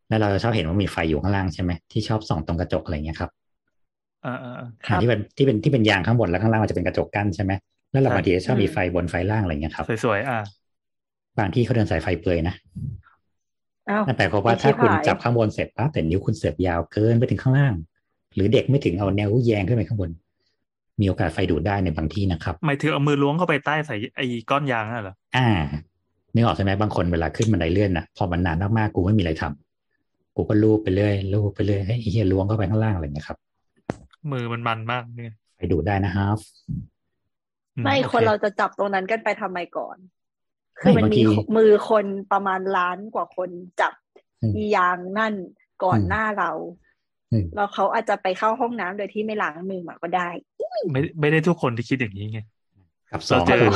แล้วเราจะชอบเห็นว่ามีไฟอยู่ข้างล่างใช่ไหมที่ชอบส่องตรงกระจกอะไรเงี้ยครับอ่าอ่าอ่าอ่าที่เป็นที่เป็นที่เป็นยางข้างบนแล้วข้างล่างมันจะเป็นกระจกกั้นใช่ไหม แล้วเราใช่บางทีชอบมีไฟบนไฟล่างอะไรเงี้ยครับสวยๆอ่าบางที่เขาเดินสายไฟเปลือยนะอ้าวนั่นแปลความว่าไอ้ถ้าคุณชิบหายจับข้างบนเสร็จปั๊บแต่นิ้วคุณเสียบยาวเกินไปถึงข้างล่าง หรือเด็กไม่ถึงเอาแนวแยงขึ้นไปข้างบน มีโอกาสไฟดูดได้ในบางที่นะครับหมายถึงเอามือล้วงเข้าไปใต้ใส่ไอ้ก้อนยางน่ะเหรออ่านึกออกใช่ไหมบางคนเวลาขึ้นบันไดเลื่อนน่ะพอมันนานมากๆกูไม่มีอะไรทำกูก็ลูบไปเรื่อยลูบไปเรื่อยให้ไอ้เฮียล้วงเข้าไปข้างล่างอะไรเงี้ยครับ มือมันมันมากเนี่ยไฟดูดได้นะครับอื ไม่โอคนเเราจะจับตรงนั้นกันไปทำไมก่อน คือมันบางมีทีมือคนประมาณล้านกว่าคนจับอืมอียางนั่นก่อนอืมหน้าเราอืมแล้วเขาอาจจะไปเข้าห้องน้ำโดยที่ไม่ล้างมือมาก็ได้ ไม่ไม่ได้ทุกคนที่คิดอย่างนี้ไงกับสองเราเจอคือ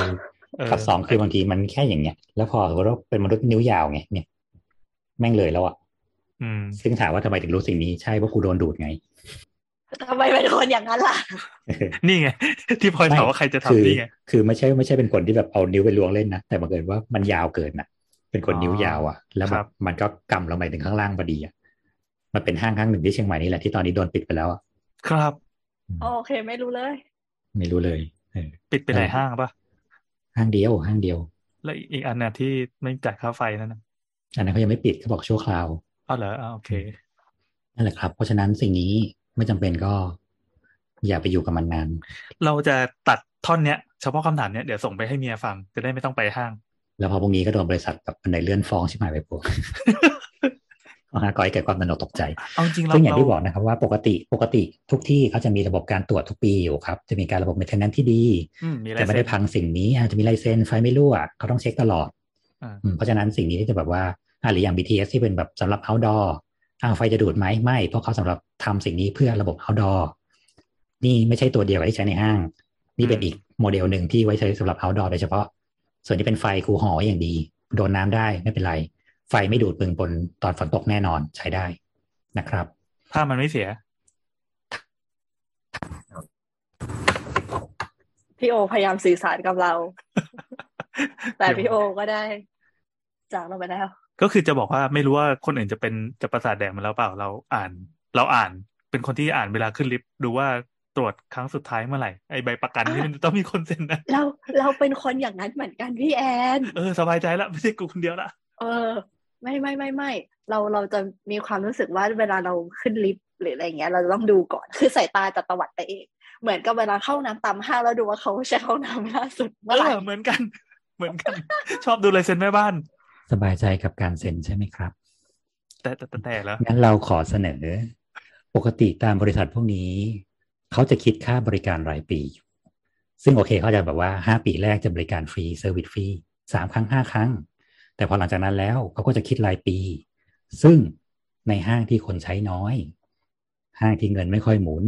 เออกับสองคือบางทีมันแค่อย่างเงี้ย แล้วพอเราเป็นมนุษย์นิ้วยาวไงเนี่ย แม่งเลยแล้วอะอืมซึ่งถามว่าทำไมถึงรู้สิ่งนี้ใช่เพราะกูโดนดูดไง ทำไมเป็นคนอย่างนั้นล่ะ นี่ไง ที่พลอยถามว่าใครจะคือทำนี่ไงคือไม่ใช่ไม่ใช่เป็นคนที่แบบเอานิ้วไปล้วงเล่นนะ แต่บังเกิดว่ามันยาวเกินนะเป็นคนนิ้วยาวอะ แล้วแบครับบมันก็กำลงไปถึงข้างล่างพอดีอะมันเป็นห้างห้างหนึ่งที่เชียงใหม่นี่แหละที่ตอนนี้โดนปิดไปแล้วอะครับโอเค ไม่รู้เลย ไม่รู้เลยเออปิดไปหลายห้างปะห้างเดียวห้างเดียว แล้วอีกอันน่ะที่ไม่จ่ายค่าไฟนั่นนะอันนั้นเขายังไม่ปิดเขาบอกชั่วคราวอ๋อเหรออ่าโอเคนั่นแหละครับ เพราะฉะนั้นสิ่งนี้ ไม่จำเป็นก็ อย่าไปอยู่กับมันนาน เราจะตัดท่อนเนี้ยเฉพาะคำถามเนี้ยเดี๋ยวส่งไปให้เมียฟังจะได้ไม่ต้องไปห้าง แล้วพอพรุ่งนี้ก็โดนบริษัทแบบบันไดเลื่อนฟ้องใช่ไหมไปพวกนะฮะก่อให้เกิดความตระหนกตกใจเอาจริงเราซึ่งอย่างที่เราบอกนะครับว่าปกติปกติทุกที่เขาจะมีระบบการตรวจทุกปีอยู่ครับ จะมีการระบบ maintenance ที่ดีอืมมีอะไรแต่ไม่ได้เซ็นพังสิ่งนี้อาจจะมีไลเซนส์ไฟไม่รั่วเขาต้องเช็คตลอดอ่าอืมเพราะฉะนั้นสิ่งนี้ที่จะแบบว่าอ่าหรืออย่าง BTS ที่เป็นแบบสำหรับ outdoor อ้าวไฟจะดูดไหมไม่เพราะเขาสำหรับทำสิ่งนี้เพื่อระบบ outdoor นี่ไม่ใช่ตัวเดียวกับที่ใช้ในห้าง นี่เป็นอีกโมเดลหนึ่งที่ไว้ใช้สำหรับ outdoor โดยเฉพาะ ส่วนที่เป็นไฟคูห่อไว้อย่างดี โดนน้ำได้ไม่เป็นไร ไฟไม่ดูดปึงปนตอนฝนตกแน่นอนใช้ได้นะครับถ้ามันไม่เสีย พี่โอพยายามสื่อสารกับเรา แต่พี่โอก็ได้จากเราไปแล้ว ก็คือจะบอกว่าไม่รู้ว่าคนอื่นจะเป็นจะประสาทแดงมาแล้วเปล่าเราอ่าน เราอ่านเป็นคนที่อ่านเวลาขึ้นลิฟต์ดูว่าตรวจครั้งสุดท้ายเมื่อไหร่ไอใบประกันนี่มันต้องมีคนเซ็นนะเราเราเป็นคนอย่างนั้นเหมือนกันพี่แอนเออสบายใจละไม่ใช่กูคนเดียวละเออ ไม่ไม่ไม่ไม่เราเราจะมีความรู้สึกว่าเวลาเราขึ้นลิฟต์หรืออะไรเงี้ย เราจะต้องดูก่อนคือสายตาจะตวัดไปเอง เหมือนกับเวลาเข้าน้ำตามห้างแล้วดูว่าเขาใช้เข้าน้ำล่าสุดเอเมื่อไหร่อเหมือนกัน เหมือนกัน ชอบดูลายเซ็นแม่บ้าน สบายใจกับการเซ็นใช่ไหมครับแต่แต่แต่แต่แล้วงั้นเราขอเสนอ ปกติตามบริษัทพวกนี้ เขาจะคิดค่าบริการรายปีอยู่ซึ่งโอเคเขาจะแบบว่าห้าปีแรกจะบริการฟรี service ฟรีสามครั้งห้าครั้ง แต่พอหลังจากนั้นแล้วเขาก็จะคิดรายปี ซึ่งในห้างที่คนใช้น้อย ห้างที่เงินไม่ค่อยหมุน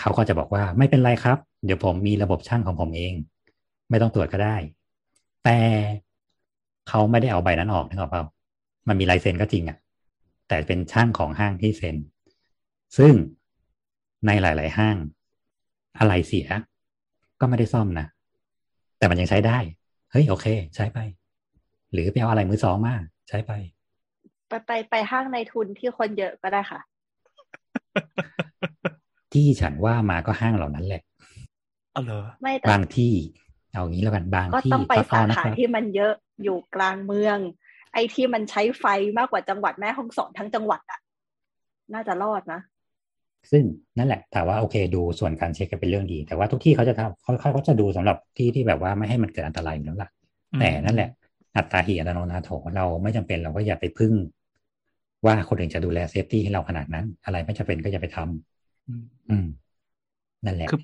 เขาก็จะบอกว่าไม่เป็นไรครับ เดี๋ยวผมมีระบบช่างของผมเอง ไม่ต้องตรวจก็ได้ แต่ เขาไม่ได้เอาใบนั้นออกนึกออกเปล่ามันมีลายเซ็นก็จริงอะ่ะ แต่เป็นช่างของห้างที่เซ็น ซึ่งในหลาย ๆ ห้าง อะไรเสีย ก็ไม่ได้ซ่อมนะ แต่มันยังใช้ได้ เฮ้ยโอเค ใช้ไป หรือไปเอาอะไรมือสองมาใช้ไป ไปไปไปห้างในทุนที่คนเยอะก็ได้ค่ะ ที่ฉันว่ามาก็ห้างเหล่านั้นแหละเอาเหรอไม่แต่บางที่ เอางี้แล้วกันบางก็ที่ต้องไปก็สานะขาครับที่มันเยอะ อยู่กลางเมือง ไอ้ที่มันใช้ไฟมากกว่าจังหวัดแม่ฮ่องสอนทั้งจังหวัดอะน่าจะรอดนะ ซึ่งนั่นแหละแต่ว่าโอเค ดูส่วนการเช็คก็เป็นเรื่องดี แต่ว่าทุกที่เขาจะทำเขาเขาก็จะดูสำหรับที่ที่แบบว่าไม่ให้มันเกิดอันตรายอยู่แล้วล่ะอืมแต่นั่นแหละ อัตตาหิอัตโนนาโถเราไม่จำเป็นเราก็อย่าไปพึ่ง ว่าคนอื่นจะดูแลเซฟตี้ให้เราขนาดนั้น อะไรไม่จำเป็นก็อย่าไปทำอืมอืม นั่นแหละคือ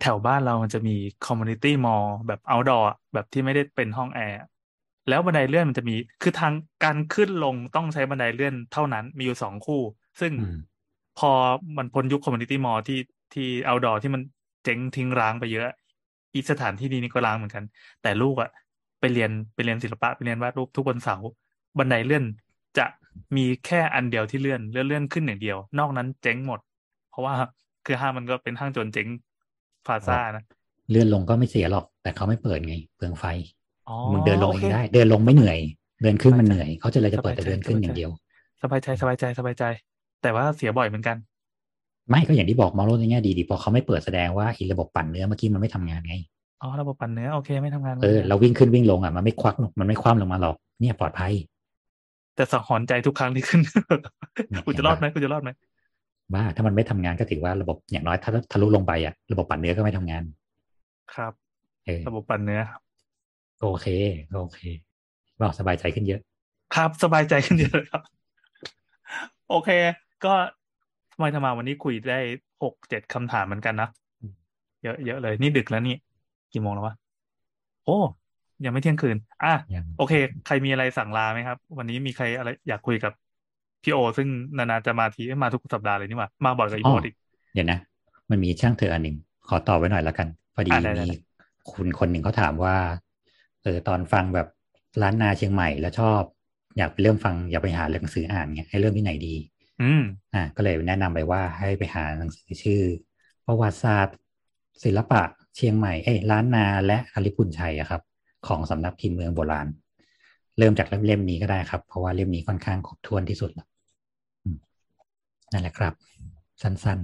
แถวบ้านเรามันจะมี community mall แบบ outdoor อะแบบที่ไม่ได้เป็นห้องแอร์ แล้วบันไดเลื่อนมันจะมี คือทางการขึ้นลงต้องใช้บันไดเลื่อนเท่านั้น มีอยู่สองคู่ ซึ่งอืมพอมันพ้นยุค community mall ที่ที่ outdoor ที่มันเจ๊งทิ้งร้างไปเยอะ อีกสถานที่นี้ก็ร้างเหมือนกัน แต่ลูกอะไปเรียนไปเรียนศิลปะไปเรียนวาดรูปทุกวันเสาร์บันไดเลื่อนจะมีแค่อันเดียวที่เลื่อนเลื่อนเลื่อนขึ้นอย่างเดียว นอกนั้นเจ๊งหมด เพราะว่าคือห้างมันก็เป็นห้างโจรเจ๊งพาซ่านะเลื่อนลงก็ไม่เสียหรอก แต่เขาไม่เปิดไงเปลืองไฟอ๋อ มึงเดินลงโอเอเคงได้ เดินลงไม่เหนื่อย เดินขึ้นมันสบายใจเหนื่อย เขาจะเลยจะเปิดสบายใจแต่เดินขึ้นสบายใจอย่างเดียว สบายใจสบายใจสบายใจ แต่ว่าเสียบ่อยเหมือนกัน ไม่ก็อย่างที่บอกมองโลกในแง่ดีดีพอเขาไม่เปิดแสดงว่าอีระบบปั่นเนื้อเมื่อกี้มันไม่ทำงานไงอ๋อระบบปั่นเนื้อโอเคไม่ทำงานเออหมืนกันเราวิ่งขึ้นวิ่งลงอะมันไม่ควักหรอกมันไม่คว่ำลงมาหรอกเนี่ยปลอดภัย แต่สังหรณ์ใจทุกครั้งที่ขึ้นเนี่ยกูจะรอดไหมกูจะรอดไหมว่าถ้ามันไม่ทำงานก็ถือว่าระบบอย่างน้อยถ้าทะลุลงไปอะ ระบบปั่นเนื้อก็ไม่ทำงาน ครับ เออระบบปั่นเนื้อก็ โอเคก็โอเคบอกสบายใจขึ้นเยอะ ครับสบายใจขึ้นเยอะเลยครับ โอเค ก็ทำไมทำไมาวันนี้คุยได้หกเจ็ดคำถามเหมือนกันนะอืมเยอะเยอะเลย นี่ดึกแล้วนี่กี่โมงแล้ววะโอ้ยังไม่เที่ยงคืน อะยังโอเค ใครมีอะไรสั่งลาไหมครับ วันนี้มีใครอะไรอยากคุยกับพี่โอ ซึ่งนานๆจะมาทีเอ้ยมาทุกสัปดาห์เลยนี่หว่ามาบ่อยกว่าอีอ๋โบอดอีกเดี๋ยวนะ มันมีช่างเธออันหนึ่งขอตอบไว้หน่อยแล้วกัน พอดีอะได้ได้มีได้คุณคนหนึ่งเขาถามว่า เออตอนฟังแบบร้านนาเชียงใหม่แล้วชอบ อยากไปเริ่มฟังอยากไปหาหนังสืออ่านเนี่ยให้เริ่มที่ไหนดี อืมอ่า ก็เลยแนะนำไปว่าให้ไปหาหนังสือชื่อ ประวัติศาสตร์ ศิลปะเชียงใหม่เอ้ยล้านนาและอริพุนชัยอะครับ ของสำนักพิมพ์เมืองโบราณ เริ่มจากเล่มๆนี้ก็ได้ครับ เพราะว่าเล่มนี้ค่อนข้างครบถ้วนที่สุดแล้วอืมนั่นแหละครับ สั้น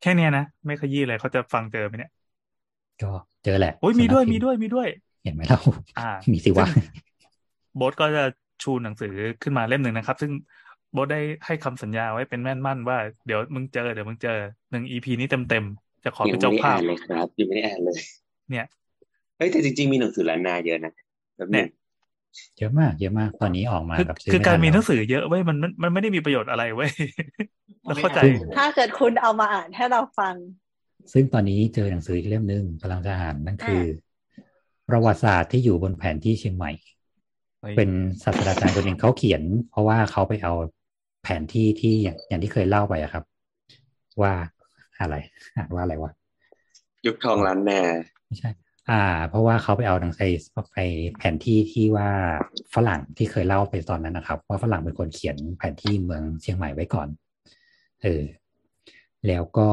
แค่เนี้ยนะ ไม่ขยี้เลยเขาจะฟังเจอไหมเนี่ยๆก็เจอแหละโอ้ยมีด้วยสำนักมีพิพ์ด้วยมีด้วย เห็นไหมเล่าอ่ามีสิวะซึ่งโบ๊ทก็จะชูหนังสือขึ้นมาเล่มหนึ่งนะครับ ซึ่งโบ๊ทได้ให้คำสัญญาไว้เป็นแม่นมั่นว่าเดี๋ยวมึงเจอเดี๋ยวมึงเจอหนึ่งอีพีนี้เต็มเต็มๆจะขอยัเป็นไม่เจ้าได้ภาอ่าพนเลยครับยังไม่ได้อ่านเลย เนี่ยเฮ้ยแต่จริงๆมีหนังสือล้านนาเยอะนะแบบหเนี่นึยงเยอะมากเยอะมากตอนนี้ออกมาคือแบบซื้อคือไม่การทันมีหแล้นัวงสือเยอะเว้ยมันมันมันไม่ได้มีประโยชน์อะไรเว้ยเราเข้าใจ ถ้าเกิดคุณเอามาอ่านให้เราฟัง ซึ่งตอนนี้เจอหนังสืออีกเล่มหนึ่งกำลังจะอ่านนั่นคือ ประวัติศาสตร์ที่อยู่บนแผนที่เชียงใหม่เฮ้ยเป็นศาสตราจารย์คนหนึ่งเขาเขียน เพราะว่าเขาไปเอาแผนที่ที่อย่างอย่างที่เคยเล่าไปอะครับ ว่าอะไรอ่านว่าอะไรวะยุคทองล้านนาไม่ใช่ อ่า เพราะว่าเขาไปเอาหนังสือไปแผนที่ที่ว่าฝรั่งที่เคยเล่าไปตอนนั้นนะครับ ว่าฝรั่งเป็นคนเขียนแผนที่เมืองเชียงใหม่ไว้ก่อน เออ แล้วก็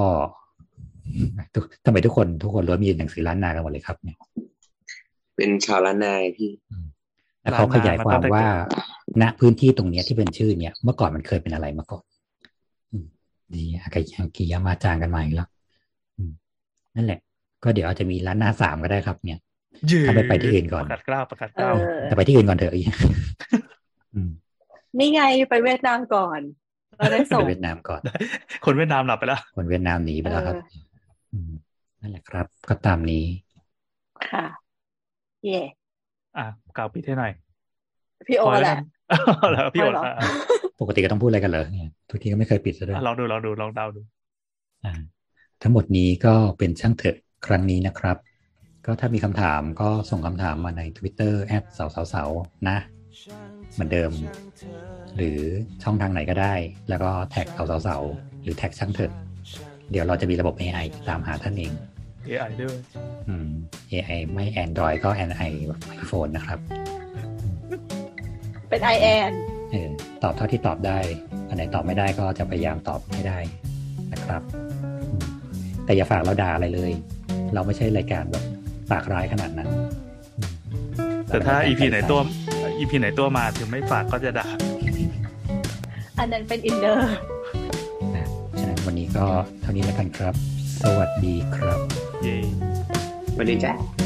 ทุกทำไมทุกคนทุกคนล้วนมีหนังสือล้านนากันหมดเลยครับเนี่ย เป็นชาวล้านนาพี่แล้วเขาขยายความว่า ณพื้นที่ตรงเนี้ยที่เป็นชื่อเนี่ย เมื่อก่อนมันเคยเป็นอะไรมาก่อนอืมดีอากากิยามาจางกันมาอีกแล้วอืมนั่นแหละ ก็เดี๋ยวอาจจะมีร้านหน้าสามก็ได้ครับ เนี่ยยืถ้าไปไปที่อื่นก่อนประกาศกล้าวประกาศกเอล้าวอแต่ไปที่อื่นก่อนเถอะอีอืมนี่ไงไปเวียดนามก่อนเราได้ไปส่งเวียดนามก่อน คนเวียดนามหลับไปแล้ว คนเวียดนามหนีไปแล้วครับเอออืมนั่นแหละครับ ก็ตามนี้ ค่ะ เย่อะกล่าวปิดให้หน่อย พี่โอพอแหแล้วละกันแล้วพี่โอไม่หรออะอะปกติก็ต้องพูดอะไรกันเหรอเนี่ยทุกทีก็ไม่เคยปิดซะด้วยอะลองดูลองดูลองเดาดูอ่าทั้งหมดนี้ก็เป็นช่างเถอะครั้งนี้นะครับ ก็ถ้ามีคำถามก็ส่งคำถามมาใน Twitter แอดสาวสาวสาวนะ เหมือนเดิม หรือช่องทางไหนก็ได้ แล้วก็แท็กสาวสาวสาวหรือแท็กช่างเถอะเดี๋ยวเราจะมีระบบ AI ตามหาท่านเอง AI ด้วย อืม AI ไม่ Android ก็ AI แบบไอโฟนนะครับ เป็นไอแอนเออตอบเท่าที่ตอบได้ อันไหนตอบไม่ได้ก็จะพยายามตอบให้ได้นะครับอืมแต่อย่าฝากเราด่าอะไรเลย เราไม่ใช่รายการแบบปากร้ายขนาดนั้นอืมแต่ถ้าเร EP เป็นไหนรายการตัว EP ไหนตัวมาถึงไม่ฝากก็จะด่า อันนั้นเป็นอินเนอร์นะฉะนั้นวันนี้ก็เท่านี้แล้วกันครับ สวัสดีครับ เย้สวัสดีจ้า